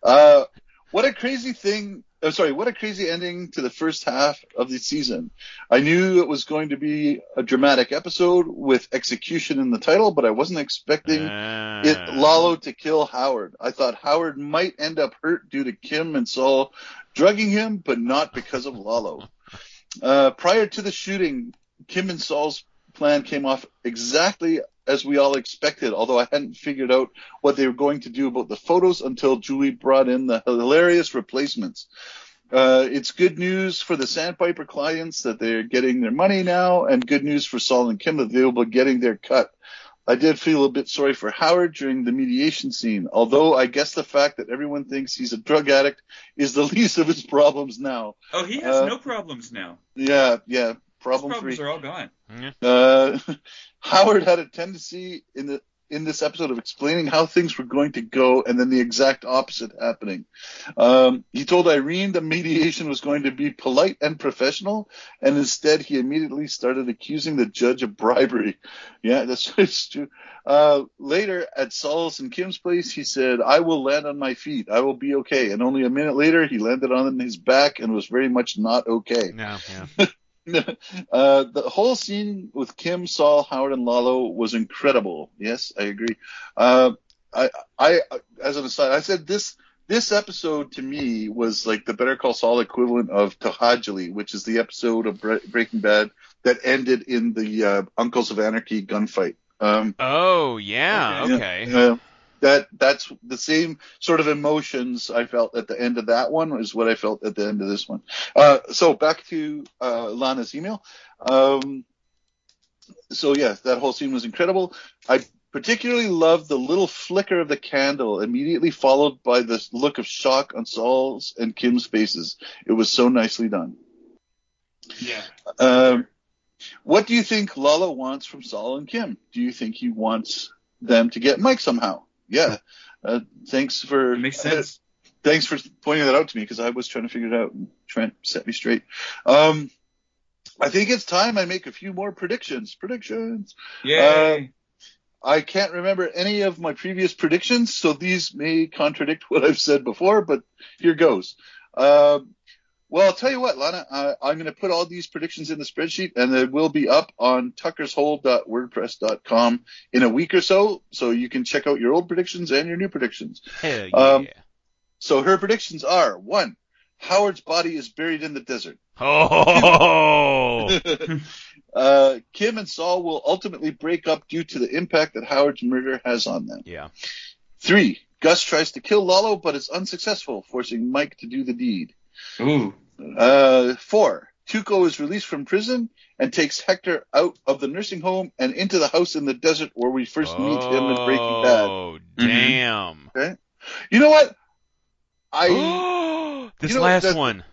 Uh, what a crazy thing. Oh, sorry, what a crazy ending to the first half of the season. I knew it was going to be a dramatic episode with execution in the title, but I wasn't expecting
Uh,
it Lalo to kill Howard. I thought Howard might end up hurt due to Kim and Saul drugging him, but not because of Lalo. Uh, prior to the shooting, Kim and Saul's plan came off exactly as we all expected, although I hadn't figured out what they were going to do about the photos until Julie brought in the hilarious replacements. Uh, it's good news for the Sandpiper clients that they're getting their money now, and good news for Saul and Kim that they will be getting their cut. I did feel a bit sorry for Howard during the mediation scene, although I guess the fact that everyone thinks he's a drug addict is the least of his problems now.
oh, he has
Uh,
no problems now.
Yeah, yeah.
His
Problem
problems
three.
are all gone.
Uh, Howard had a tendency in the in this episode of explaining how things were going to go and then the exact opposite happening. Um, he told Irene the mediation was going to be polite and professional, and instead he immediately started accusing the judge of bribery. Yeah, that's it's true. Uh, later at Saul's and Kim's place, he said, I will land on my feet. I will be okay. And only a minute later, he landed on his back and was very much not okay.
No, yeah.
uh, the whole scene with Kim, Saul, Howard, and Lalo was incredible. Yes, I agree. Uh, I, I, as an aside, I said this this episode to me was like the Better Call Saul equivalent of To'Hajiilee, which is the episode of Bre- Breaking Bad that ended in the uh, Uncles of Anarchy gunfight. Um,
Oh, yeah.
Okay.
Okay.
That that's the same sort of emotions I felt at the end of that one is what I felt at the end of this one. Uh, so back to uh, Lana's email. Um, so yeah, that whole scene was incredible. I particularly loved the little flicker of the candle immediately followed by this look of shock on Saul's and Kim's faces. It was so nicely done.
Yeah.
Um, what do you think Lalo wants from Saul and Kim? Do you think he wants them to get Mike somehow? Yeah. Uh, thanks for
It makes sense.
thanks for pointing that out to me because I was trying to figure it out and trying to set me straight. Um, I think it's time I make a few more predictions. Predictions.
Yay.
I can't remember any of my previous predictions, so these may contradict what I've said before, but here goes. Um, well, I'll tell you what, Lana, I, I'm going to put all these predictions in the spreadsheet, and it will be up on tuckershole.wordpress.com in a week or so, so you can check out your old predictions and your new predictions.
Hell yeah.
Um, So her predictions are one, Howard's body is buried in the desert.
oh.
uh, Kim and Saul will ultimately break up due to the impact that Howard's murder has on them.
yeah.
Three, Gus tries to kill Lalo but is unsuccessful, forcing Mike to do the deed.
Ooh.
Uh, four, Tuco is released from prison and takes Hector out of the nursing home and into the house in the desert where we first meet him in Breaking Bad.
Oh, damn.
You know what? I
this
You know,
last
that-
one.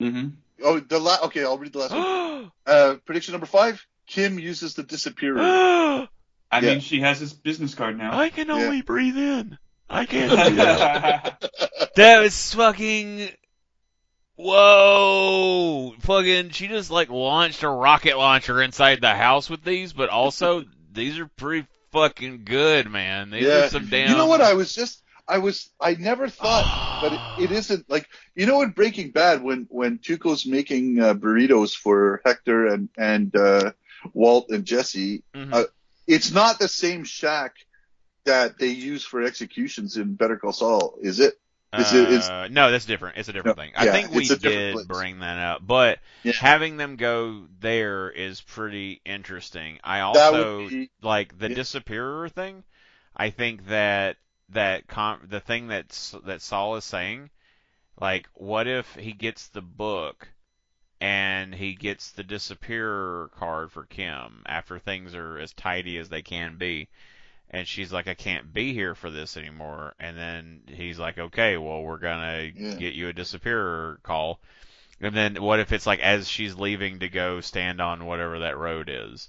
Mm-hmm.
oh the la- okay, I'll read the last one. Uh, prediction number five: Kim uses the disappearer.
I
Yeah.
mean, she has his business card now.
I can
only
breathe in. I can't do that. that was fucking. Whoa! Fucking, she just like launched a rocket launcher inside the house with these, but also these are pretty fucking good, man. These
yeah.
are some damn.
You know what? I was just, I was, I never thought, but it, it isn't like you know in Breaking Bad when when Tuco's making uh, burritos for Hector and and uh, Walt and Jesse,
Mhm.
uh, it's not the same shack that they use for executions in Better Call Saul, is it? Is it- is-
Uh, no, that's different. It's a different
No,
thing. I
yeah,
think we
it's
did
place.
bring that up, but
Yeah.
having them go there is pretty interesting. I also
be
like the
Yeah.
disappearer thing. I think that that com- the thing that that Saul is saying, like, what if he gets the book and he gets the disappearer card for Kim after things are as tidy as they can be? And she's like, I can't be here for this anymore. And then he's like, okay, well, we're gonna
Yeah.
get you a disappearer call. And then what if it's like as she's leaving to go stand on whatever that road is?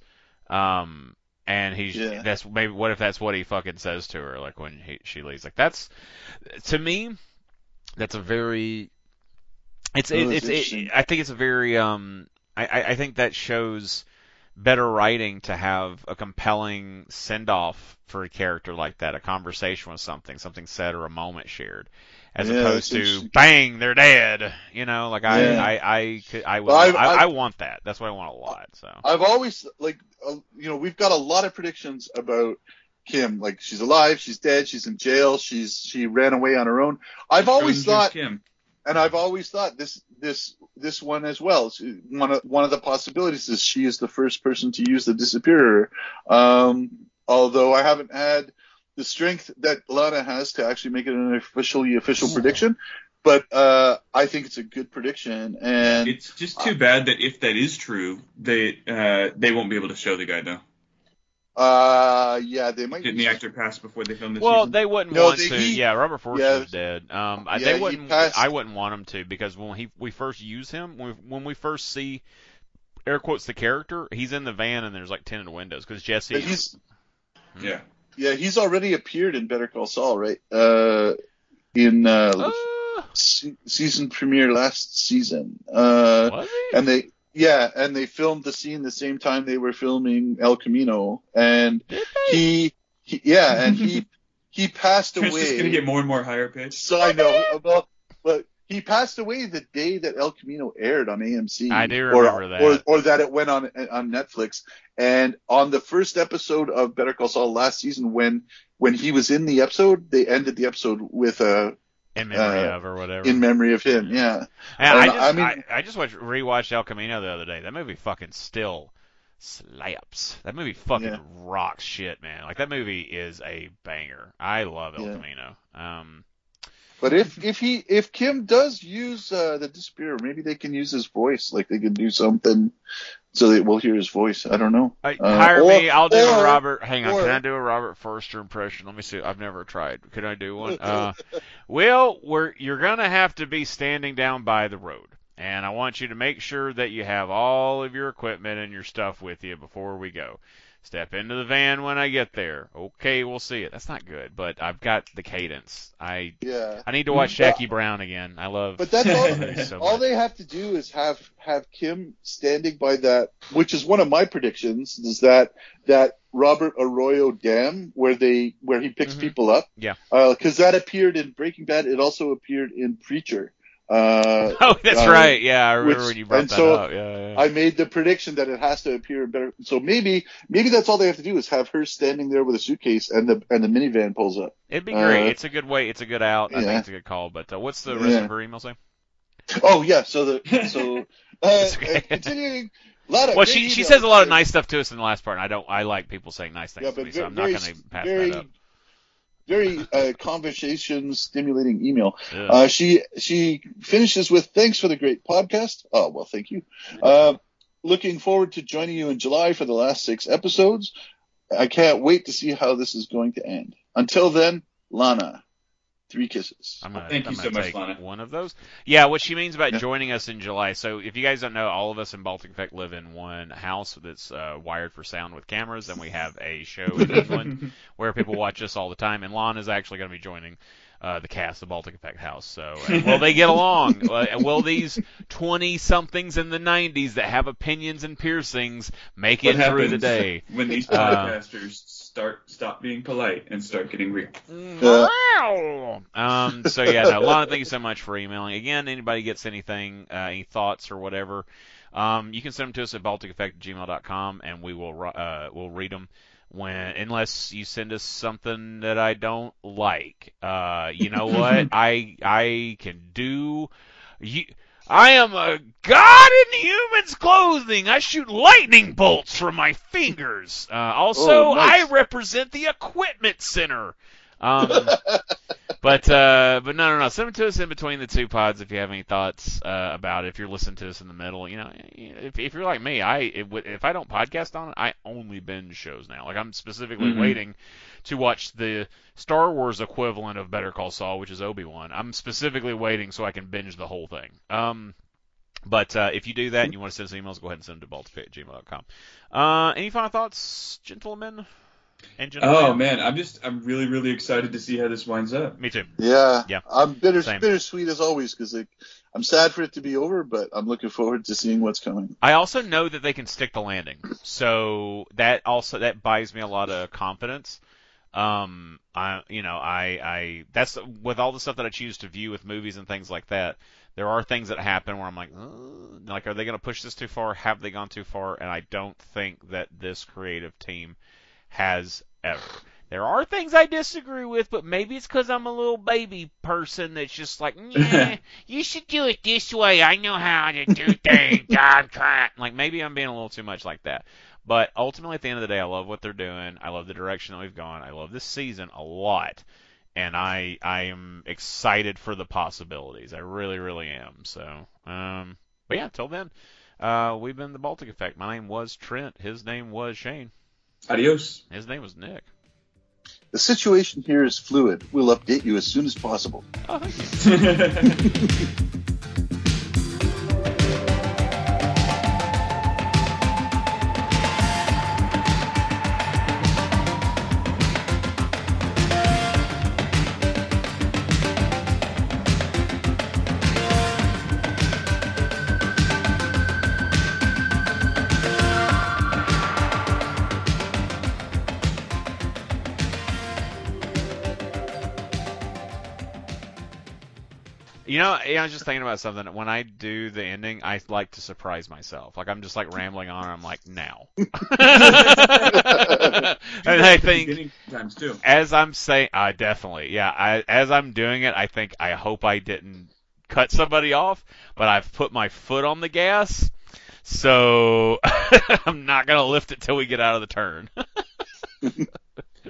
Um, and he's
Yeah.
that's maybe what if that's what he fucking says to her like when he, she leaves? Like that's to me, that's a very it's it, it's it. I think it's a very um I, I I think that shows better writing to have a compelling send off for a character like that, a conversation with something, something said or a moment shared, as
Yeah,
opposed to bang, they're dead. You know, like I
Yeah.
I I could, I, would,
Well, I've-
I, I
I've-
want that. That's what I want a lot. So
I've always like uh, you know we've got a lot of predictions about Kim. Like she's alive, she's dead, she's in jail, she's she ran away on her own. I've always
Schrodinger's
thought,
Kim.
And I've always thought this this this one as well. One of one of the possibilities is she is the first person to use the disappearer. Um, although I haven't had the strength that Lana has to actually make it an officially official prediction. But uh, I think it's a good prediction, and
It's just too bad that if that is true, they uh, they won't be able to show the guy though.
Uh, yeah, they might.
Didn't the actor pass before they filmed this
Well,
season?
they wouldn't
No,
want
they-
to.
he-
yeah, Robert Forster's dead. Um, I-
Yeah,
they wouldn't.
passed-
I wouldn't want him to because when he we first use him, when we, when we first see air quotes the character, he's in the van and there's like tinted windows because Jesse.
But he's
yeah.
Yeah, he's already appeared in Better Call Saul, right? Uh, in uh,
Uh,
se- season premiere last season. Uh,
was he?
and they yeah, and they filmed the scene the same time they were filming El Camino, and
Did they?
he, he yeah, and he he passed away.
It's just gonna get more and more higher pitched.
So I know, well, but he passed away the day that El Camino aired on AMC.
I do
or,
remember that.
or or that it went on on Netflix. And on the first episode of Better Call Saul last season, when when he was in the episode, they ended the episode with a
in memory
uh,
of or whatever.
in memory of him. Yeah.
And I just
I
I,
mean-
I, just watched rewatched El Camino the other day. That movie fucking still slaps. That movie fucking
Yeah.
rocks shit, man. Like that movie is a banger. I love El
Yeah.
Camino. Um,
But if if he if Kim does use uh, the disappear, maybe they can use his voice. Like they can do something so that we'll hear his voice. I don't know. Uh,
hire
or-
me. I'll do a Robert. Hang on.
or-
Can I do a Robert Forster impression? Let me see. I've never tried. Can I do one? Uh, well, we're you're gonna have to be standing down by the road, and I want you to make sure that you have all of your equipment and your stuff with you before we go. Step into the van when I get there. Okay, we'll see it. That's not good, but I've got the cadence. I
Yeah.
I need to watch
Yeah.
Brown again. I love.
But that's all.
so
all they have to do is have have Kim standing by that, which is one of my predictions. Is that that Robert Arroyo dam where they where he picks
Mhm.
people up?
Yeah.
Because that appeared in Breaking Bad. It also appeared in Preacher. Uh,
Oh, that's
uh,
right. Yeah, I remember
which-
when you brought that
so
up. Yeah, yeah.
I made the prediction that it has to appear better. So maybe maybe that's all they have to do is have her standing there with a suitcase and the and the minivan pulls up.
It'd be great.
Uh,
it's a good way. It's a good out. I
yeah.
think it's a good call. But uh, what's the rest
Yeah.
of her email say?
Oh yeah. So the so uh,
okay.
continuing. Lot of
Well, she she says a lot of nice stuff to us in the last part. And I don't. I like people saying nice things
Yeah,
to me, so I'm not going to pass
very,
that up.
Very uh, conversation stimulating email.
Ugh.
Uh, she she finishes with thanks for the great podcast. Oh well, thank you. Uh, looking forward to joining you in July for the last six episodes. I can't wait to see how this is going to end. Until then, Lana, three kisses.
I'm gonna,
Thank
I'm
you
gonna
so much,
take
Lana.
one of those. Yeah, what she means about
Yeah.
joining us in July. So if you guys don't know, all of us in Baltic Effect live in one house that's uh, wired for sound with cameras, and we have a show in England where people watch us all the time. And Lon is actually going to be joining uh, the cast of Baltic Effect House. So will they get along? Will these twenty somethings in the '90s that have opinions and piercings make
What
it through the day?
when these
Uh,
podcasters start stop being polite and start getting real?
Um, so yeah, no, Lana, thank you so much for emailing. Again, anybody gets anything, uh, any thoughts or whatever, um, you can send them to us at balticeffect@gmail.com, and we will uh, we'll read them when unless you send us something that I don't like. Uh, you know what? I I can do you. I am a god in human's clothing. I shoot lightning bolts from my fingers. Uh, also,
Oh, nice.
I represent the equipment center. Um, but uh, but no, no, no. Send them to us in between the two pods if you have any thoughts uh, about it. If you're listening to us in the middle, you know, if, if you're like me, I if I don't podcast on it, I only binge shows now. Like I'm specifically
Mhm.
waiting to watch the Star Wars equivalent of Better Call Saul, which is Obi Wan. I'm specifically waiting so I can binge the whole thing. Um, but uh, if you do that and you want to send us emails, go ahead and send them to baltic at gmail.com. Uh, any final thoughts, gentlemen? And gentlemen?
Oh man, I'm just I'm really really excited to see how this winds up.
Me too.
Yeah,
Yeah.
I'm bitter,
Same.
bittersweet as always because like I'm sad for it to be over, but I'm looking forward to seeing what's coming.
I also know that they can stick the landing, so that also that buys me a lot of confidence. Um, I you know I I that's with all the stuff that I choose to view with movies and things like that. There are things that happen where I'm like, "Ugh," like, are they going to push this too far? Have they gone too far? And I don't think that this creative team has ever. There are things I disagree with, but maybe it's because I'm a little baby person that's just like, yeah, you should do it this way. I know how to do things. I'm trying. Like maybe I'm being a little too much like that. But ultimately, at the end of the day, I love what they're doing. I love the direction that we've gone. I love this season a lot, and I I am excited for the possibilities. I really really am. So, um, but yeah, till then, uh, we've been the Baltic Effect. My name was Trent. His name was Shane.
Adios.
His name was Nick.
The situation here is fluid. We'll update you as soon as possible.
Oh, you. You know, I was just thinking about something. When I do the ending, I like to surprise myself. Like I'm just like rambling on. I'm like now, and I think
times too.
as I'm saying, uh, definitely, yeah. I, as I'm doing it, I think I hope I didn't cut somebody off, but I've put my foot on the gas, so I'm not gonna lift it till we get out of the turn.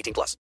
18 plus.